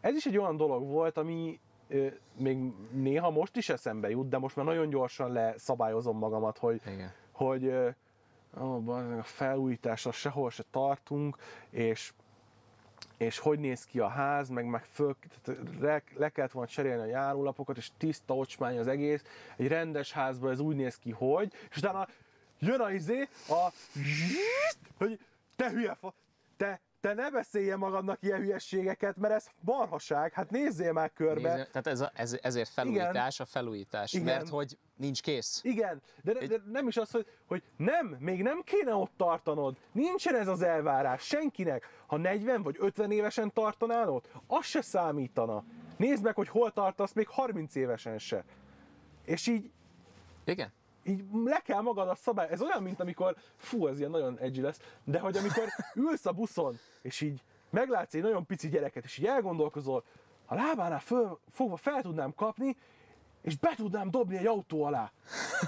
ez is egy olyan dolog volt, ami ö, még néha most is eszembe jut, de most már nagyon gyorsan leszabályozom magamat, hogy, igen. hogy ö, meg, a felújításra sehol se tartunk, és és hogy néz ki a ház, meg, meg föl, tehát le, le kellett volna cserélni a járólapokat, és tiszta ocsmány az egész. Egy rendes házban ez úgy néz ki, hogy, és utána jön a izé, a hogy te hülye fa, te, te ne beszélje magadnak ilyen hülyességeket, mert ez marhaság, hát nézzél már körbe. Nézd, tehát ez a, ez, ezért felújítás a felújítás, Igen. mert hogy nincs kész. Igen, de, de, de nem is az, hogy, hogy nem, még nem kéne ott tartanod. Nincsen ez az elvárás senkinek. Ha 40 vagy 50 évesen tartanál ott, az se számítana. Nézd meg, hogy hol tartasz még 30 évesen se. És így, Igen? Így le kell magad a szabály. Ez olyan, mint amikor, fú, ez ilyen nagyon edgy lesz, de hogy amikor ülsz a buszon, és így meglátsz egy nagyon pici gyereket, és így elgondolkozol, a lábánál föl, fogva fel tudnám kapni, és be tudnám dobni egy autó alá.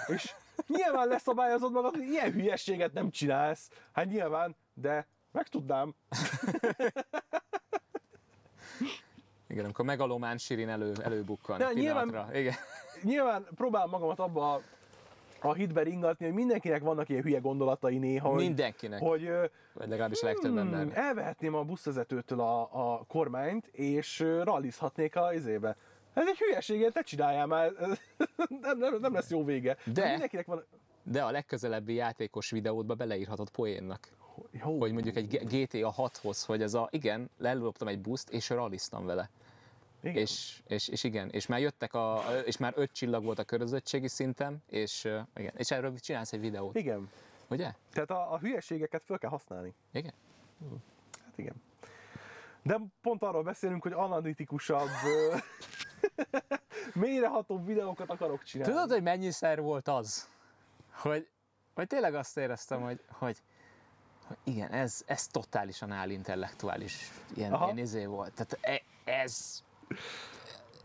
És nyilván leszabályozod magad, hogy ilyen hülyességet nem csinálsz. Hát nyilván, de meg tudnám. Igen, amikor megalomán Sirin elő, előbukkan De nyilván-. Igen. Nyilván próbálom magamat abba a, hitbe ringatni, hogy mindenkinek vannak ilyen hülye gondolatai néha, Mindenkinek. hogy Vagy legalábbis a legtöbb Hmm, embernek. elvehetném a buszvezetőtől a, a kormányt, és rallizhatnék a izébe. Ez egy hülyeség, te csináljál már, nem, nem, nem lesz jó vége. De- Mindenkinek van... De a legközelebbi játékos videódba beleírhatod poénnak. Jó, Hogy mondjuk egy GTA 6-hoz, hogy ez a, igen, leloptam egy buszt, és ralliztam vele. Igen. És, és, és, igen, és már jöttek a, és már öt csillag volt a körözöttségi szintem, és igen, és erről csinálsz egy videót, igen. ugye? Tehát a, a hülyeségeket föl kell használni. Igen. Hát igen. De pont arról beszélünk, hogy analitikusabb, mélyrehatóbb videókat akarok csinálni. Tudod, hogy mennyiszer volt az, hogy, hogy tényleg azt éreztem, hogy, hogy, Igen, ez, ez totálisan álintellektuális ilyen, Aha. ilyen izé volt. Tehát e- ez...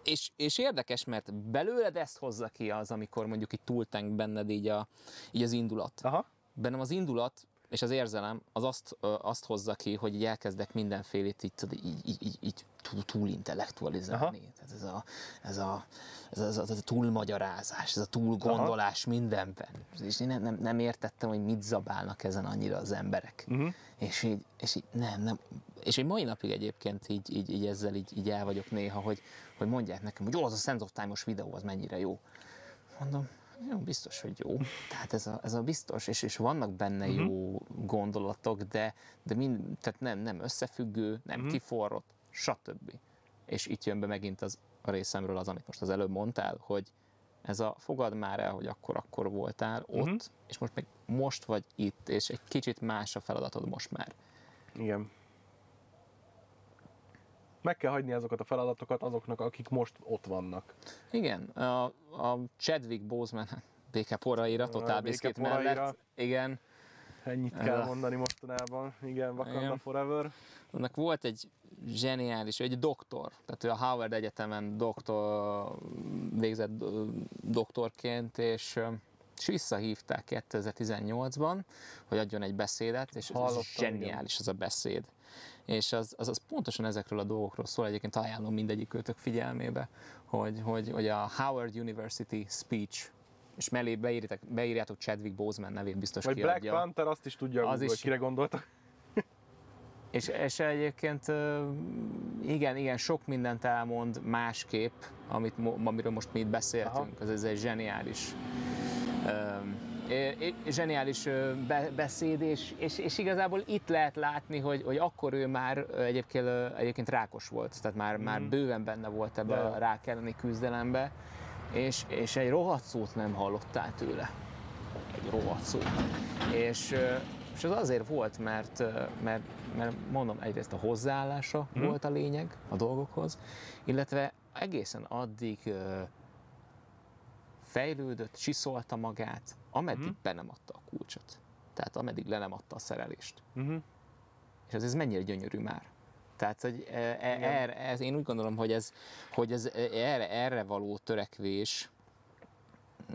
És, és érdekes, mert belőled ezt hozza ki az, amikor mondjuk itt túltenk benned így, a, így az indulat. Aha. Bennem az indulat és az érzelem az azt, azt hozza ki, hogy így elkezdek mindenfélét így, így, így, így, így túl, túl intellektualizálni. Tehát ez a, ez a, ez a, ez a, ez a túlmagyarázás, ez a túl gondolás mindenben. És én nem, nem, nem értettem, hogy mit zabálnak ezen annyira az emberek. Uh-huh. És így, és így nem, nem. És egy mai napig egyébként így, így, így ezzel így, így el vagyok néha, hogy, hogy mondják nekem, hogy jó, az a Sense of Time-os videó, az mennyire jó. Mondom, jó, biztos, hogy jó. Tehát ez a, ez a biztos, és, és vannak benne uh-huh. jó gondolatok, de, de mind, tehát nem, nem összefüggő, nem uh-huh. kiforrott, stb. És itt jön be megint az a részemről az, amit most az előbb mondtál, hogy ez a fogad már el, hogy akkor akkor voltál ott, uh-huh. és most meg most vagy itt, és egy kicsit más a feladatod most már. Igen. Meg kell hagyni azokat a feladatokat azoknak, akik most ott vannak. Igen, a, a Chadwick Boseman, hát béke poraira, Total béke Biscuit poraira. mellett, igen, Ennyit kell mondani mostanában. Igen, Wakanda Igen. Forever. annak volt egy zseniális, egy doktor, tehát ő a Howard Egyetemen doktor, végzett doktorként, és, és visszahívták 2018-ban, hogy adjon egy beszédet, és ez zseniális az a beszéd. És az, az, az pontosan ezekről a dolgokról szól, egyébként ajánlom mindegyik őtök figyelmébe, hogy, hogy, hogy a Howard University speech, és mellé beírjátok, beírjátok Chadwick Boseman nevét, biztos Vagy Black kiadja. Panther, azt is tudja, Az Google, is- hogy kire gondoltak. És, és egyébként igen, igen, sok mindent elmond másképp, amit, amiről most mi itt beszéltünk. Ez, ez egy zseniális é- zseniális beszéd, és, és, és igazából itt lehet látni, hogy, hogy akkor ő már egyébként, egyébként rákos volt, tehát már, már bőven benne volt ebbe De. a rák elleni küzdelembe, és, és egy rohadt szót nem hallottál tőle. Egy rohadt szót. És, és az azért volt, mert, mert, mert mondom, egyrészt a hozzáállása Mhm. volt a lényeg a dolgokhoz, illetve egészen addig fejlődött, csiszolta magát, ameddig Mhm. be nem adta a kulcsot. Tehát ameddig le nem adta a szerelést. Uh-huh. És ez, ez mennyire gyönyörű már. Tehát, hogy e, e, erre, ez, én úgy gondolom, hogy ez, hogy ez e, erre, erre való törekvés,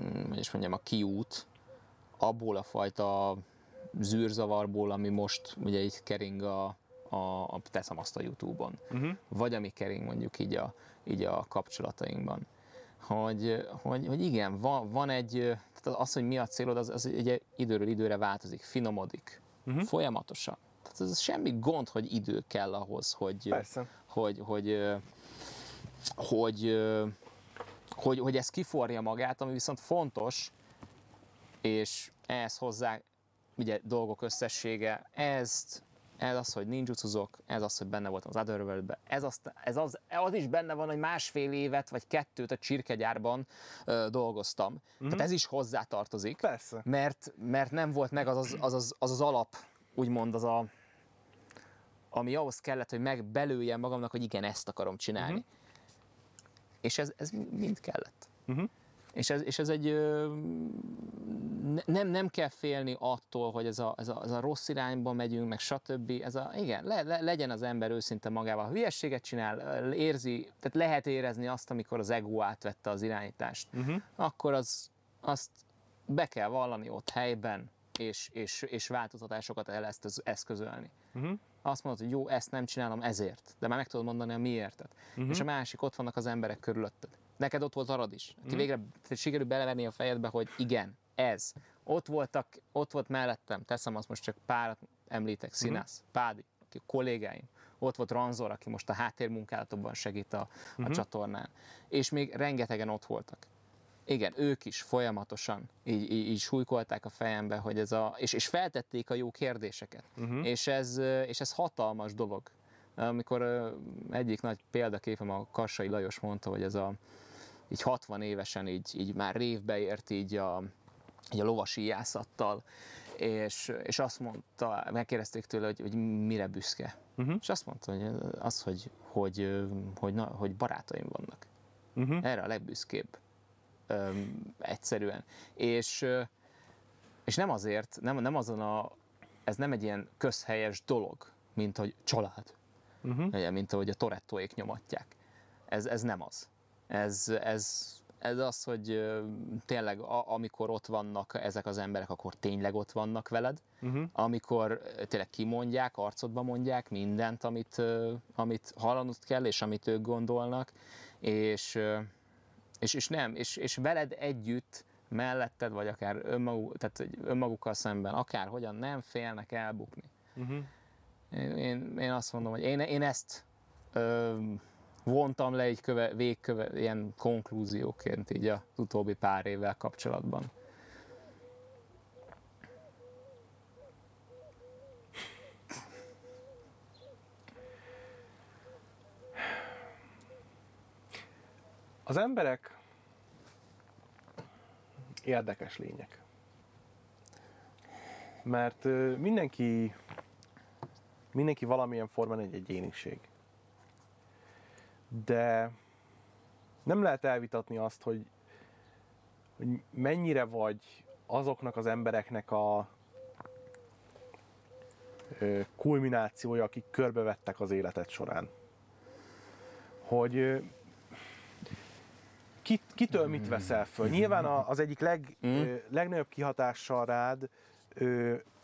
mm, hogy is mondjam, a kiút, abból a fajta zűrzavarból, ami most ugye így kering a, a, a teszem azt a Youtube-on, Uh-huh. vagy ami kering mondjuk így a, így a kapcsolatainkban. Hogy, hogy, hogy igen, van, van egy, tehát az, hogy mi a célod, az, az ugye időről időre változik, finomodik, Mhm. folyamatosan. Tehát ez semmi gond, hogy idő kell ahhoz, hogy, Persze. hogy, hogy, hogy, ö, hogy, hogy ez kiforja magát, ami viszont fontos, és ehhez hozzá ugye dolgok összessége, ezt, ez az, hogy ninjutszuzok, ez az, hogy benne voltam az otherworld ez, az, ez az, az is benne van, hogy másfél évet vagy kettőt a csirkegyárban ö, dolgoztam. Mm-hmm. Tehát ez is hozzá tartozik Persze. mert, mert nem volt meg az az, az, az, az, az alap, úgymond az a, ami ahhoz kellett, hogy megbelőjem magamnak, hogy igen, ezt akarom csinálni. Uh-huh. És ez, ez mind kellett. Uh-huh. És ez, és ez egy, nem, nem kell félni attól, hogy ez a, ez, a, ez a rossz irányba megyünk, meg stb. Ez a, igen, le, le, legyen az ember őszinte magával. Ha hülyességet csinál, érzi, tehát lehet érezni azt, amikor az ego átvette az irányítást, Uh-huh. akkor az, azt be kell vallani ott helyben, és, és, és változtatásokat el ezt eszközölni. Uh-huh. Azt mondod, hogy jó, ezt nem csinálom ezért, de már meg tudod mondani a miértet. Uh-huh. És a másik, ott vannak az emberek körülötted. Neked ott volt arad is, aki uh-huh. végre sikerül belevenni a fejedbe, hogy igen, ez. Ott voltak, ott volt mellettem, teszem azt most csak párat említek, Színász, uh-huh. Pádi, aki kollégáim. Ott volt Ranzor, aki most a háttérmunkálatokban segít a, a uh-huh. csatornán. És még rengetegen ott voltak. Igen, ők is folyamatosan így, így, így súlykolták a fejembe, hogy ez a, és, és feltették a jó kérdéseket. Uh-huh. És, ez, és ez hatalmas dolog. Amikor egyik nagy példaképem a Kassai Lajos mondta, hogy ez a így 60 évesen így, így már révbe ért így a, így a lovasi íjászattal, és, és azt mondta, megkérdezték tőle, hogy, hogy mire büszke. Mhm. És azt mondta, hogy az, hogy, hogy, hogy, na, hogy barátaim vannak. Uh-huh. Erre a legbüszkébb. Öm, egyszerűen. És, és nem azért, nem, nem azon a ez nem egy ilyen közhelyes dolog, mint hogy család, Uh-huh. mint ahogy a Torettoék nyomatják. Ez, ez nem az. Ez, ez, ez az, hogy tényleg a, amikor ott vannak ezek az emberek, akkor tényleg ott vannak veled, Uh-huh. amikor tényleg kimondják, arcodba mondják mindent, amit, amit hallanod kell, és amit ők gondolnak, és, és, és nem, és, és veled együtt, melletted, vagy akár önmaguk, tehát önmagukkal szemben, akár hogyan nem félnek elbukni. Uh-huh. Én, én azt mondom, hogy én, én ezt ö, vontam le egy köve, végköve, ilyen konklúzióként így az utóbbi pár évvel kapcsolatban. Az emberek érdekes lények. Mert mindenki, mindenki valamilyen formán egy egyéniség. De nem lehet elvitatni azt, hogy, hogy mennyire vagy azoknak az embereknek a kulminációja, akik körbevettek az életed során. Hogy kit, kitől mit veszel föl? Nyilván az egyik leg, ö, legnagyobb kihatással rád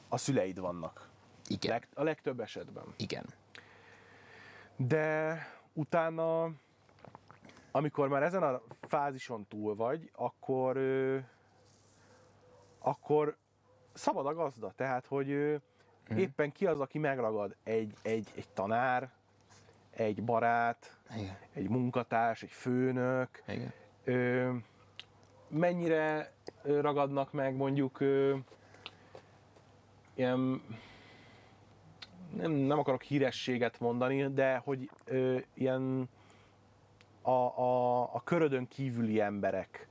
a szüleid vannak. Igen. A legtöbb esetben. Igen. De utána, amikor már ezen a fázison túl vagy, akkor, akkor szabad a gazda. Tehát, hogy ö, éppen ki az, aki megragad egy, egy, egy tanár, egy barát, Igen. egy munkatárs, egy főnök, Igen. ö, mennyire ragadnak meg mondjuk ö, ilyen nem, nem akarok hírességet mondani, de hogy ö, ilyen a, a, a körödön kívüli emberek,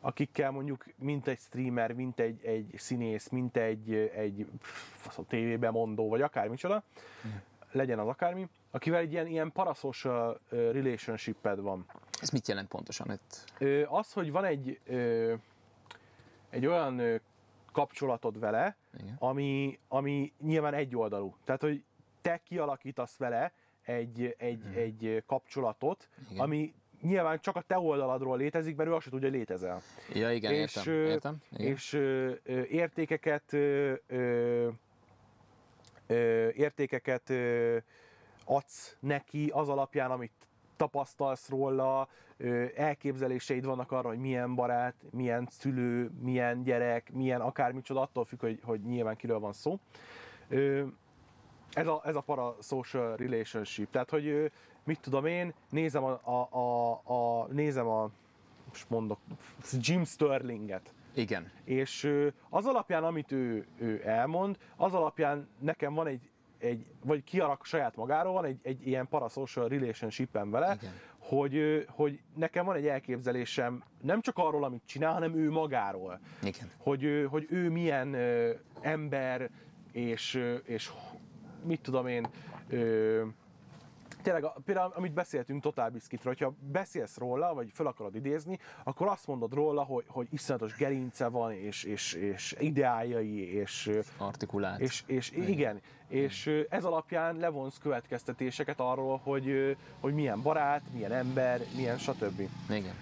akikkel mondjuk mint egy streamer, mint egy, egy színész, mint egy, egy fasz, tévében mondó, vagy akármicsoda, legyen az akármi, akivel egy ilyen, ilyen parasocial ö, relationshiped van. Ez mit jelent pontosan itt? Ö, az, hogy van egy, ö, egy olyan kapcsolatod vele, Igen. ami, ami nyilván egyoldalú. Tehát, hogy te kialakítasz vele egy, egy, egy kapcsolatot, Mhm. Igen. ami nyilván csak a te oldaladról létezik, mert ő azt se tudja, hogy létezel. Ja, igen, És, értem. értem. Igen. És ö, ö, értékeket ö, ö, értékeket ö, adsz neki az alapján, amit tapasztalsz róla, elképzeléseid vannak arra, hogy milyen barát, milyen szülő, milyen gyerek, milyen akármicsoda, attól függ, hogy, hogy nyilván kiről van szó. Ez a, ez a parasocial relationship. Tehát, hogy mit tudom én, nézem a, a, a, a nézem a most mondok, Jim Sterlinget, igen. és az alapján, amit ő, ő elmond, az alapján nekem van egy, egy vagy kialak saját magáról, van egy, egy ilyen parasocial relationship vele, Igen. hogy, hogy nekem van egy elképzelésem nem csak arról, amit csinál, hanem ő magáról. Igen. Hogy, hogy ő milyen ember, és, és mit tudom én, tényleg, a- például amit beszéltünk Total Biscuitről, hogyha beszélsz róla, vagy fel akarod idézni, akkor azt mondod róla, hogy, hogy iszonyatos gerince van, és, és, és ideájai, és, Artikulált. és, és igen, és ö, ez alapján levonsz következtetéseket arról, hogy, hogy milyen barát, milyen ember, milyen stb. Igen.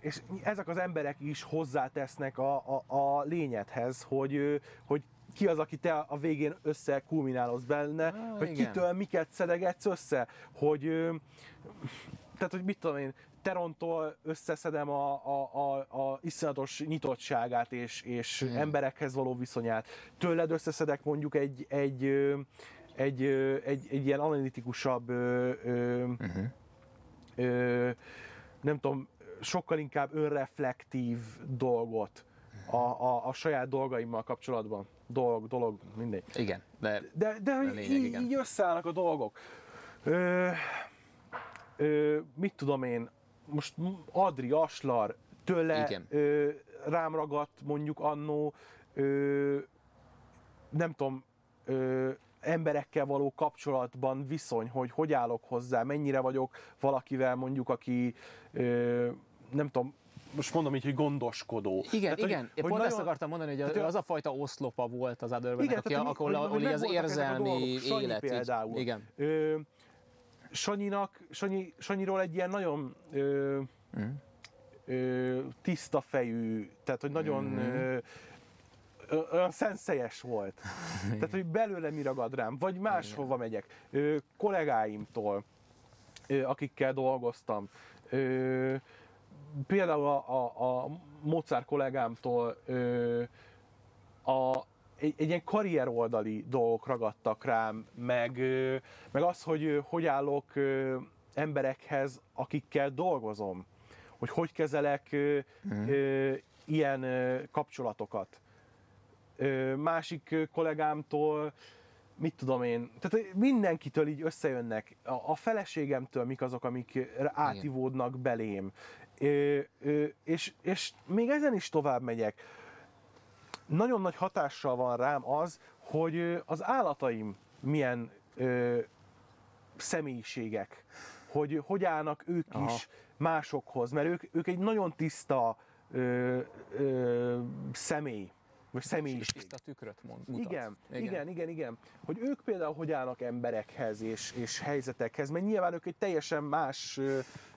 És ezek az emberek is hozzátesznek a, a, a lényedhez, hogy, hogy ki az, aki te a végén össze kulminálod benne, Ah, hogy igen. kitől miket szedegetsz össze, hogy tehát, hogy mit tudom én, Terontól összeszedem a, a, a, a iszonyatos nyitottságát és, és Hmm. emberekhez való viszonyát. Tőled összeszedek mondjuk egy, egy, egy, egy, egy ilyen analitikusabb ö, ö, Uh-huh. ö, nem tudom, sokkal inkább önreflektív dolgot a, a, a saját dolgaimmal kapcsolatban. Dolog, dolog, mindegy. Igen. De De, de hogy lényeg, így, igen. így összeállnak a dolgok. Ö, ö, mit tudom én, most Adri, Aslar, tőle Igen. ö, rám ragadt mondjuk annó, ö, nem tudom, ö, emberekkel való kapcsolatban viszony, hogy hogy állok hozzá, mennyire vagyok valakivel mondjuk, aki ö, nem tudom, most mondom így, hogy gondoskodó. Igen, Tehát, hogy- igen. Én hogy pont ezt nagyon- akartam mondani, hogy Tehát, az, a fajta oszlopa volt az Igen, aki, tehát, hogy- akkor hogy- hogy hogy az érzelmi dolgok. Élet. így- például. Igen. Ö, Sanyinak, Sanyi, Sanyiról egy ilyen nagyon ö, Mhm. ö, tiszta fejű, tehát hogy nagyon Mhm. ö, olyan szenszelyes volt. Tehát, hogy belőle mi ragad rám, vagy máshova megyek. Ö, kollégáimtól, ö, akikkel dolgoztam. Ö, például a, a, a Mozart kollégámtól ö, a, egy, egy ilyen karrieroldali dolgok ragadtak rám, meg, ö, meg az, hogy hogy állok ö, emberekhez, akikkel dolgozom, hogy hogy kezelek ö, ö, ilyen ö, kapcsolatokat. Ö, másik ö, kollégámtól, mit tudom én, tehát mindenkitől így összejönnek, a, a feleségemtől mik azok, amik átivódnak belém, ö, ö, és, és még ezen is tovább megyek. Nagyon nagy hatással van rám az, hogy az állataim milyen ö, személyiségek, hogy hogy állnak ők Aha. is másokhoz, mert ők, ők egy nagyon tiszta ö, ö, személy, vagy személyiség. tiszta tükröt mond, mutat. Igen, igen, igen, igen, igen. Hogy ők például hogy állnak emberekhez és, és helyzetekhez, mert nyilván ők egy teljesen más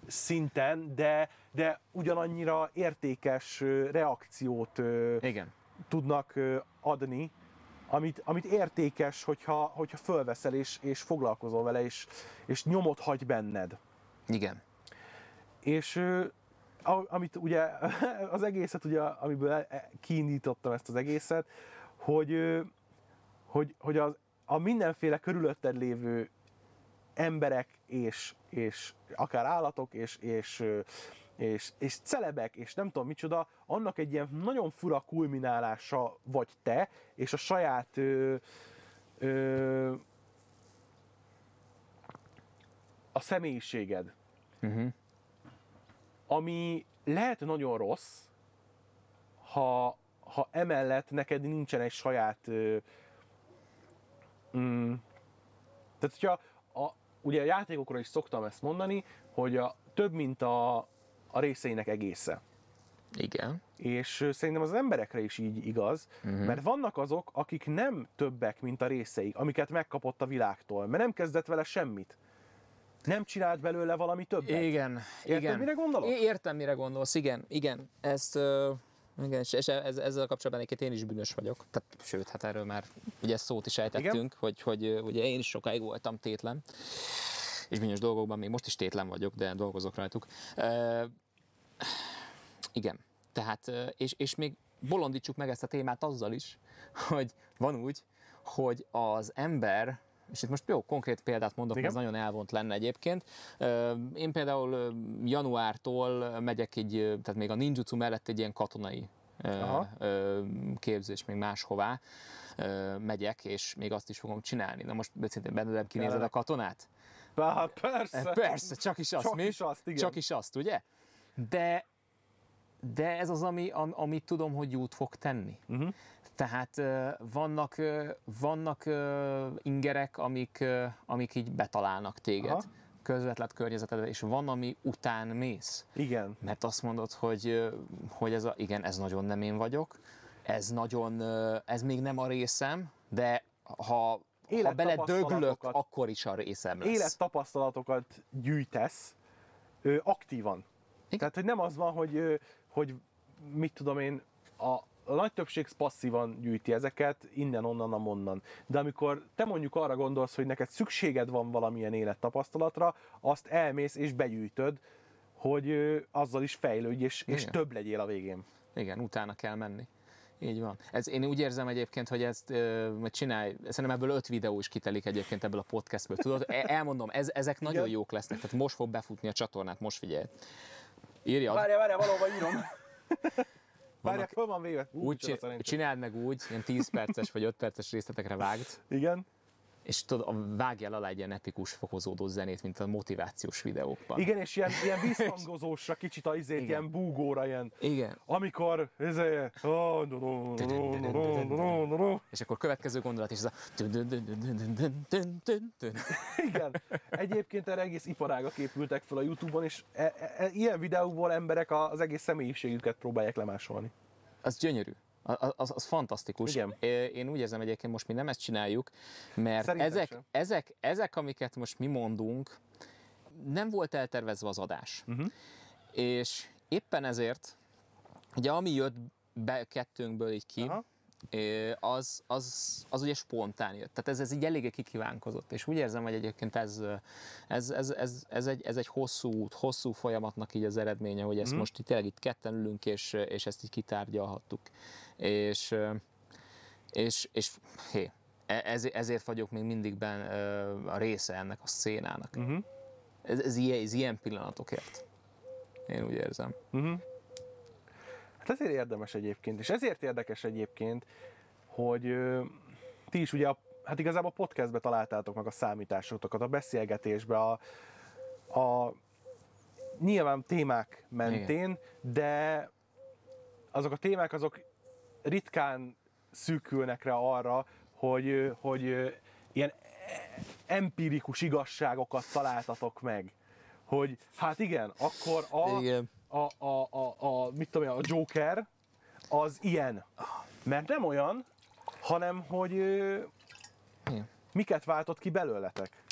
szinten, de, de ugyanannyira értékes reakciót Igen. tudnak adni, amit, amit értékes, hogyha, hogyha fölveszel és, és foglalkozol vele, és, és nyomot hagy benned. Igen. És amit ugye az egészet, ugye, amiből e- e- kiindítottam ezt az egészet, hogy, hogy, hogy az, a mindenféle körülötted lévő emberek és, és akár állatok és, és, és, és celebek, és nem tudom micsoda, annak egy ilyen nagyon fura kulminálása vagy te, és a saját ö, ö, a személyiséged Uh-huh. Ami lehet nagyon rossz, ha, ha emellett neked nincsen egy saját... Ö, mm, tehát, hogyha a, ugye a játékokról is szoktam ezt mondani, hogy a, több, mint a, a részeinek egésze. Igen. És szerintem az emberekre is így igaz, uh-huh. mert vannak azok, akik nem többek, mint a részeik, amiket megkapott a világtól, mert nem kezdett vele semmit. Nem csinált belőle valami többet. Igen, Érted, igen. mire gondolok? É- Értem, mire gondolsz, igen, igen. Ezt, ö, igen, és, ez, ezzel kapcsolatban egyébként én is bűnös vagyok. Tehát, sőt, hát erről már ugye szót is ejtettünk, hogy, hogy ö, ugye én is sokáig voltam tétlen, és bizonyos dolgokban még most is tétlen vagyok, de dolgozok rajtuk. Ö, igen, tehát, és, és még bolondítsuk meg ezt a témát azzal is, hogy van úgy, hogy az ember, és itt most jó, konkrét példát mondok, Igen. ez nagyon elvont lenne egyébként. Én például januártól megyek egy, tehát még a ninjutsu mellett egy ilyen katonai Aha. képzés, még máshová megyek, és még azt is fogom csinálni. Na most szintén benned kinézed a katonát? Hát persze. Persze, csak is azt, Csak mi? is azt, igen. Csak is azt, ugye? De, de ez az, ami, am, amit tudom, hogy jót fog tenni. Uh-huh. Tehát vannak, vannak ingerek, amik, amik így betalálnak téged, Aha. közvetlen környezetedbe, és van, ami után mész. Igen. Mert azt mondod, hogy, hogy ez a, igen, ez nagyon nem én vagyok, ez nagyon, ez még nem a részem, de ha, ha beledöglök, Élettapasztalatokat. akkor is a részem lesz. élettapasztalatokat gyűjtesz aktívan. Igen. Tehát, hogy nem az van, hogy, hogy mit tudom én, a, a nagy többség passzívan gyűjti ezeket, innen, onnan, amonnan. De amikor te mondjuk arra gondolsz, hogy neked szükséged van valamilyen élettapasztalatra, azt elmész és begyűjtöd, hogy azzal is fejlődj, és, és több legyél a végén. Igen, utána kell menni. Így van. Ez, én úgy érzem egyébként, hogy ezt ö, csinálj, szerintem ebből öt videó is kitelik egyébként ebből a podcastből. Tudod, E- elmondom, ez, ezek nagyon Igen. jók lesznek, tehát most fog befutni a csatornát, most figyelj. Írjad, Várjál, várjál, valóban írom. Várjál, Vannak- föl van véve. Ú, úgy csináld meg úgy, ilyen 10 perces vagy 5 perces részletekre vágd, Igen és tudod, a vágjál alá egy ilyen epikus fokozódó zenét, mint a motivációs videókban. Igen, és ilyen, ilyen visszhangozósra kicsit a izét, ilyen búgóra, ilyen. Igen. Amikor, ez És akkor következő gondolat is ez a... Igen. Egyébként erre egész iparágak épültek fel a Youtube-on, és ilyen videóból emberek az egész személyiségüket próbálják lemásolni. Az gyönyörű. Az, az, fantasztikus. Igen. Én úgy érzem egyébként most mi nem ezt csináljuk, mert Szerintem ezek, sem. ezek, ezek, amiket most mi mondunk, nem volt eltervezve az adás. Mhm. És éppen ezért, ugye ami jött be kettőnkből így ki, Aha. Az, az, az ugye spontán jött. Tehát ez, ez így eléggé kikívánkozott. És úgy érzem, hogy egyébként ez, ez, ez, ez, ez, egy, ez egy hosszú út, hosszú folyamatnak így az eredménye, hogy ezt Mhm. most itt tényleg itt ketten ülünk, és, és ezt így kitárgyalhattuk. És, és, és hé, e- ez, ezért vagyok még mindig ben, a része ennek a szénának. Uh-huh. Ez, ez, ilyen, ez ilyen pillanatokért. Én úgy érzem. Uh-huh. Hát ezért érdemes egyébként, és ezért érdekes egyébként, hogy ö, ti is ugye, a, hát igazából a podcastbe találtátok meg a számításotokat, a beszélgetésbe, a, a nyilván témák mentén, de azok a témák azok ritkán szűkülnek rá arra, hogy, hogy ilyen empirikus igazságokat találtatok meg. Hogy hát igen, akkor a, Igen. A, a, a, a, mit tudom én, a Joker az ilyen. Mert nem olyan, hanem hogy Igen. miket váltott ki belőletek.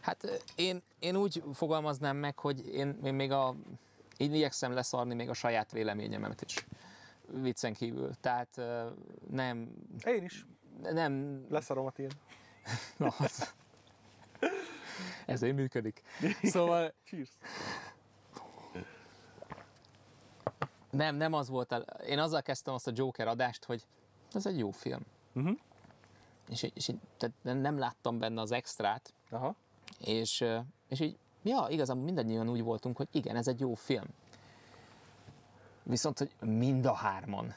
Hát én, én úgy fogalmaznám meg, hogy én, én még a, én igyekszem leszarni még a saját véleményemet is. Viccen kívül. Tehát nem, Én is nem, leszarom a tiéd. na, az, ezért működik. Szóval Cheers. Nem, nem az volt, a, én azzal kezdtem azt a Joker adást, hogy ez egy jó film. Uh-huh. És, és tehát nem láttam benne az extrát, Aha. és, és így, ja, igazából mindannyian úgy voltunk, hogy igen, ez egy jó film. Viszont, hogy mind a hárman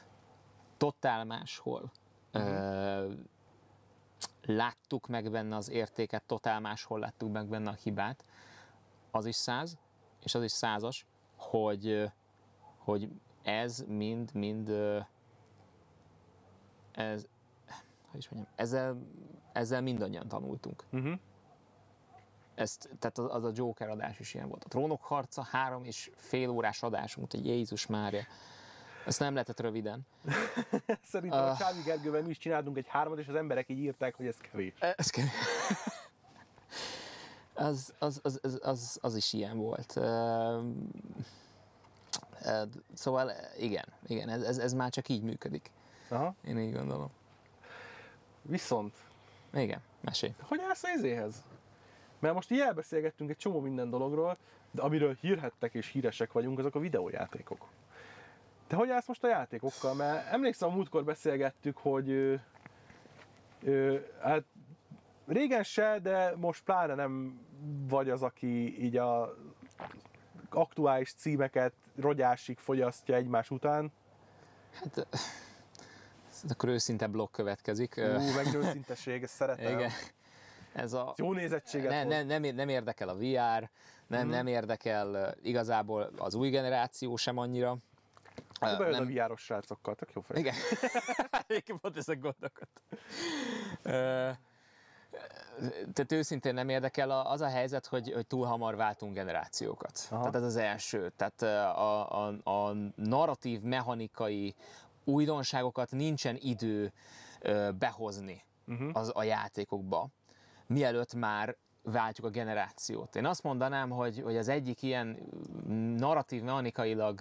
totál máshol ö, láttuk meg benne az értéket, totál máshol láttuk meg benne a hibát, az is száz, és az is százas, hogy, hogy ez mind-mind ez, hogy is mondjam, ezzel, ezzel mindannyian tanultunk. Uh-huh. Ezt, tehát az, az a Joker adás is ilyen volt. A Trónok harca három és fél órás adásunk, hogy Jézus Mária. Ezt nem lehetett röviden. Szerintem a Ah. Sámi Gergővel mi is csináltunk egy hármat, és az emberek így írták, hogy ez kevés. Ez kell. Az, az, az, az, az, az, is ilyen volt. Ö, Szóval igen, igen ez, ez, ez már csak így működik. Aha. Én így gondolom. Viszont, Igen, mesélj. hogy állsz a izéhez? Mert most így elbeszélgettünk egy csomó minden dologról, de amiről hírhettek és híresek vagyunk, azok a videójátékok. Te hogy állsz most a játékokkal? Mert emlékszem, a múltkor beszélgettük, hogy ö, ö, hát régen se, de most pláne nem vagy az, aki így a aktuális címeket rogyásig fogyasztja egymás után. Hát, akkor őszinte blokk következik. Ú, meg őszinteség, ezt szeretem. Igen. Ez a, Jó nézettséget ne, ne, nem, nem érdekel a VR, nem, Mhm. nem érdekel uh, igazából az új generáció sem annyira. Uh, Uh, Bejön a VR-os srácokkal, tök jó fej. Igen. Pont ezek gondolkodtam. Ö, Tehát őszintén nem érdekel az a helyzet, hogy, hogy túl hamar váltunk generációkat. Aha. Tehát ez az első. Tehát a, a, a narratív, mechanikai újdonságokat nincsen idő behozni Uh-huh. az a játékokba, mielőtt már váltjuk a generációt. Én azt mondanám, hogy, hogy az egyik ilyen narratív, mechanikailag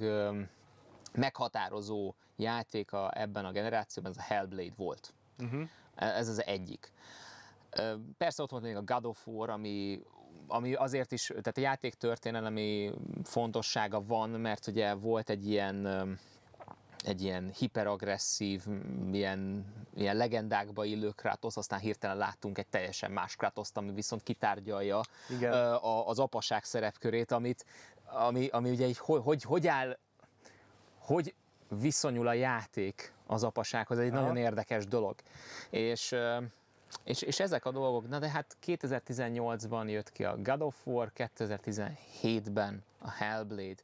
meghatározó játéka ebben a generációban, ez a Hellblade volt. Uh-huh. Ez az egyik. Persze ott volt még a God of War, ami, ami azért is, tehát a játék történelemi fontossága van, mert ugye volt egy ilyen egy ilyen hiperagresszív, ilyen, ilyen legendákba illő Kratos, aztán hirtelen láttunk egy teljesen más Kratoszt, ami viszont kitárgyalja Igen. a, az apaság szerepkörét, amit, ami, ami ugye így, hogy, hogy, hogy áll, hogy viszonyul a játék az apasághoz, ez egy Aha. nagyon érdekes dolog. És, és, és ezek a dolgok, na de hát 2018-ban jött ki a God of War, 2017-ben a Hellblade,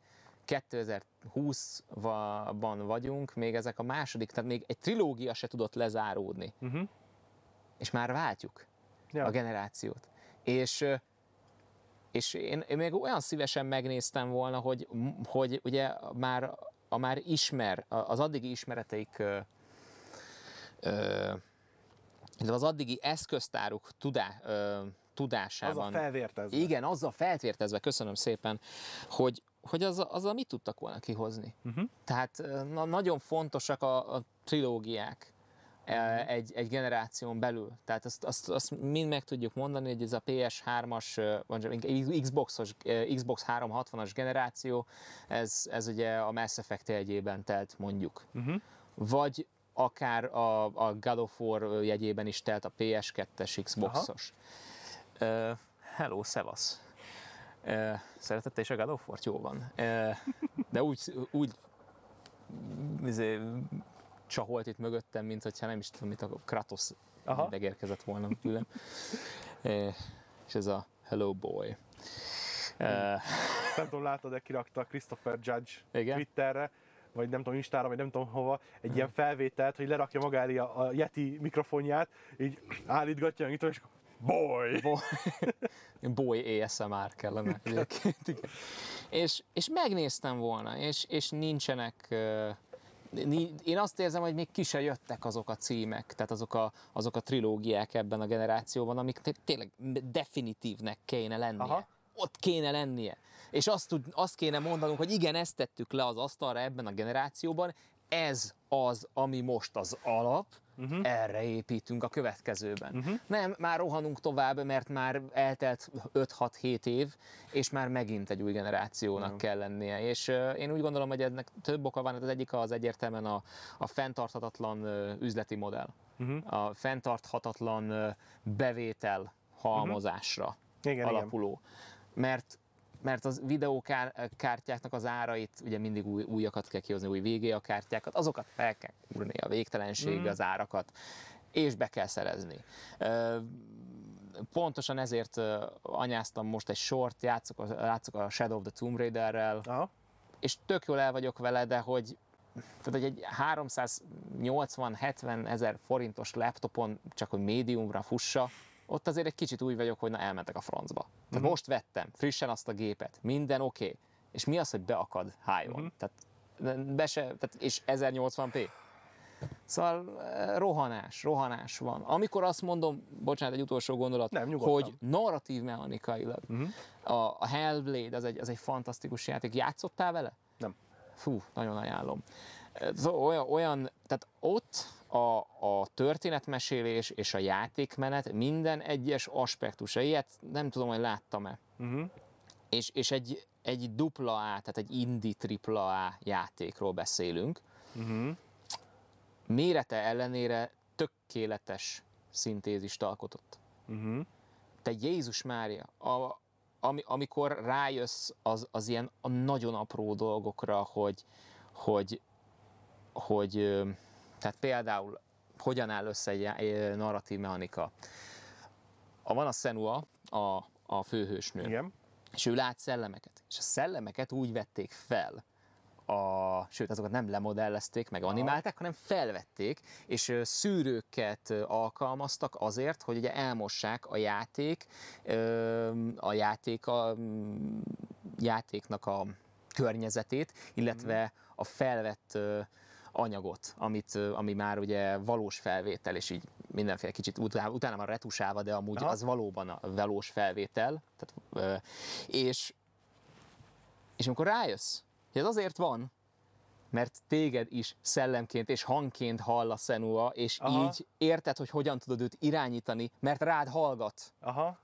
2020-ban vagyunk, még ezek a második, tehát még egy trilógia se tudott lezáródni. Uh-huh. És már váltjuk Ja. a generációt. És, és én, én még olyan szívesen megnéztem volna, hogy, hogy ugye már a már ismer, az addigi ismereteik ö, ö, illetve az addigi eszköztáruk tudá, ö, tudásában. felvértezve. Igen, azzal feltvértezve, köszönöm szépen, hogy, hogy az, azzal mit tudtak volna kihozni. Uh-huh. Tehát na, nagyon fontosak a, a trilógiák e, egy, egy generáción belül. Tehát azt, azt, azt mind meg tudjuk mondani, hogy ez a PS3-as, ö, vagy inkább Xbox-os, Xbox 360-as generáció, ez, ez ugye a Mass Effect jegyében telt mondjuk. Uh-huh. Vagy akár a, a God of War jegyében is telt a PS2-es Xbox-os. Uh, hello, szevasz! Uh, szeretett is a God of War-t? Jó van. Uh, de úgy, úgy izé, csaholt itt mögöttem, mint hogyha nem is tudom, mit a Kratos Aha. megérkezett volna tőlem. Uh, és ez a Hello Boy. Uh, Nem tudom, látod-e, kirakta Christopher Judge Igen? Twitterre, vagy nem tudom, Instára, vagy nem tudom hova, egy ilyen felvételt, hogy lerakja maga elé a, a Yeti mikrofonját, így állítgatja, és akkor boy! Bo- Boy ASMR kellene egyébként, igen. És, és megnéztem volna, és, és nincsenek, én azt érzem, hogy még ki se jöttek azok a címek, tehát azok a, azok a trilógiák ebben a generációban, amik té- tényleg definitívnek kéne lennie. Aha. Ott kéne lennie. És azt, tud, azt kéne mondanunk, hogy igen, ezt tettük le az asztalra ebben a generációban, ez az, ami most az alap, uh-huh. erre építünk a következőben. Uh-huh. Nem, már rohanunk tovább, mert már eltelt 5-6-7 év, és már megint egy új generációnak uh-huh. kell lennie. És uh, én úgy gondolom, hogy ennek több oka van, az egyik az egyértelműen a, a fenntarthatatlan uh, üzleti modell. Uh-huh. A fenntarthatatlan uh, bevétel halmozásra uh-huh. Igen, alapuló. Mert mert az videókártyáknak az árait, ugye mindig új, újakat kell kihozni, új VGA kártyákat, azokat fel kell úrni a végtelenség, Mm. az árakat, és be kell szerezni. Pontosan ezért anyáztam most egy sort, játszok a, játszok a Shadow of the Tomb Raiderrel, Aha. és tök jól el vagyok vele, de hogy tehát, egy 380-70 ezer forintos laptopon csak hogy médiumra fussa, ott azért egy kicsit úgy vagyok, hogy na elmentek a francba. Tehát most vettem frissen azt a gépet, minden oké, okay. és mi az, hogy beakad high-on? Tehát, be se, tehát, és 1080p. Szóval eh, rohanás, rohanás van. Amikor azt mondom, bocsánat, egy utolsó gondolat, Nem, nyugodtan. hogy narratív mechanikailag a, a Hellblade az egy, az egy fantasztikus játék. Játszottál vele? Nem. Fú, nagyon ajánlom. Olyan, olyan tehát ott a, a történetmesélés és a játékmenet minden egyes aspektusa, ilyet nem tudom, hogy láttam-e. Uh-huh. És, és egy, egy dupla A, tehát egy indie tripla A játékról beszélünk. Uh-huh. Mérete ellenére tökéletes szintézist alkotott. Uh-huh. te Jézus Mária, a, ami, amikor rájössz az, az ilyen a nagyon apró dolgokra, hogy, hogy, hogy tehát például hogyan áll össze egy narratív mechanika. A, van a Senua, a, a főhősnő, Igen. és ő lát szellemeket. És a szellemeket úgy vették fel, a, sőt, azokat nem lemodellezték, meg animálták, hanem felvették, és szűrőket alkalmaztak azért, hogy ugye elmossák a játék, a játék a játéknak a környezetét, illetve a felvett anyagot, amit, ami már ugye valós felvétel, és így mindenféle kicsit utána, utána van retusálva, de amúgy Aha. az valóban a valós felvétel. Tehát, és, és amikor rájössz, hogy ez azért van, mert téged is szellemként és hangként hall a Senua, és Aha. így érted, hogy hogyan tudod őt irányítani, mert rád hallgat, Aha.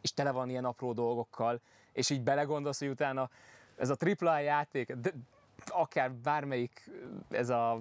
és tele van ilyen apró dolgokkal, és így belegondolsz, hogy utána ez a AAA játék, de akár bármelyik, ez a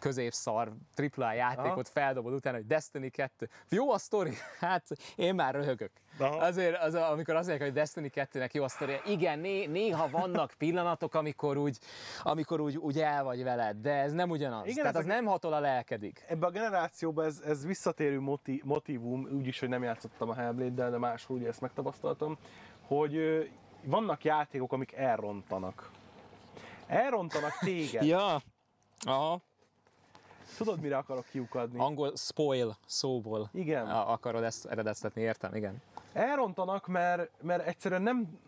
középszar AAA játékot feldobod utána, hogy Destiny 2. Jó a sztori? Hát én már röhögök. Aha. Azért, az, amikor azt mondják, hogy Destiny 2-nek jó a sztori, igen, né, néha vannak pillanatok, amikor úgy, amikor úgy, úgy el vagy veled, de ez nem ugyanaz. Igen, Tehát az nem hatol a lelkedik. Ebbe a generációban ez, ez visszatérő moti, motivum, úgyis, hogy nem játszottam a Hellblade-del, de máshol ugye ezt megtapasztaltam, hogy vannak játékok, amik elrontanak. Elrontanak téged. Ja, aha. Tudod, mire akarok kiukadni? Angol spoil szóból Igen. akarod ezt eredeztetni, értem, igen. Elrontanak, mert, mert egyszerűen nem,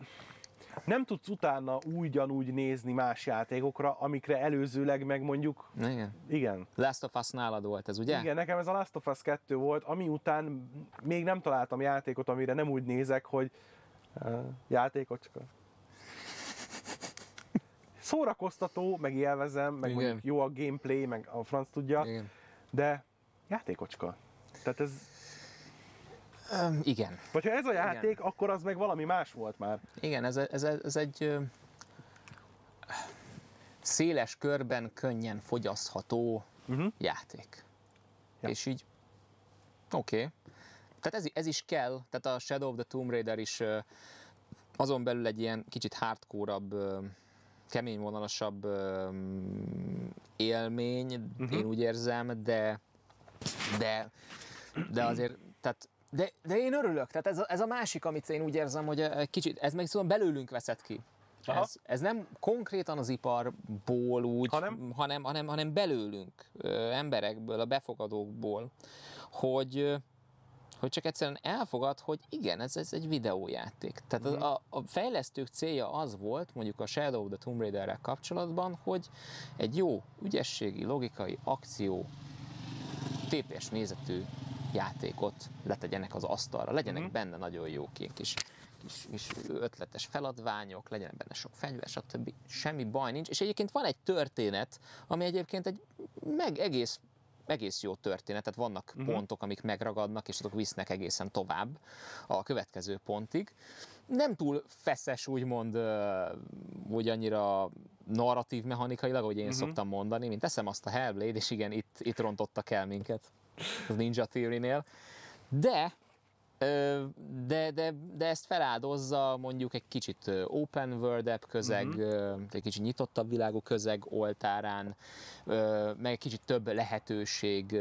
nem tudsz utána ugyanúgy nézni más játékokra, amikre előzőleg meg mondjuk, Igen. igen. Last of Us nálad volt ez, ugye? Igen, nekem ez a Last of Us 2 volt, ami után még nem találtam játékot, amire nem úgy nézek, hogy uh, játékocska. Szórakoztató, meg élvezem, meg Igen. jó a gameplay, meg a franc tudja, Igen. de játékocska. Tehát ez, Öm, igen. vagy ha ez a játék, akkor az meg valami más volt már. Igen, ez, ez, ez egy ö, széles körben könnyen fogyasztható Uh-huh. játék. Ja. És így, oké. Okay. Tehát ez, ez is kell, tehát a Shadow of the Tomb Raider is ö, azon belül egy ilyen kicsit hardcore-abb, ö, kemény vonalasabb élmény, uh-huh. én úgy érzem, de de, de azért, tehát de, de én örülök, tehát ez a, ez a másik, amit én úgy érzem, hogy egy kicsit, ez meg szóval belőlünk veszett ki. Aha. Ez, ez nem konkrétan az iparból úgy, Hanem? hanem, hanem, hanem belőlünk, emberekből, a befogadókból, hogy, hogy csak egyszerűen elfogad, hogy igen, ez, ez egy videójáték. Tehát az, a, a fejlesztők célja az volt, mondjuk a Shadow of the Tomb Raider-rel kapcsolatban, hogy egy jó ügyességi, logikai akció tépés nézetű játékot letegyenek az asztalra, legyenek Mhm. benne nagyon jó ilyen kis, kis, kis ötletes feladványok, legyen benne sok fegyver, stb. Semmi baj nincs. És egyébként van egy történet, ami egyébként egy meg egész egész jó történet, tehát vannak uh-huh. pontok, amik megragadnak, és azok visznek egészen tovább a következő pontig. Nem túl feszes, úgymond, ö, úgy annyira narratív mechanikailag, ahogy én uh-huh. szoktam mondani, mint teszem azt a Hellblade, és igen, itt, itt rontottak el minket az Ninja Theory-nél. De de, de, de ezt feláldozza mondjuk egy kicsit open world közeg, uh-huh. egy kicsit nyitottabb világú közeg oltárán, meg egy kicsit több lehetőség,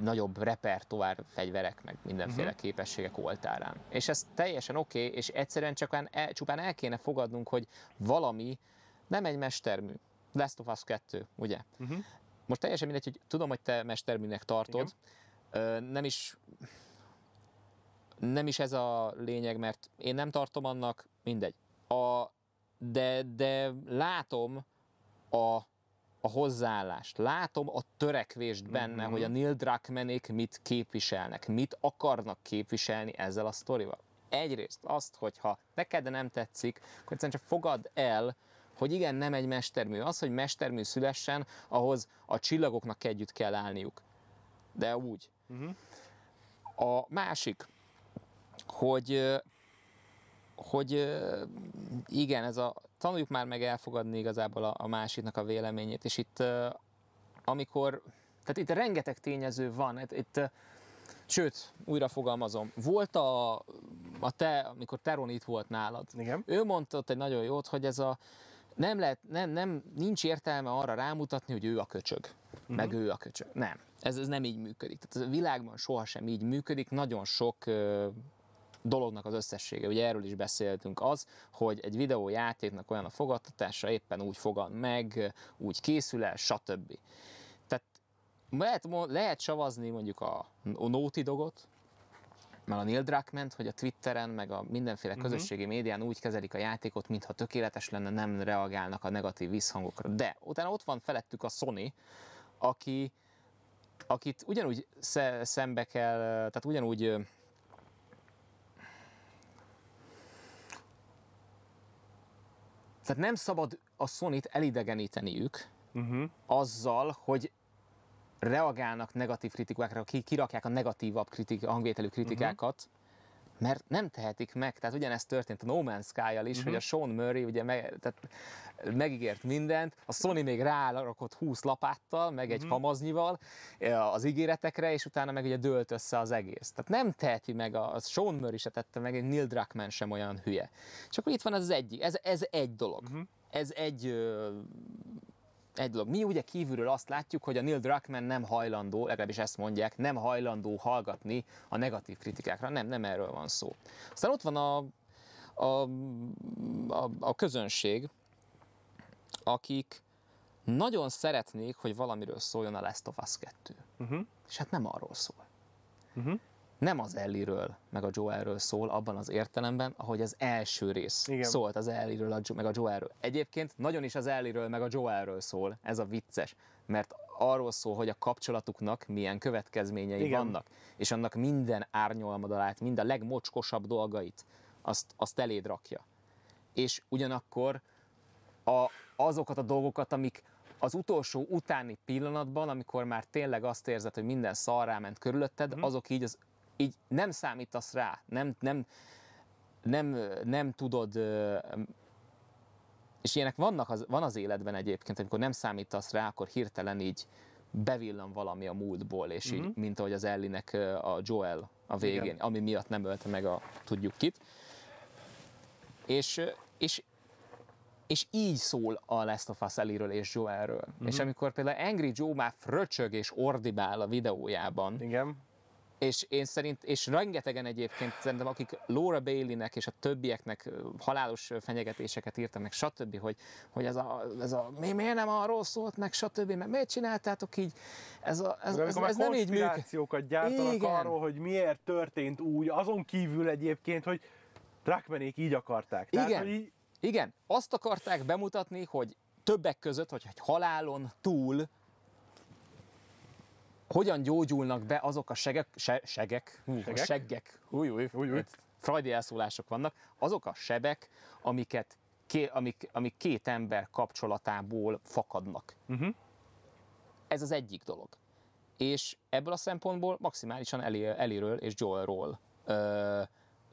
nagyobb repertoár fegyverek, meg mindenféle uh-huh. képességek oltárán. És ez teljesen oké, okay, és egyszerűen csak el, csupán el kéne fogadnunk, hogy valami nem egy mestermű. Last of Us 2, ugye? Uh-huh. Most teljesen mindegy, hogy tudom, hogy te mesterműnek tartod, Ö, nem is nem is ez a lényeg, mert én nem tartom annak, mindegy. A, de, de látom a, a hozzáállást, látom a törekvést benne, Mhm. hogy a Neil Druckmannék mit képviselnek, mit akarnak képviselni ezzel a sztorival. Egyrészt azt, hogyha neked nem tetszik, akkor egyszerűen csak fogad el, hogy igen, nem egy mestermű. Az, hogy mestermű szülessen, ahhoz a csillagoknak együtt kell állniuk. De úgy. Uh-huh. A másik, hogy hogy igen, ez a tanuljuk már meg elfogadni igazából a, a másiknak a véleményét, és itt amikor, tehát itt rengeteg tényező van, itt, itt ö, sőt, újra fogalmazom, volt a, a te, amikor Teron itt volt nálad, Igen. ő mondta ott egy nagyon jót, hogy ez a nem lehet, nem, nem, nincs értelme arra rámutatni, hogy ő a köcsög, uh-huh. meg ő a köcsög. Nem, ez, ez nem így működik. Tehát a világban sohasem így működik, nagyon sok ö, dolognak az összessége, ugye erről is beszéltünk, az, hogy egy videójátéknak olyan a fogadtatása, éppen úgy fogad meg, úgy készül el, stb. Tehát lehet, lehet savazni mondjuk a, a Naughty Dogot, meg a Neil Druckmann, hogy a Twitteren, meg a mindenféle közösségi médián úgy kezelik a játékot, mintha tökéletes lenne, nem reagálnak a negatív visszhangokra. De utána ott van felettük a Sony, aki, akit ugyanúgy sze- szembe kell, tehát ugyanúgy tehát nem szabad a Sony-t elidegeníteniük Uh-huh. azzal, hogy reagálnak negatív kritikákra, ki- kirakják a negatívabb kritik, hangvételű kritikákat, mert nem tehetik meg. Tehát ugyanezt történt a No Man's Sky-jal is, uh-huh. hogy a Sean Murray ugye meg, tehát megígért mindent, a Sony még rárakott 20 lapáttal, meg egy uh-huh. hamaznyival az ígéretekre, és utána meg ugye dőlt össze az egész. Tehát nem teheti meg, a, a Sean Murray se tette meg, egy Neil Druckmann sem olyan hülye. És akkor itt van ez az egyik, ez, ez egy dolog. Uh-huh. Ez egy egy dolog. Mi ugye kívülről azt látjuk, hogy a Neil Druckmann nem hajlandó, legalábbis ezt mondják, nem hajlandó hallgatni a negatív kritikákra. Nem, nem erről van szó. Aztán ott van a, a, a, a közönség, akik nagyon szeretnék, hogy valamiről szóljon a Last of Us 2. Uh-huh. Mhm. És hát nem arról szól. Uh-huh nem az Ellie-ről, meg a Joelről szól abban az értelemben, ahogy az első rész Igen. szólt az Ellie-ről, meg a Joelről. Egyébként nagyon is az Ellie-ről, meg a Joelről szól, ez a vicces, mert arról szól, hogy a kapcsolatuknak milyen következményei Igen. vannak, és annak minden árnyalmadalát, mind a legmocskosabb dolgait, azt, azt eléd rakja. És ugyanakkor a, azokat a dolgokat, amik az utolsó utáni pillanatban, amikor már tényleg azt érzed, hogy minden szarrá ment körülötted, mm. azok így az így nem számítasz rá, nem, nem, nem, nem tudod, és ilyenek vannak az, van az életben egyébként, amikor nem számítasz rá, akkor hirtelen így bevillan valami a múltból, és így, mm-hmm. mint ahogy az Ellinek a Joel a végén, Igen. ami miatt nem ölte meg a tudjuk kit. És, és, és így szól a Last of Us Ellie-ről és Joelről. Mm-hmm. És amikor például Angry Joe már fröcsög és ordibál a videójában, Igen és én szerint, és rengetegen egyébként szerintem, akik Laura Bailey-nek és a többieknek halálos fenyegetéseket írtak meg, stb., hogy, hogy ez, a, ez a, mi, miért nem arról szólt meg, stb., mert miért csináltátok így, ez, a, ez, ez, ez nem így működik. gyártanak Igen. arról, hogy miért történt úgy, azon kívül egyébként, hogy Trackmanék így akarták. Tehát, Igen. Hogy így... Igen, azt akarták bemutatni, hogy többek között, hogy egy halálon túl hogyan gyógyulnak be azok a segek, se, segek, hú, segek? A seggek, új, új, új, új. frajdi elszólások vannak, azok a sebek, amiket ké, amik, amik két ember kapcsolatából fakadnak. Uh-huh. Ez az egyik dolog. És ebből a szempontból maximálisan Ellie, Ellie-ről és Joelról ö,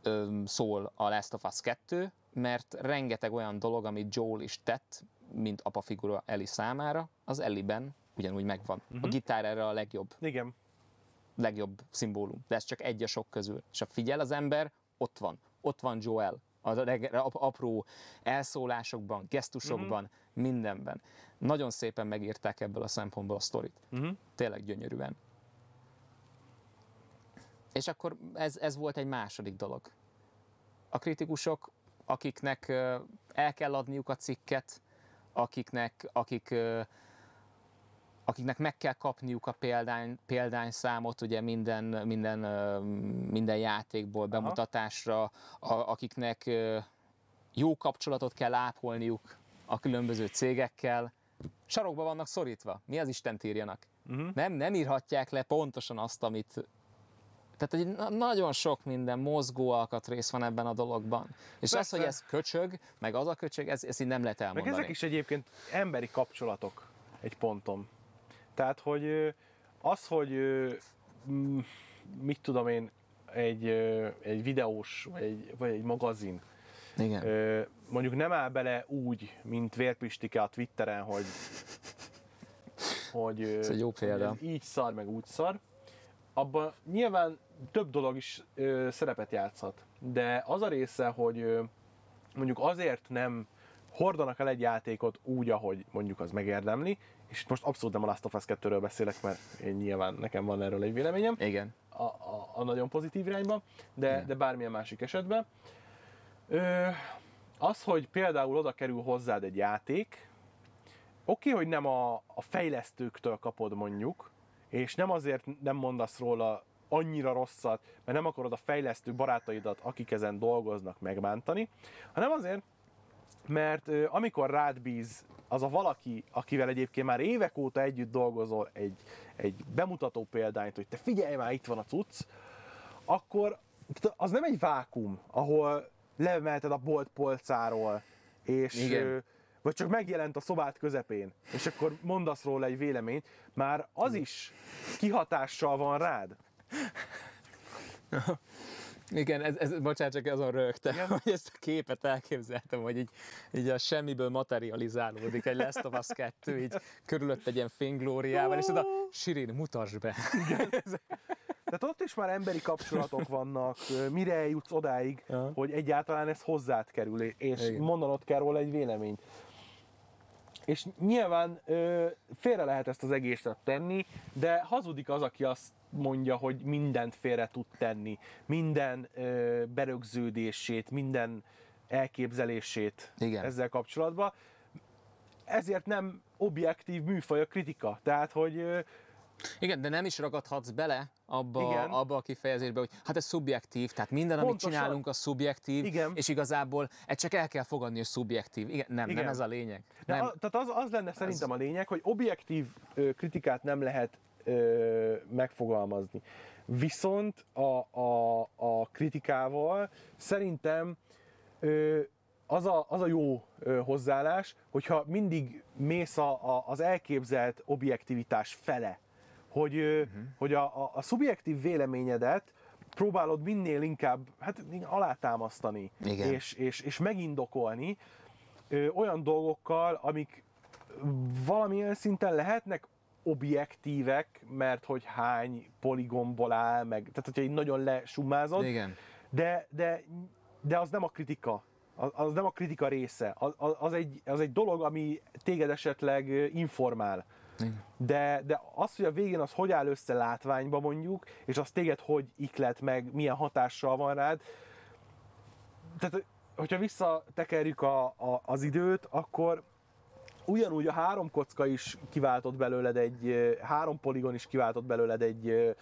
ö, szól a Last of Us 2, mert rengeteg olyan dolog, amit Joel is tett, mint apa figura Ellie számára, az Ellie-ben ugyanúgy megvan. Uh-huh. A mhm. gitár erre a legjobb. Igen. Legjobb szimbólum. De ez csak egy a sok közül. És ha figyel az ember, ott van. Ott van Joel. A apró elszólásokban, gesztusokban, uh-huh. mindenben. Nagyon szépen megírták ebből a szempontból a sztorit. Uh-huh. Tényleg gyönyörűen. És akkor ez, ez volt egy második dolog. A kritikusok, akiknek el kell adniuk a cikket, akiknek, akik akiknek meg kell kapniuk a példány, példányszámot ugye minden, minden, minden játékból bemutatásra, a, akiknek jó kapcsolatot kell ápolniuk a különböző cégekkel, sarokba vannak szorítva. Mi az Isten írjanak? Uh-huh. Nem, nem írhatják le pontosan azt, amit... Tehát egy nagyon sok minden mozgó alkatrész van ebben a dologban. És Persze. az, hogy ez köcsög, meg az a köcsög, ez, ez így nem lehet elmondani. Meg ezek is egyébként emberi kapcsolatok egy ponton. Tehát, hogy az, hogy mit tudom én, egy, egy videós, vagy egy, vagy egy magazin, Igen. mondjuk nem áll bele úgy, mint Vérpistike a Twitteren, hogy hogy, ez egy jó példa. Hogy így szar, meg úgy szar. Abban nyilván több dolog is ö, szerepet játszhat. De az a része, hogy ö, mondjuk azért nem hordanak el egy játékot úgy, ahogy mondjuk az megérdemli, és most abszolút nem a Last of Us 2-ről beszélek, mert én nyilván nekem van erről egy véleményem. Igen. A, a, a nagyon pozitív irányba, de, de bármilyen másik esetben. Ö, az, hogy például oda kerül hozzád egy játék, oké, okay, hogy nem a, a fejlesztőktől kapod mondjuk, és nem azért nem mondasz róla annyira rosszat, mert nem akarod a fejlesztő barátaidat, akik ezen dolgoznak megbántani, hanem azért, mert amikor rád bíz az a valaki, akivel egyébként már évek óta együtt dolgozol egy, egy bemutató példányt, hogy te figyelj már, itt van a cucc, akkor az nem egy vákum, ahol lemelted a bolt polcáról, és Igen. vagy csak megjelent a szobát közepén, és akkor mondasz róla egy véleményt, már az is kihatással van rád. Igen, ez, ez, bocsánat, csak azon rögtem, Igen. hogy ezt a képet elképzeltem, hogy így, így a semmiből materializálódik egy Last of Us 2, így körülött egy ilyen fényglóriával, és oda, Sirin, mutasd be. Tehát ott is már emberi kapcsolatok vannak, mire eljutsz odáig, Ja. hogy egyáltalán ez hozzád kerül, és Igen. mondanod kell róla egy véleményt. És nyilván ö, félre lehet ezt az egészet tenni, de hazudik az, aki azt mondja, hogy mindent félre tud tenni, minden ö, berögződését, minden elképzelését Igen. ezzel kapcsolatban. Ezért nem objektív műfaj a kritika. Tehát, hogy Igen, de nem is ragadhatsz bele abba, Igen. abba a kifejezésbe, hogy hát ez szubjektív, tehát minden, amit Pontosan. csinálunk, az szubjektív, Igen. és igazából ezt csak el kell fogadni, hogy szubjektív. Igen, nem, Igen. nem ez a lényeg. De Nem. a, tehát az, az lenne szerintem a lényeg, hogy objektív ö, kritikát nem lehet ö, megfogalmazni. Viszont a, a, a kritikával szerintem ö, az, a, az a jó ö, hozzáállás, hogyha mindig mész a, a, az elképzelt objektivitás fele, hogy, Mhm. hogy a, a, a szubjektív véleményedet próbálod minél inkább hát, alátámasztani, Igen. és, és, és megindokolni ö, olyan dolgokkal, amik valamilyen szinten lehetnek objektívek, mert hogy hány poligomból áll, meg, tehát hogyha így nagyon lesummázod, Igen. de, de, de az nem a kritika. Az, az nem a kritika része. Az, az- egy, az egy dolog, ami téged esetleg informál. De, de az, hogy a végén az hogy áll össze látványba mondjuk, és az téged hogy iklet meg, milyen hatással van rád, tehát hogyha visszatekerjük a, a, az időt, akkor ugyanúgy a három kocka is kiváltott belőled egy, három poligon is kiváltott belőled egy,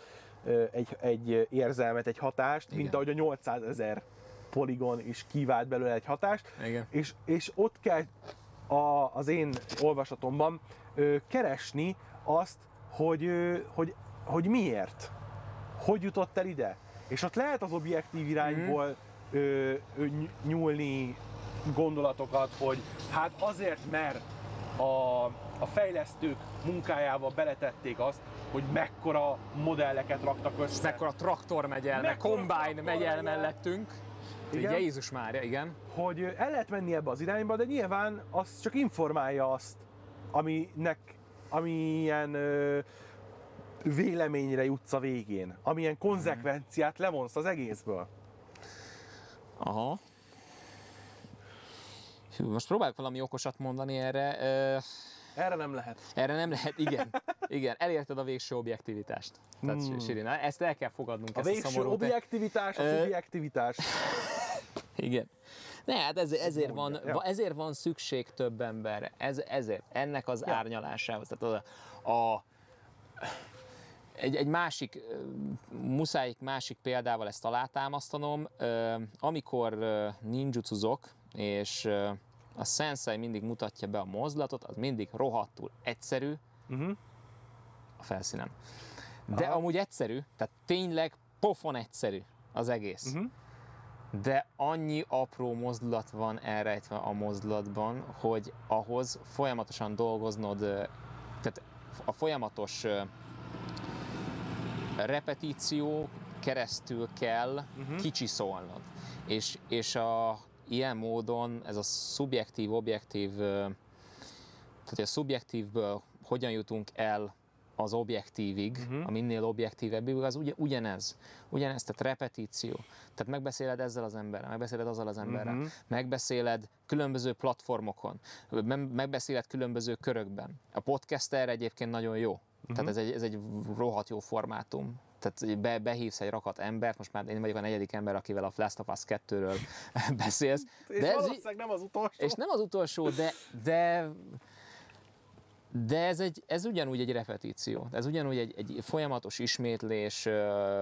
egy, egy érzelmet, egy hatást, Igen. mint ahogy a 800 ezer poligon is kivált belőle egy hatást, Igen. és, és ott kell a, az én olvasatomban ö, keresni azt, hogy, ö, hogy, hogy miért, hogy jutott el ide. És ott lehet az objektív irányból ö, ö, ny- nyúlni gondolatokat, hogy hát azért, mert a, a fejlesztők munkájába beletették azt, hogy mekkora modelleket raktak össze. Mekkora traktor megy el, meg Mekkora traktor megy el mellettünk. Igen. Igen. Jézus Mária, igen. hogy el lehet menni ebbe az irányba, de nyilván az csak informálja azt, aminek, amilyen ö, véleményre jutsz a végén, amilyen konzekvenciát levonsz az egészből. Aha. Hű, most próbálok valami okosat mondani erre. Ö, Erre nem lehet. erre nem lehet, igen. Igen, elérted a végső objektivitást. Tehát Hmm. hmm. Sirin, ezt el kell fogadnunk, A ezt a végső szomorú. te- objektivitás, a Ö, szubjektivitás. Igen. Ne, hát ez, ezért, van, ja. ezért van szükség több emberre. Ez, ezért, ennek az Ja. árnyalásához. Tehát a, a, egy, egy másik, muszáj másik példával ezt alátámasztanom. Amikor ö, ninjutuzok, és a sensei mindig mutatja be a mozdulatot, az mindig rohadtul egyszerű Uh-huh. a felszínen. De Aha. amúgy egyszerű, tehát tényleg pofon egyszerű az egész. Uh-huh. De annyi apró mozdulat van elrejtve a mozdulatban, hogy ahhoz folyamatosan dolgoznod, tehát a folyamatos repetíció keresztül kell uh-huh. kicsiszolnod. És, és a, ilyen módon ez a szubjektív, objektív, ö, tehát a szubjektívből hogyan jutunk el az objektívig, Mhm. uh-huh. a minél objektívebbig, az ugye, ugyanez. Ugyanez, tehát repetíció. Tehát megbeszéled ezzel az emberrel, megbeszéled azzal az emberrel, Mhm. uh-huh. megbeszéled különböző platformokon, me- megbeszéled különböző körökben. A podcast erre egyébként nagyon jó. Uh-huh. Tehát ez egy, ez egy rohadt jó formátum. Tehát be, behívsz egy rakat embert, most már én vagyok a negyedik ember, akivel a Last of Us 2-ről beszélsz. És De ez, valószínűleg nem az utolsó. és nem az utolsó, de, de, de ez, egy, ez ugyanúgy egy repetíció. Ez ugyanúgy egy, egy folyamatos ismétlés,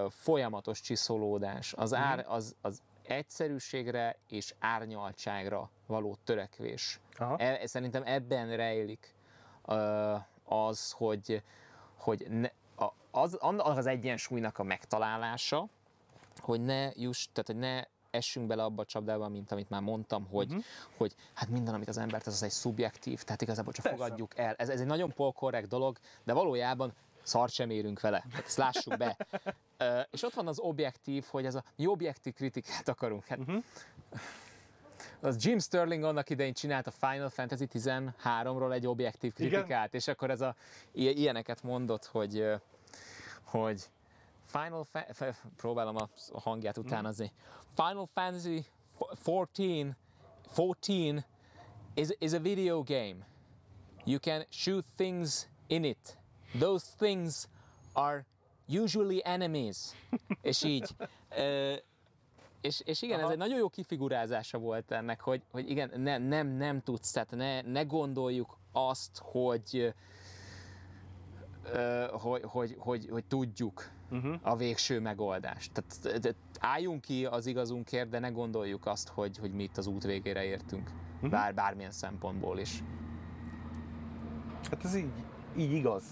folyamatos csiszolódás. Az, ár, az, az egyszerűségre és árnyaltságra való törekvés. Aha. E, szerintem ebben rejlik az, hogy, hogy ne, az, az egyensúlynak a megtalálása, hogy ne juss, tehát hogy ne essünk bele abba a csapdába, mint amit már mondtam, hogy, uh-huh. hogy hát minden, amit az ember tesz, az egy szubjektív, tehát igazából csak Persze. fogadjuk el. Ez, ez egy nagyon polkorrekt dolog, de valójában szart sem érünk vele, tehát ezt lássuk be. Ö, és ott van az objektív, hogy ez a mi objektív kritikát akarunk. Hát, uh-huh. Az Jim Sterling annak idején csinált a Final Fantasy 13-ról egy objektív kritikát, Igen. és akkor ez a, ilyeneket mondott, hogy, hogy Final Fa- próbálom a hangját utánozni. Final Fantasy 14, 14 is, is a video game. You can shoot things in it. Those things are usually enemies. és így. És, és igen, Aha. ez egy nagyon jó kifigurázása volt ennek, hogy, hogy igen, ne, nem, nem tudsz, tehát ne, ne gondoljuk azt, hogy, uh, hogy, hogy, hogy, hogy tudjuk uh-huh. a végső megoldást. Tehát, tehát álljunk ki az igazunkért, de ne gondoljuk azt, hogy, hogy mi itt az út végére értünk. Uh-huh. Bár, bármilyen szempontból is. Hát ez így, így igaz.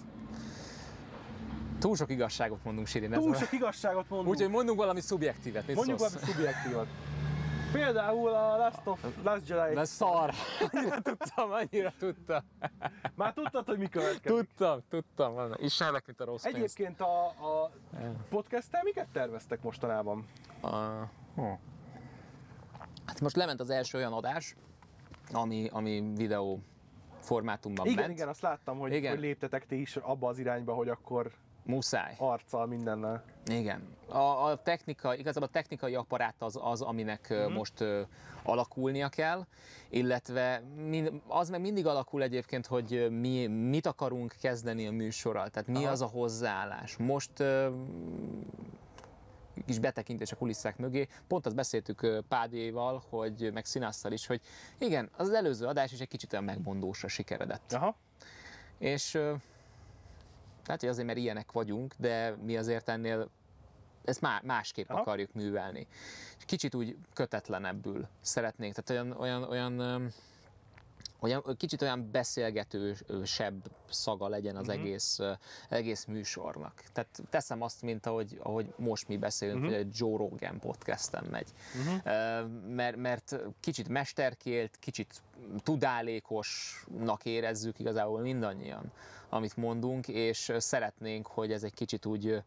Túl sok igazságot mondunk, Sirin. Túl sok igazságot mondunk. Úgyhogy mondunk valami szubjektívet. Mit mondjuk szólsz? valami szubjektívat. Például a Last of Last Jedi. De szar! Annyira tudtam, annyira tudtam. Már tudtad, hogy mi következik? Tudtam, tudtam. Ismerlek, mint a rossz Egyébként a, a podcast miket terveztek mostanában? Uh. Hát most lement az első olyan adás, ami, ami videó formátumban igen, ment. Igen, azt láttam, hogy, igen. hogy léptetek ti is abba az irányba, hogy akkor Muszáj. Arccal, mindennel. Igen. A, a technika, igazából a technikai apparát az, az aminek mm-hmm. most uh, alakulnia kell, illetve mind, az meg mindig alakul egyébként, hogy mi mit akarunk kezdeni a műsorral, tehát mi Aha. az a hozzáállás. Most uh, kis betekintés a kulisszák mögé. Pont azt beszéltük Pádéval, hogy meg Színásszal is, hogy igen, az előző adás is egy kicsit olyan megmondósra sikeredett. Aha. És tehát, hogy azért, mert ilyenek vagyunk, de mi azért ennél ezt má, másképp Aha. akarjuk művelni. Kicsit úgy kötetlenebbül szeretnénk, tehát olyan, olyan, olyan olyan, kicsit olyan beszélgetősebb szaga legyen az uh-huh. egész, egész műsornak. Tehát teszem azt, mint ahogy, ahogy most mi beszélünk, uh-huh. hogy egy Joe Rogan podcasten megy. Uh-huh. Mert, mert kicsit mesterkélt, kicsit tudálékosnak érezzük igazából mindannyian, amit mondunk, és szeretnénk, hogy ez egy kicsit úgy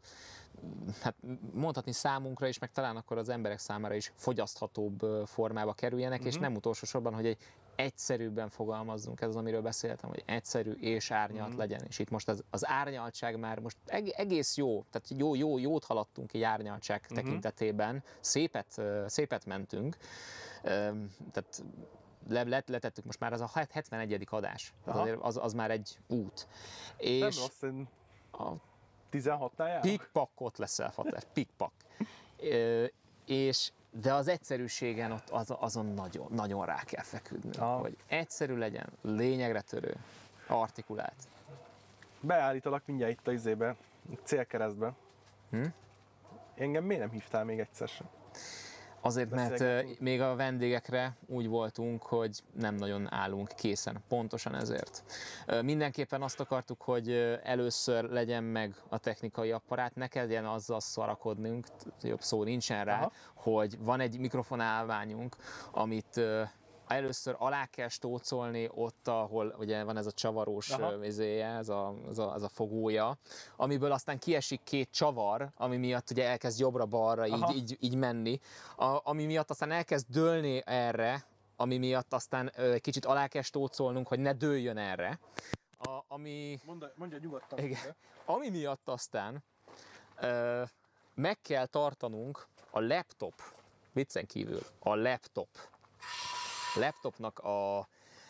hát mondhatni számunkra is, meg talán akkor az emberek számára is fogyaszthatóbb formába kerüljenek, uh-huh. és nem utolsó sorban, hogy egy egyszerűbben fogalmazzunk, ez az, amiről beszéltem, hogy egyszerű és árnyalt mm. legyen. És itt most az, az árnyaltság már most egész jó, tehát jó, jó, jót haladtunk egy árnyaltság mm-hmm. tekintetében, szépet, szépet mentünk, tehát le, let, letettük most már az a 71. adás, tehát azért az, az már egy út. És Nem rossz, én a 16-nál Pikpakot leszel, Fater, pikpak. és de az egyszerűségen ott az, azon nagyon, nagyon rá kell feküdni, ah. hogy egyszerű legyen, lényegre törő, artikulált. Beállítalak mindjárt itt a izébe, célkeresztbe. Hm? Engem miért nem hívtál még egyszer sem? Azért, mert még a vendégekre úgy voltunk, hogy nem nagyon állunk készen. Pontosan ezért. Mindenképpen azt akartuk, hogy először legyen meg a technikai apparát, ne kelljen azzal szarakodnunk, jobb szó nincsen rá, Aha. hogy van egy mikrofonálványunk, amit először alá kell stócolni ott, ahol ugye van ez a csavarós vizéje, ez a, ez, a, ez a fogója, amiből aztán kiesik két csavar, ami miatt ugye elkezd jobbra-balra így, így, így menni, a, ami miatt aztán elkezd dőlni erre, ami miatt aztán egy kicsit alá kell stócolnunk, hogy ne dőljön erre. A, ami, mondja, mondja nyugodtan. Igen, ami miatt aztán ö, meg kell tartanunk a laptop, viccen kívül, a laptop laptopnak a,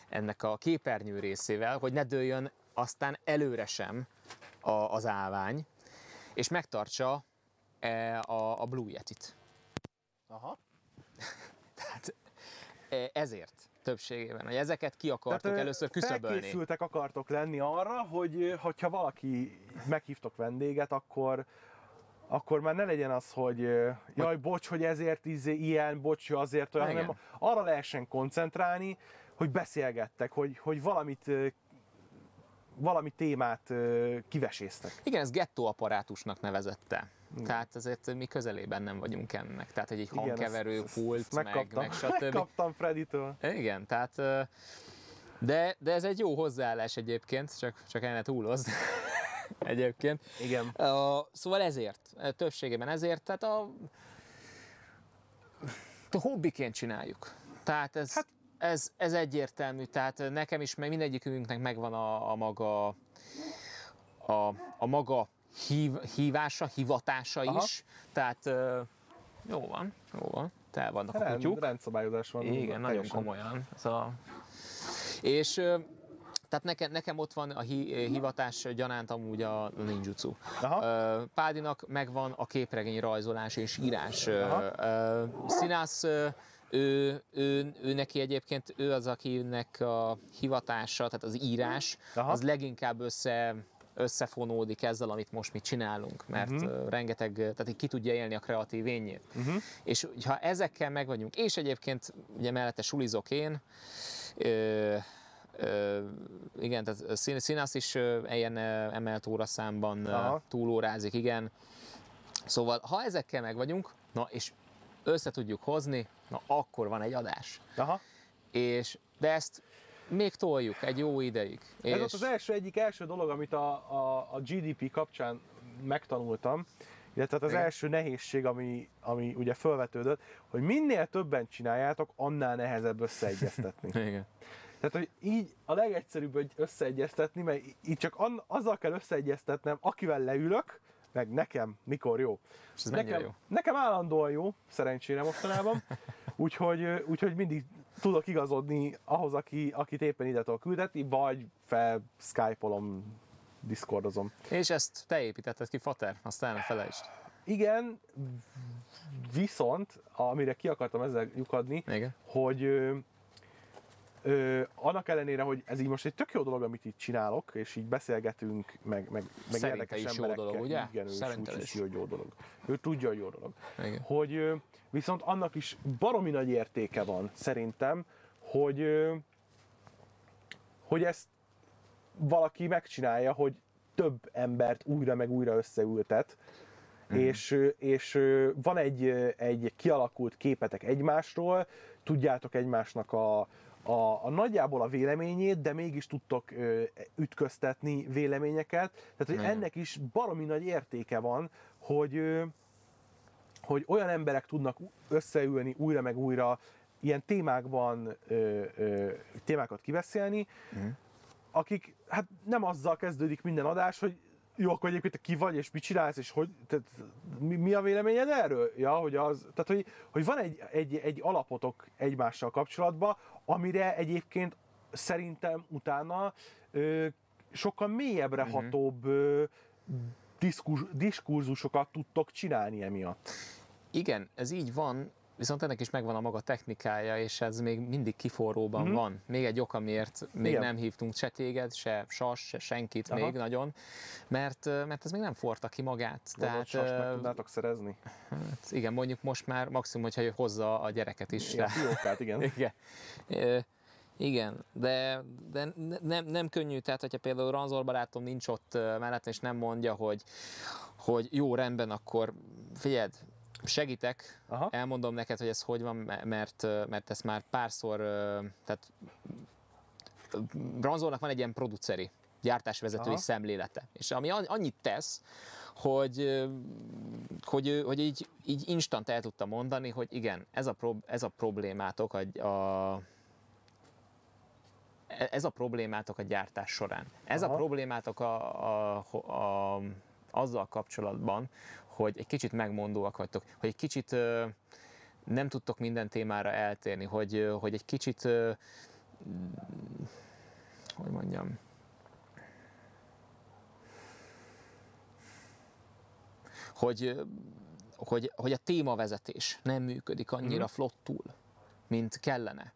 ennek a képernyő részével, hogy ne dőljön aztán előre sem a, az állvány, és megtartsa e, a, a Blue Yeti-t. Aha. Tehát e, ezért többségében, hogy ezeket ki akartok Tehát, először küszöbölni. Felkészültek akartok lenni arra, hogy ha valaki meghívtok vendéget, akkor akkor már ne legyen az, hogy jaj, bocs, hogy ezért izé, ilyen, bocs, azért olyan, hanem arra lehessen koncentrálni, hogy beszélgettek, hogy, hogy valamit valami témát kiveséztek. Igen, ez gettó apparátusnak nevezette. Igen. Tehát azért mi közelében nem vagyunk ennek. Tehát egy, egy hangkeverő pult, meg, meg stb. Megkaptam Freddy-től. Igen, tehát de, de ez egy jó hozzáállás egyébként, csak, csak enne túloz. Egyébként. Igen. Uh, szóval ezért, többségében ezért, tehát a, a hobbiként csináljuk. Tehát ez, hát, ez, ez egyértelmű, tehát nekem is, meg mindegyikünknek megvan a, a maga a, a maga hív, hívása, hivatása Aha. is, tehát uh, jó van, jó van, tel vannak Rend, a kutyuk. Rendszabályozás van. Igen, nagyon teljesen. komolyan. Ez a... És tehát nekem, nekem ott van a hi, hivatás gyanánt amúgy a ninjutsu. Aha. Pádinak megvan a képregény rajzolás és írás. Aha. Színász, ő, ő, ő, neki egyébként ő az, akinek a hivatása, tehát az írás, Aha. az leginkább össze összefonódik ezzel, amit most mi csinálunk, mert Mhm. uh-huh. rengeteg, tehát így ki tudja élni a kreatív énjét. Uh-huh. És ha ezekkel meg vagyunk, és egyébként ugye mellette sulizok én, igen, tehát szín- színász is ilyen emelt óraszámban Aha. túlórázik, igen. Szóval, ha ezekkel meg vagyunk, na és össze tudjuk hozni, na akkor van egy adás. Aha. És, de ezt még toljuk egy jó ideig. Ez és az első egyik első dolog, amit a, a, a GDP kapcsán megtanultam, illetve hát az Igen. első nehézség, ami, ami ugye felvetődött, hogy minél többen csináljátok, annál nehezebb összeegyeztetni. Igen. Tehát, hogy így a legegyszerűbb hogy összeegyeztetni, mert így csak azzal kell összeegyeztetnem, akivel leülök, meg nekem mikor jó. És ez nekem, jó? nekem állandóan jó, szerencsére mostanában, úgyhogy, úgyhogy mindig tudok igazodni ahhoz, aki, akit éppen ide tudok küldetni, vagy fel Skype-olom, Discordozom. És ezt te építetted ki, Fater, aztán ne felejtsd. Igen, viszont, amire ki akartam ezzel lyukadni, Igen. hogy ö, annak ellenére, hogy ez így most egy tök jó dolog, amit itt csinálok, és így beszélgetünk, meg, meg, meg Szerinte érdekes is jó dolog, ugye? Igen, ő Szerintem úgy is. hogy jó dolog. Ő tudja, hogy jó dolog. Igen. Hogy ö, viszont annak is baromi nagy értéke van, szerintem, hogy, ö, hogy ezt valaki megcsinálja, hogy több embert újra meg újra összeültet, Mhm. és, és van egy, egy kialakult képetek egymásról, tudjátok egymásnak a, a, a nagyjából a véleményét, de mégis tudtok ö, ütköztetni véleményeket. Tehát, hogy Igen. ennek is baromi nagy értéke van, hogy, ö, hogy olyan emberek tudnak összeülni újra meg újra, ilyen témákban ö, ö, témákat kiveszélni, Mhm. akik, hát nem azzal kezdődik minden adás, hogy jó, akkor egyébként ki vagy, és mit csinálsz, és hogy, tehát, mi, mi a véleményed erről? Ja, hogy az, tehát, hogy, hogy van egy, egy, egy alapotok egymással kapcsolatban, amire egyébként szerintem utána ö, sokkal mélyebbre Mhm. hatóbb ö, diskur, diskurzusokat tudtok csinálni emiatt. Igen, ez így van, viszont ennek is megvan a maga technikája, és ez még mindig kiforróban Mhm. mm-hmm. van. Még egy ok, amiért még Igen. nem hívtunk se téged, se Sas, se senkit Aha. még nagyon, mert, mert ez még nem forta ki magát. Tehát, Tehát, meg ö, tudnátok szerezni. hát igen, mondjuk most már maximum, hogyha hozza a gyereket is. Igen, fiókát, igen. Igen. Igen, de, de ne- nem, nem könnyű, tehát hogyha például Ranzor barátom nincs ott mellettem, és nem mondja, hogy, hogy jó, rendben, akkor figyeld, segítek, Aha. elmondom neked, hogy ez hogy van, mert, mert ezt már párszor, tehát Ranzornak van egy ilyen produceri, gyártásvezetői Aha. szemlélete, és ami an- annyit tesz, hogy, hogy, hogy így, így instant el tudta mondani, hogy igen, ez a, prob- ez a problémátok a, a ez a problémátok a gyártás során. Ez Aha. a problémátok a, a, a, azzal kapcsolatban, hogy egy kicsit megmondóak vagytok, hogy egy kicsit nem tudtok minden témára eltérni, hogy, hogy egy kicsit, mm, hogy mondjam, hogy, hogy, hogy a témavezetés nem működik annyira Mhm. flottul, mint kellene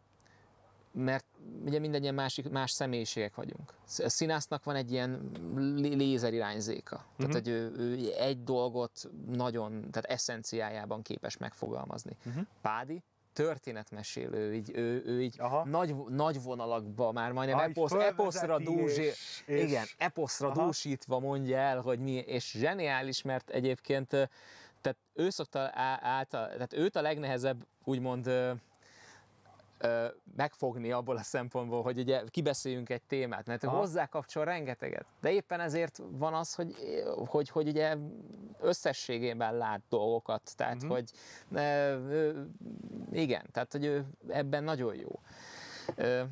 mert ugye mindannyian másik, más személyiségek vagyunk. Sz- Színásznak van egy ilyen lé- lézerirányzéka. Mhm. Tehát, hogy ő, ő egy dolgot nagyon, tehát eszenciájában képes megfogalmazni. Mhm. Pádi történetmesélő, így, ő, ő így Aha. nagy, nagy vonalakba már majdnem így eposz, eposzra dúzsi, és- és- igen, eposzra Aha. dúsítva mondja el, hogy mi, és zseniális, mert egyébként tehát ő szokta által, tehát őt a legnehezebb úgymond megfogni abból a szempontból, hogy ugye kibeszéljünk egy témát, mert Aha. hozzá kapcsol rengeteget. De éppen ezért van az, hogy, hogy, hogy ugye összességében lát dolgokat, tehát Mhm. hogy igen, tehát hogy ő ebben nagyon jó.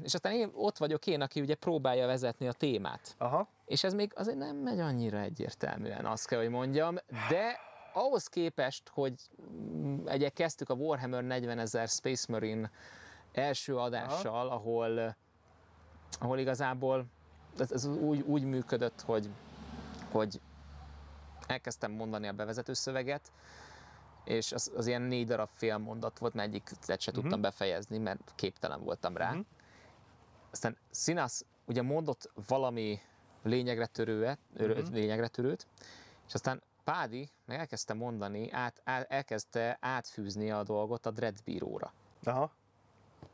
És aztán én ott vagyok én, aki ugye próbálja vezetni a témát. Aha. És ez még azért nem megy annyira egyértelműen, azt kell, hogy mondjam, de ahhoz képest, hogy ugye kezdtük a Warhammer 40 ezer Space Marine első adással, ahol, ahol igazából ez, ez úgy, úgy működött, hogy, hogy elkezdtem mondani a bevezető szöveget, és az, az ilyen négy darab fél mondat volt, mert egyiket se tudtam befejezni, mert képtelen voltam rá. Mhm. Aztán Sinas ugye mondott valami lényegre, törőet, Mhm. lényegre törőt, és aztán Pádi meg elkezdte mondani, át, át, elkezdte átfűzni a dolgot a Dread bíróra. Aha.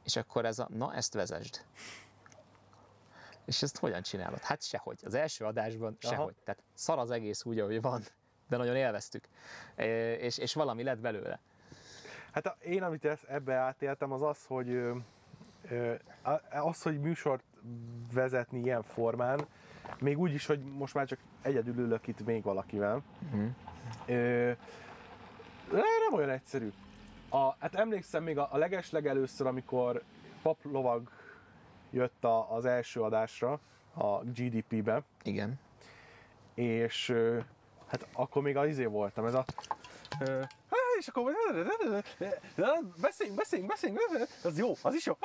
És akkor ez a, na ezt vezesd. És ezt hogyan csinálod? Hát sehogy. Az első adásban Aha. sehogy. Tehát szar az egész úgy, ahogy van, de nagyon élveztük. És, és valami lett belőle. Hát a- én, amit ezt, ebbe átéltem, az az, hogy az, hogy műsort vezetni ilyen formán, még úgy is, hogy most már csak egyedül ülök itt még valakivel, Mhm. ö, nem olyan egyszerű. A, hát emlékszem még a, a legeslegelőször, amikor paplovag jött a, az első adásra a GDP-be, Igen. és hát akkor még az izé voltam, ez a... ö, "Há, és akkor beszéljünk, beszéljünk, beszéljünk, az jó, az is jó.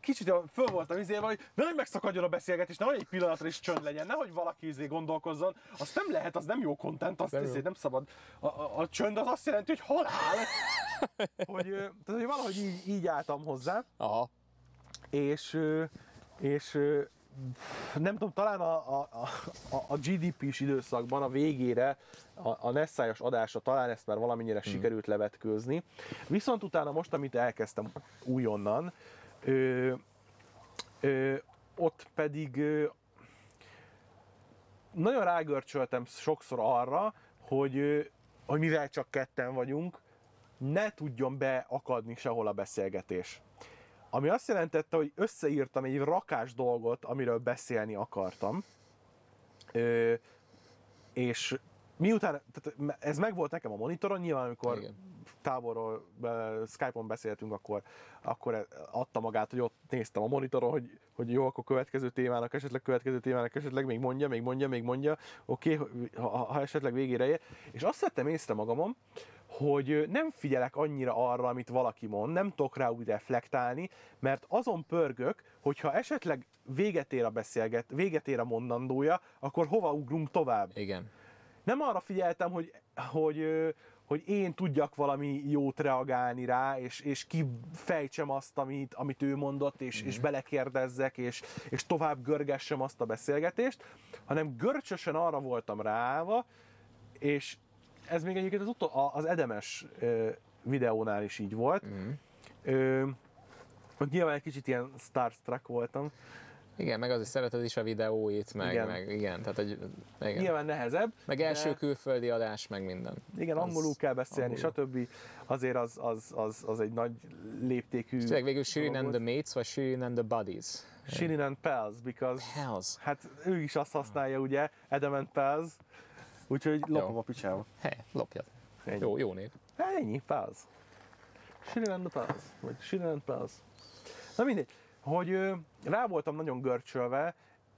Kicsit föl voltam izélve, hogy nehogy megszakadjon a beszélgetés, nehogy egy pillanatra is csönd legyen, nehogy valaki izé gondolkozzon. Azt nem lehet, az nem jó content, azt izé nem szabad. A, a, a csönd az azt jelenti, hogy halál. Hogy, tehát, hogy valahogy így, így álltam hozzá Aha. és, és nem tudom, talán a, a, a, a GDP-s időszakban a végére a, a Nessályos adásra talán ezt már valamennyire hmm. sikerült levetkőzni. Viszont utána most, amit elkezdtem újonnan, ö, ö, ott pedig ö, nagyon rágörcsöltem sokszor arra, hogy, ö, hogy mivel csak ketten vagyunk, ne tudjon beakadni sehol a beszélgetés. Ami azt jelentette, hogy összeírtam egy rakás dolgot, amiről beszélni akartam. Ö, és miután, tehát ez megvolt nekem a monitoron, nyilván amikor Igen. távolról Skype-on beszéltünk, akkor, akkor e- adta magát, hogy ott néztem a monitoron, hogy, hogy jó, akkor következő témának, esetleg következő témának, esetleg még mondja, még mondja, még mondja, oké, okay, ha, ha esetleg végére ér. És azt vettem észre magamon, hogy nem figyelek annyira arra, amit valaki mond, nem tudok rá úgy reflektálni, mert azon pörgök, hogyha esetleg véget ér a beszélget, véget ér a mondandója, akkor hova ugrunk tovább Igen. nem arra figyeltem, hogy, hogy, hogy én tudjak valami jót reagálni rá, és, és kifejtsem azt, amit, amit ő mondott, és, és belekérdezzek, és, és tovább görgessem azt a beszélgetést, hanem görcsösen arra voltam ráállva, és ez még egyébként az, utol, az Edemes videónál is így volt. Mhm. Ö, ott nyilván egy kicsit ilyen starstruck voltam. Igen, meg azért szereted is a videóit, meg Igen. meg, igen tehát hogy, igen. Nyilván nehezebb. meg de- első külföldi adás, meg minden. Igen, Az angolul kell beszélni, angolul. stb. Azért az, az, az, az egy nagy léptékű... Tényleg végül Shirin and the. Mates, vagy Shirin and the Buddies? Shirin and Pals, because Hells. hát ő is azt használja, ugye, Adam and Pals, úgyhogy lopom Jó. a picsába. He, lopjad. Ennyi. Jó, jó név. Hát ennyi, Pals. Shirin and the vagy Shirin and Pals. Na mindegy, hogy ö, rá voltam nagyon görcsölve,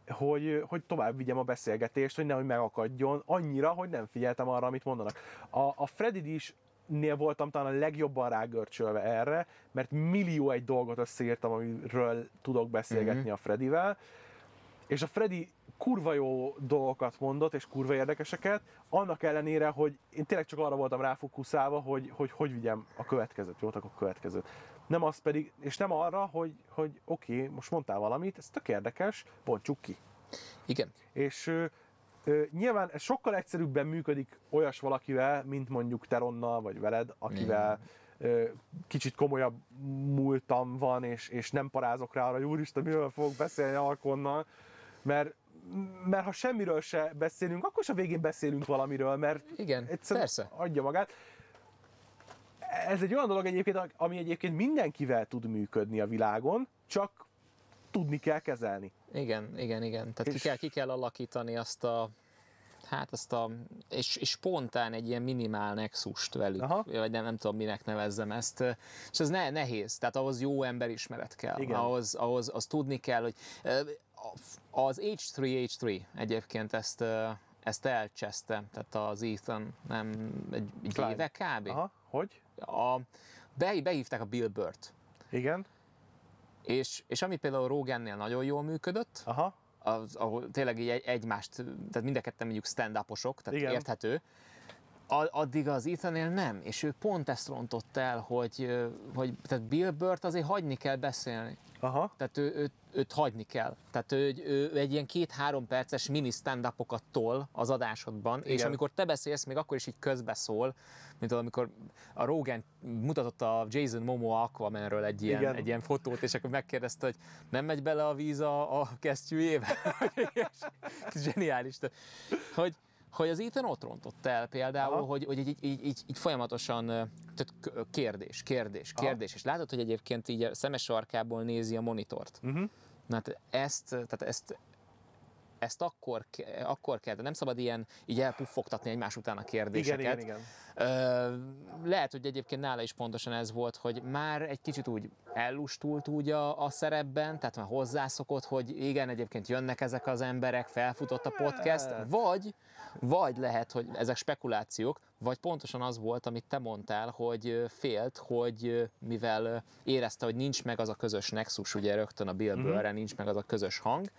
hogy, hogy tovább vigyem a beszélgetést, hogy nehogy megakadjon, annyira, hogy nem figyeltem arra, amit mondanak. A, a Freddy is nél voltam talán a legjobban rágörcsölve erre, mert millió egy dolgot összeírtam, amiről tudok beszélgetni Mhm. a Fredivel, és a Freddy kurva jó dolgokat mondott, és kurva érdekeseket, annak ellenére, hogy én tényleg csak arra voltam ráfókuszálva, hogy hogy, hogy vigyem a következőt, jót a következőt. Nem az pedig, és nem arra, hogy, hogy oké, okay, most mondtál valamit, ez tök érdekes, bontsuk ki. Igen. És ö, ö, nyilván ez sokkal egyszerűbben működik olyas valakivel, mint mondjuk Teronnal, vagy veled, akivel ö, kicsit komolyabb múltam van, és, és nem parázok rá arra, hogy úristen, miről fogok beszélni Alkonnal, mert mert ha semmiről se beszélünk, akkor a végén beszélünk valamiről, mert Igen, persze. adja magát. ez egy olyan dolog egyébként, ami egyébként mindenkivel tud működni a világon, csak tudni kell kezelni. Igen, igen, igen. Tehát És- ki kell, ki kell alakítani azt a hát azt a, és, és spontán egy ilyen minimál nexust velük, Aha. vagy nem, nem tudom minek nevezzem ezt, és ez ne, nehéz, tehát ahhoz jó emberismeret kell, Igen. ahhoz, ahhoz az tudni kell, hogy az H3H3 egyébként ezt, ezt elcseszte, tehát az Ethan, nem egy, egy Clive. éve kb. Aha, hogy? A, be, behívták a Bill Burt, Igen. és, és ami például Rogannél nagyon jól működött, Aha. az, ahol tényleg így egy, egymást, tehát mind a ketten mondjuk stand tehát Igen. érthető, addig az Ethanél nem, és ő pont ezt rontott el, hogy, hogy tehát Bill Burt azért hagyni kell beszélni. Aha. Tehát ő, őt, őt hagyni kell. Tehát ő, ő egy ilyen két-három perces mini stand tol az adásodban, és Igen. amikor te beszélsz, még akkor is így közbeszól, mint amikor a Rogan mutatott a Jason Momoa Aquamanről egy ilyen, Igen. egy ilyen fotót, és akkor megkérdezte, hogy nem megy bele a víz a, a kesztyűjébe. Ez Zseniális. Hogy, hogy az Ethan ott rontott el például, Aha. hogy, hogy így, így, így, így folyamatosan tehát k- kérdés, kérdés, Aha. kérdés, és látod, hogy egyébként így a szemes sarkából nézi a monitort. Uh-huh. Na hát ezt, tehát ezt, ezt akkor, akkor kell, de nem szabad ilyen így elpuffogtatni egymás után a Igen, kérdéseket. igen, igen. Ö, lehet, hogy egyébként nála is pontosan ez volt, hogy már egy kicsit úgy ellustult úgy a, a szerepben, tehát már hozzászokott, hogy igen, egyébként jönnek ezek az emberek, felfutott a podcast, Hát. vagy, vagy lehet, hogy ezek spekulációk, vagy pontosan az volt, amit te mondtál, hogy félt, hogy mivel érezte, hogy nincs meg az a közös nexus, ugye rögtön a Bill Burr-re nincs meg az a közös hang,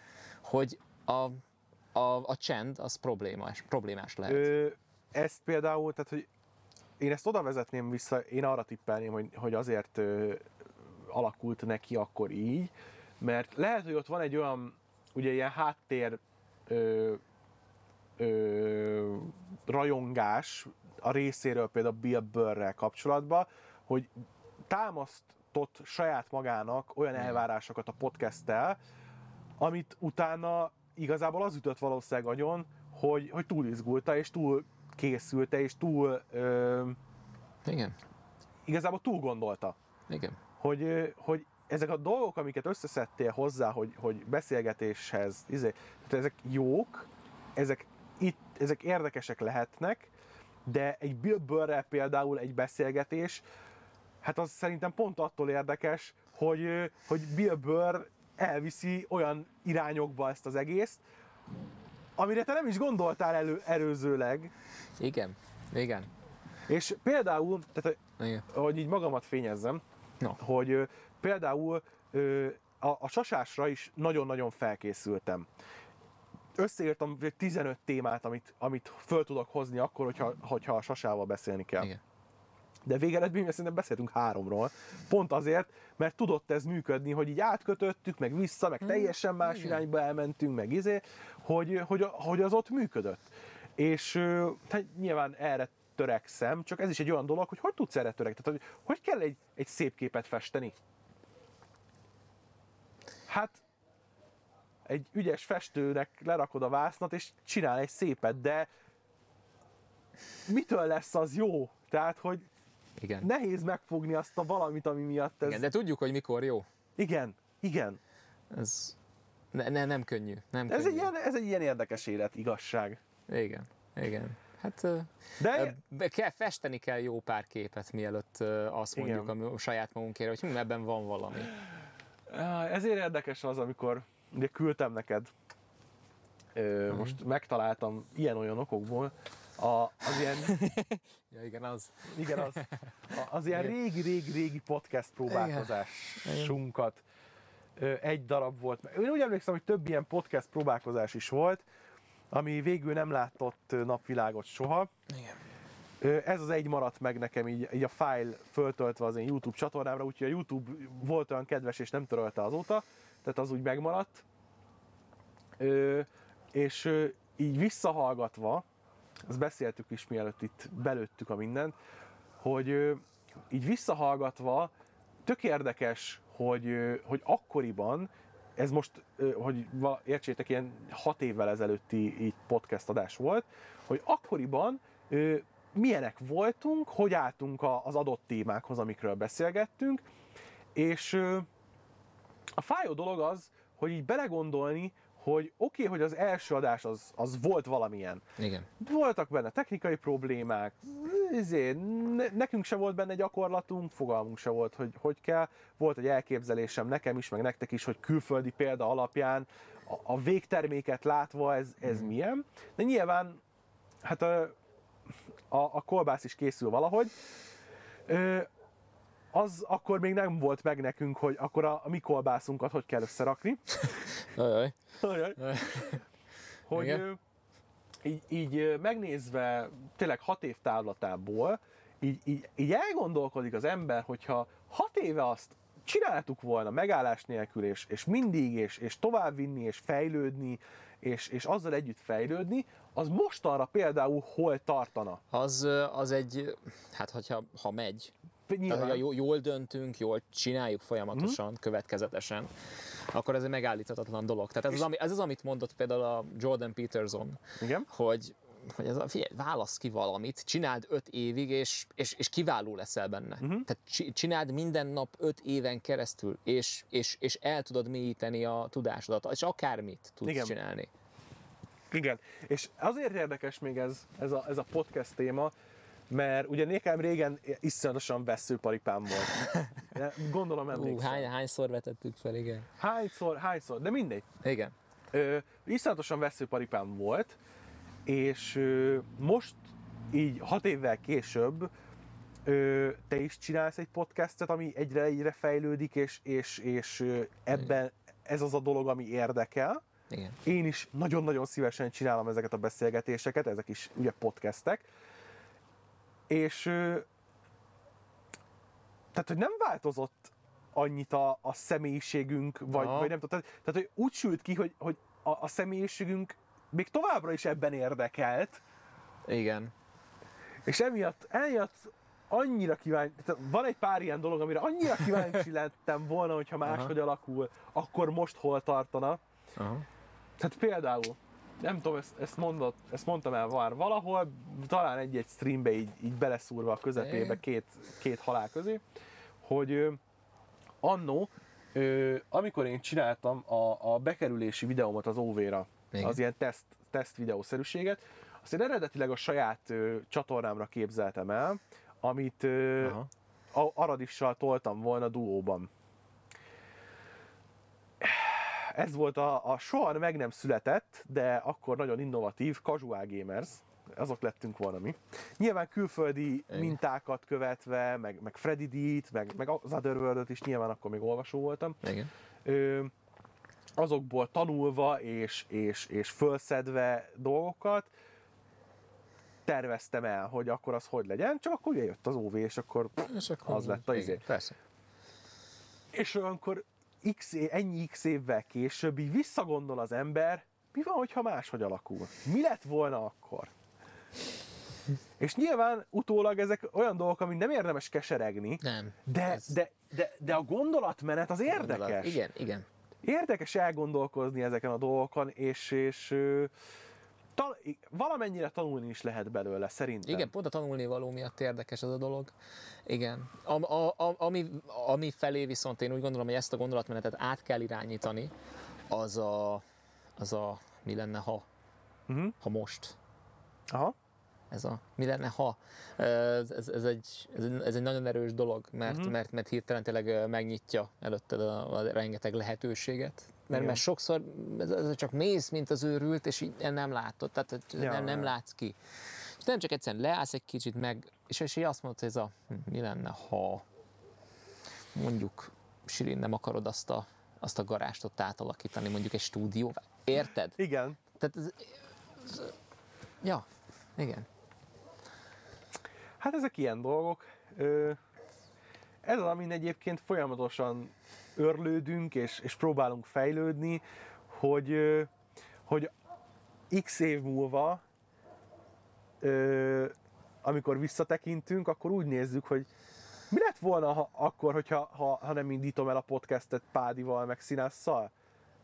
hogy a, a, a csend az problémás, problémás lehet. Ö, ezt például, tehát hogy én ezt oda vezetném vissza, én arra tippelném, hogy, hogy azért ö, alakult neki akkor így, mert lehet, hogy ott van egy olyan, ugye ilyen háttér ö, ö, rajongás a részéről például Bill Burrrel kapcsolatban, hogy támasztott saját magának olyan elvárásokat a podcasttel, amit utána igazából az ütött valószínűleg agyon, hogy, hogy túl izgulta, és túl készülte, és túl ö, Igen, igazából túl gondolta, igen. hogy, hogy ezek a dolgok, amiket összeszedtél hozzá, hogy, hogy beszélgetéshez, izé, tehát ezek jók, ezek, itt, ezek érdekesek lehetnek, de egy Bill például egy beszélgetés, hát az szerintem pont attól érdekes, hogy, hogy Bill Burr elviszi olyan irányokba ezt az egészt, amire te nem is gondoltál elő, előzőleg, Igen, igen, és például, tehát igen. hogy így magamat fényezzem, No. hogy például a, a sasásra is nagyon-nagyon felkészültem. Összeírtam 15 témát, amit, amit föl tudok hozni akkor, hogyha, hogyha a sasával beszélni kell. Igen. De végeredményben szerintem beszéltünk háromról. Pont azért, mert tudott ez működni, hogy így átkötöttük, meg vissza, meg teljesen más igen. irányba elmentünk, meg izé, hogy, hogy, hogy az ott működött. És ö, hát nyilván erre törekszem, csak ez is egy olyan dolog, hogy hogy tudsz erre törekedni? Tehát, hogy, hogy kell egy, egy szép képet festeni? Hát egy ügyes festőnek lerakod a vásznat, és csinál egy szépet, de mitől lesz az jó? Tehát, hogy Igen. nehéz megfogni azt a valamit, ami miatt ez... igen. De tudjuk, hogy mikor jó. Igen, igen. Ez ne, ne, nem könnyű. Nem Ez könnyű. egy, ilyen, ez egy ilyen érdekes élet, igazság. Igen, igen. Hát De be kell, festeni kell jó pár képet, mielőtt azt Igen. mondjuk mi- a saját magunkért, hogy hm, ebben van valami. Ezért érdekes az, amikor ugye küldtem neked, Mhm. most megtaláltam ilyen-olyan okokból, a, az ilyen, Ja, igen, az. igen, az, a- az ilyen Igen. régi-régi-régi podcast próbálkozásunkat. Ö, Egy darab volt. Én úgy emlékszem, hogy több ilyen podcast próbálkozás is volt, ami végül nem látott napvilágot soha. Igen. Ez az egy maradt meg nekem így, így a file föltöltve az én YouTube csatornámra, úgyhogy a YouTube volt olyan kedves és nem törölte azóta, tehát az úgy megmaradt. Ö, és így visszahallgatva, azt beszéltük is mielőtt itt belőttük a mindent, hogy így visszahallgatva tök érdekes, hogy, hogy akkoriban, ez most, hogy értsétek, ilyen hat évvel ezelőtti így podcast adás volt, hogy akkoriban milyenek voltunk, hogy álltunk az adott témákhoz, amikről beszélgettünk, és a fájó dolog az, hogy így belegondolni, hogy oké, okay, hogy az első adás az, az volt valamilyen. Igen. Voltak benne technikai problémák, izé, ne, nekünk se volt benne gyakorlatunk, fogalmunk se volt, hogy hogy kell. Volt egy elképzelésem nekem is, meg nektek is, hogy külföldi példa alapján a, a végterméket látva ez, ez milyen. De nyilván, hát a, a, a kolbász is készül valahogy. Ö, az akkor még nem volt meg nekünk, hogy akkor a, a mi kolbászunkat hogy kell összerakni. Ajaj. Ajaj. hogy Igen. így, így megnézve tényleg hat év távlatából, így, így, így elgondolkodik az ember, hogyha hat éve azt csináltuk volna megállás nélkül, és, és mindig, és, és továbbvinni, és fejlődni, és, és azzal együtt fejlődni, az mostanra például hol tartana? Az, az egy, hát hogyha, ha megy, tehát, Nyilván, hogyha jól, döntünk, jól csináljuk folyamatosan, Mhm. következetesen, akkor ez egy megállíthatatlan dolog. Tehát ez az, ami, ez az, amit mondott például a Jordan Peterson, igen, hogy, hogy ez a, figyelj, válasz ki valamit, csináld öt évig, és, és, és kiváló leszel benne. Uh-huh. Tehát csi- csináld minden nap öt éven keresztül, és, és, és el tudod mélyíteni a tudásodat, és akármit tudsz Igen. csinálni. Igen, és azért érdekes még ez, ez, a, ez a podcast téma, mert ugye nekem régen iszonyatosan veszőparipám volt. De Gondolom emlékszem. hány, hányszor vetettük fel, igen. Hányszor, hányszor, de mindegy. Igen. Ö, iszonyatosan veszőparipám volt, és ö, most így hat évvel később ö, te is csinálsz egy podcastet, ami egyre egyre fejlődik, és, és, és ebben ez az a dolog, ami érdekel. Igen. Én is nagyon-nagyon szívesen csinálom ezeket a beszélgetéseket, ezek is ugye podcastek. És tehát, hogy nem változott annyit a, a személyiségünk, vagy, Aha. vagy nem tudom, tehát, tehát, hogy úgy sült ki, hogy, hogy a, a személyiségünk még továbbra is ebben érdekelt, Igen. és emiatt, emiatt annyira kíváncsi, tehát van egy pár ilyen dolog, amire annyira kíváncsi lettem volna, hogyha máshogy alakul, akkor most hol tartana. Aha. Tehát például, nem tudom, ezt, ezt, mondott, ezt mondtam el már valahol, talán egy-egy streambe így, így beleszúrva a közepébe két, két halál közé, hogy annó, amikor én csináltam a, a bekerülési videómat az OV-ra, Igen. az ilyen teszt, teszt videószerűséget, azt én eredetileg a saját ö, csatornámra képzeltem el, amit ö, Aha. a Aradissal toltam volna duóban. Ez volt a, a soha meg nem született, de akkor nagyon innovatív Casual Gamers. Azok lettünk volna mi. Nyilván külföldi Igen. mintákat követve, meg, meg Freddy D-t, meg, meg az Otherworld-ot is, nyilván akkor még olvasó voltam. Igen. Ö, azokból tanulva és, és, és fölszedve dolgokat, terveztem el, hogy akkor az hogy legyen, csak akkor ugye jött az OV, és akkor És akkor az lett a izé. Persze. És olyankor x, ennyi x évvel később így visszagondol az ember, mi van, hogyha máshogy alakul? Mi lett volna akkor? És nyilván utólag ezek olyan dolgok, amit nem érdemes keseregni, Nem. de, Ez- de, de, de a gondolatmenet az érdekes. Igen, igen. Érdekes elgondolkozni ezeken a dolgokon, és, és tal, valamennyire tanulni is lehet belőle, szerintem. Igen, pont a tanulni való miatt érdekes ez a dolog. Igen. A, a, a, ami, ami felé viszont én úgy gondolom, hogy ezt a gondolatmenetet át kell irányítani, az a, az a mi lenne, ha, Uh-huh. ha most. Aha. Ez a mi lenne, ha. Ez, ez, ez, egy, ez, egy, nagyon erős dolog, mert, uh-huh. mert, mert hirtelen tényleg megnyitja előtted a, a rengeteg lehetőséget. Mert, mert sokszor ez, csak mész, mint az őrült, és így nem látod, tehát Ja, nem, nem látsz ki. És nem csak egyszerűen leállsz egy kicsit meg, és, és így azt mondod, hogy ez a hm, mi lenne, ha mondjuk Sirin nem akarod azt a, azt a garást ott átalakítani, mondjuk egy stúdióvá. Érted? Igen. Tehát ez, ez, ja, igen. Hát ezek ilyen dolgok. Ö, Ez az, amin egyébként folyamatosan örlődünk, és, és próbálunk fejlődni, hogy, hogy x év múlva, amikor visszatekintünk, akkor úgy nézzük, hogy mi lett volna ha, akkor, hogyha, ha, ha nem indítom el a podcastet Pádival, meg Színásszal?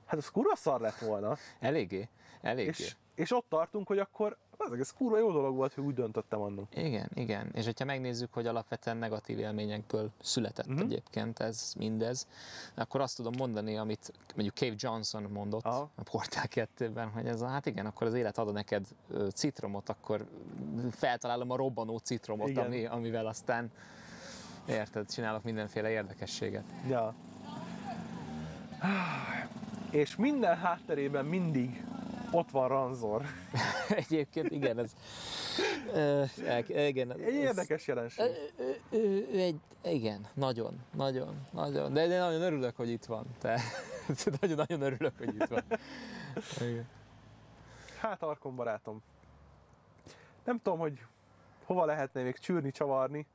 Hát az kurva szar lett volna. Eléggé, eléggé. És, és ott tartunk, hogy akkor az ez kurva jó dolog volt, hogy úgy döntöttem annak. Igen, igen. És hogyha megnézzük, hogy alapvetően negatív élményekből született uh-huh. egyébként ez mindez, akkor azt tudom mondani, amit mondjuk Cave Johnson mondott Aha. a Portál 2-ben, hogy ez a, hát igen, akkor az élet ad neked citromot, akkor feltalálom a robbanó citromot, Igen. ami, amivel aztán érted, csinálok mindenféle érdekességet. Ja. És minden hátterében mindig ott van Ranzor. Egyébként igen, ez... Ö, igen, Egy ez- érdekes jelenség. Ő, ő, ő egy, igen, nagyon, nagyon, nagyon. De, de nagyon örülök, hogy itt van. Te, nagyon-nagyon örülök, hogy itt van. Igen. Hát, Arkon barátom. Nem tudom, hogy hova lehetne még csűrni, csavarni,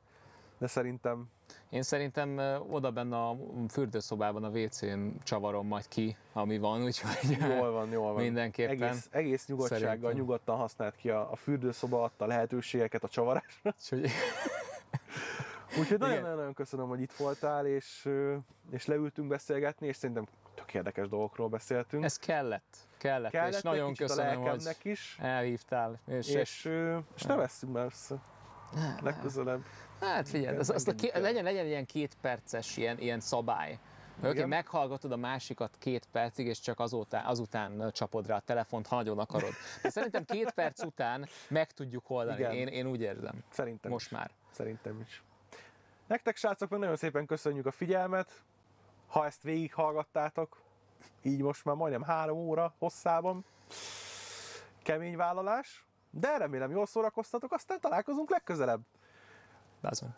de szerintem Én szerintem oda benne a fürdőszobában a WC-n csavarom majd ki, ami van, úgyhogy jól van, jól van. mindenképpen. Egész, egész nyugodtsággal, Szerintem. nyugodtan használt ki a, a fürdőszoba, adta lehetőségeket a csavarásra. Úgyhogy, Úgyhogy nagyon-nagyon köszönöm, hogy itt voltál, és, és leültünk beszélgetni, és szerintem tök érdekes dolgokról beszéltünk. ez kellett, kellett, Kellett és nagyon köszönöm, hogy is, elhívtál. És, és, ö, és ne vesszünk már össze legközelebb. Hát figyelj, az, azt a ké, legyen, legyen ilyen két perces ilyen, ilyen szabály. Oké, meghallgatod a másikat két percig, és csak azután, azután csapod rá a telefont, ha nagyon akarod. De szerintem két perc után meg tudjuk oldani. Igen. Én, én úgy érzem. Szerintem Most is. már. Szerintem is. Nektek srácok, meg nagyon szépen köszönjük a figyelmet. Ha ezt végighallgattátok, így most már majdnem három óra hosszában. Kemény vállalás, de remélem jól szórakoztatok, aztán találkozunk legközelebb. Lazon.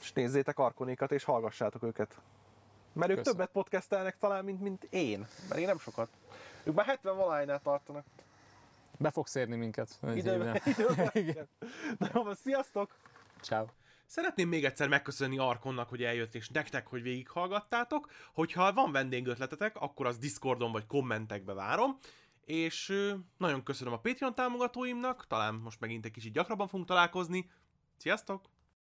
És nézzétek Arkonékat, és hallgassátok őket. Mert ők Köszönöm. többet podcastelnek talán, mint, mint én. Mert én nem sokat. Ők már 70 valahánynál tartanak. Be fogsz érni minket. Időben. időben. Igen. Na jó, van, sziasztok! Ciao. Szeretném még egyszer megköszönni Arkonnak, hogy eljött, és nektek, hogy végighallgattátok. Hogyha van vendégötletetek, akkor az Discordon vagy kommentekbe várom. És nagyon köszönöm a Patreon támogatóimnak, talán most megint egy kicsit gyakrabban fogunk találkozni. Sziasztok!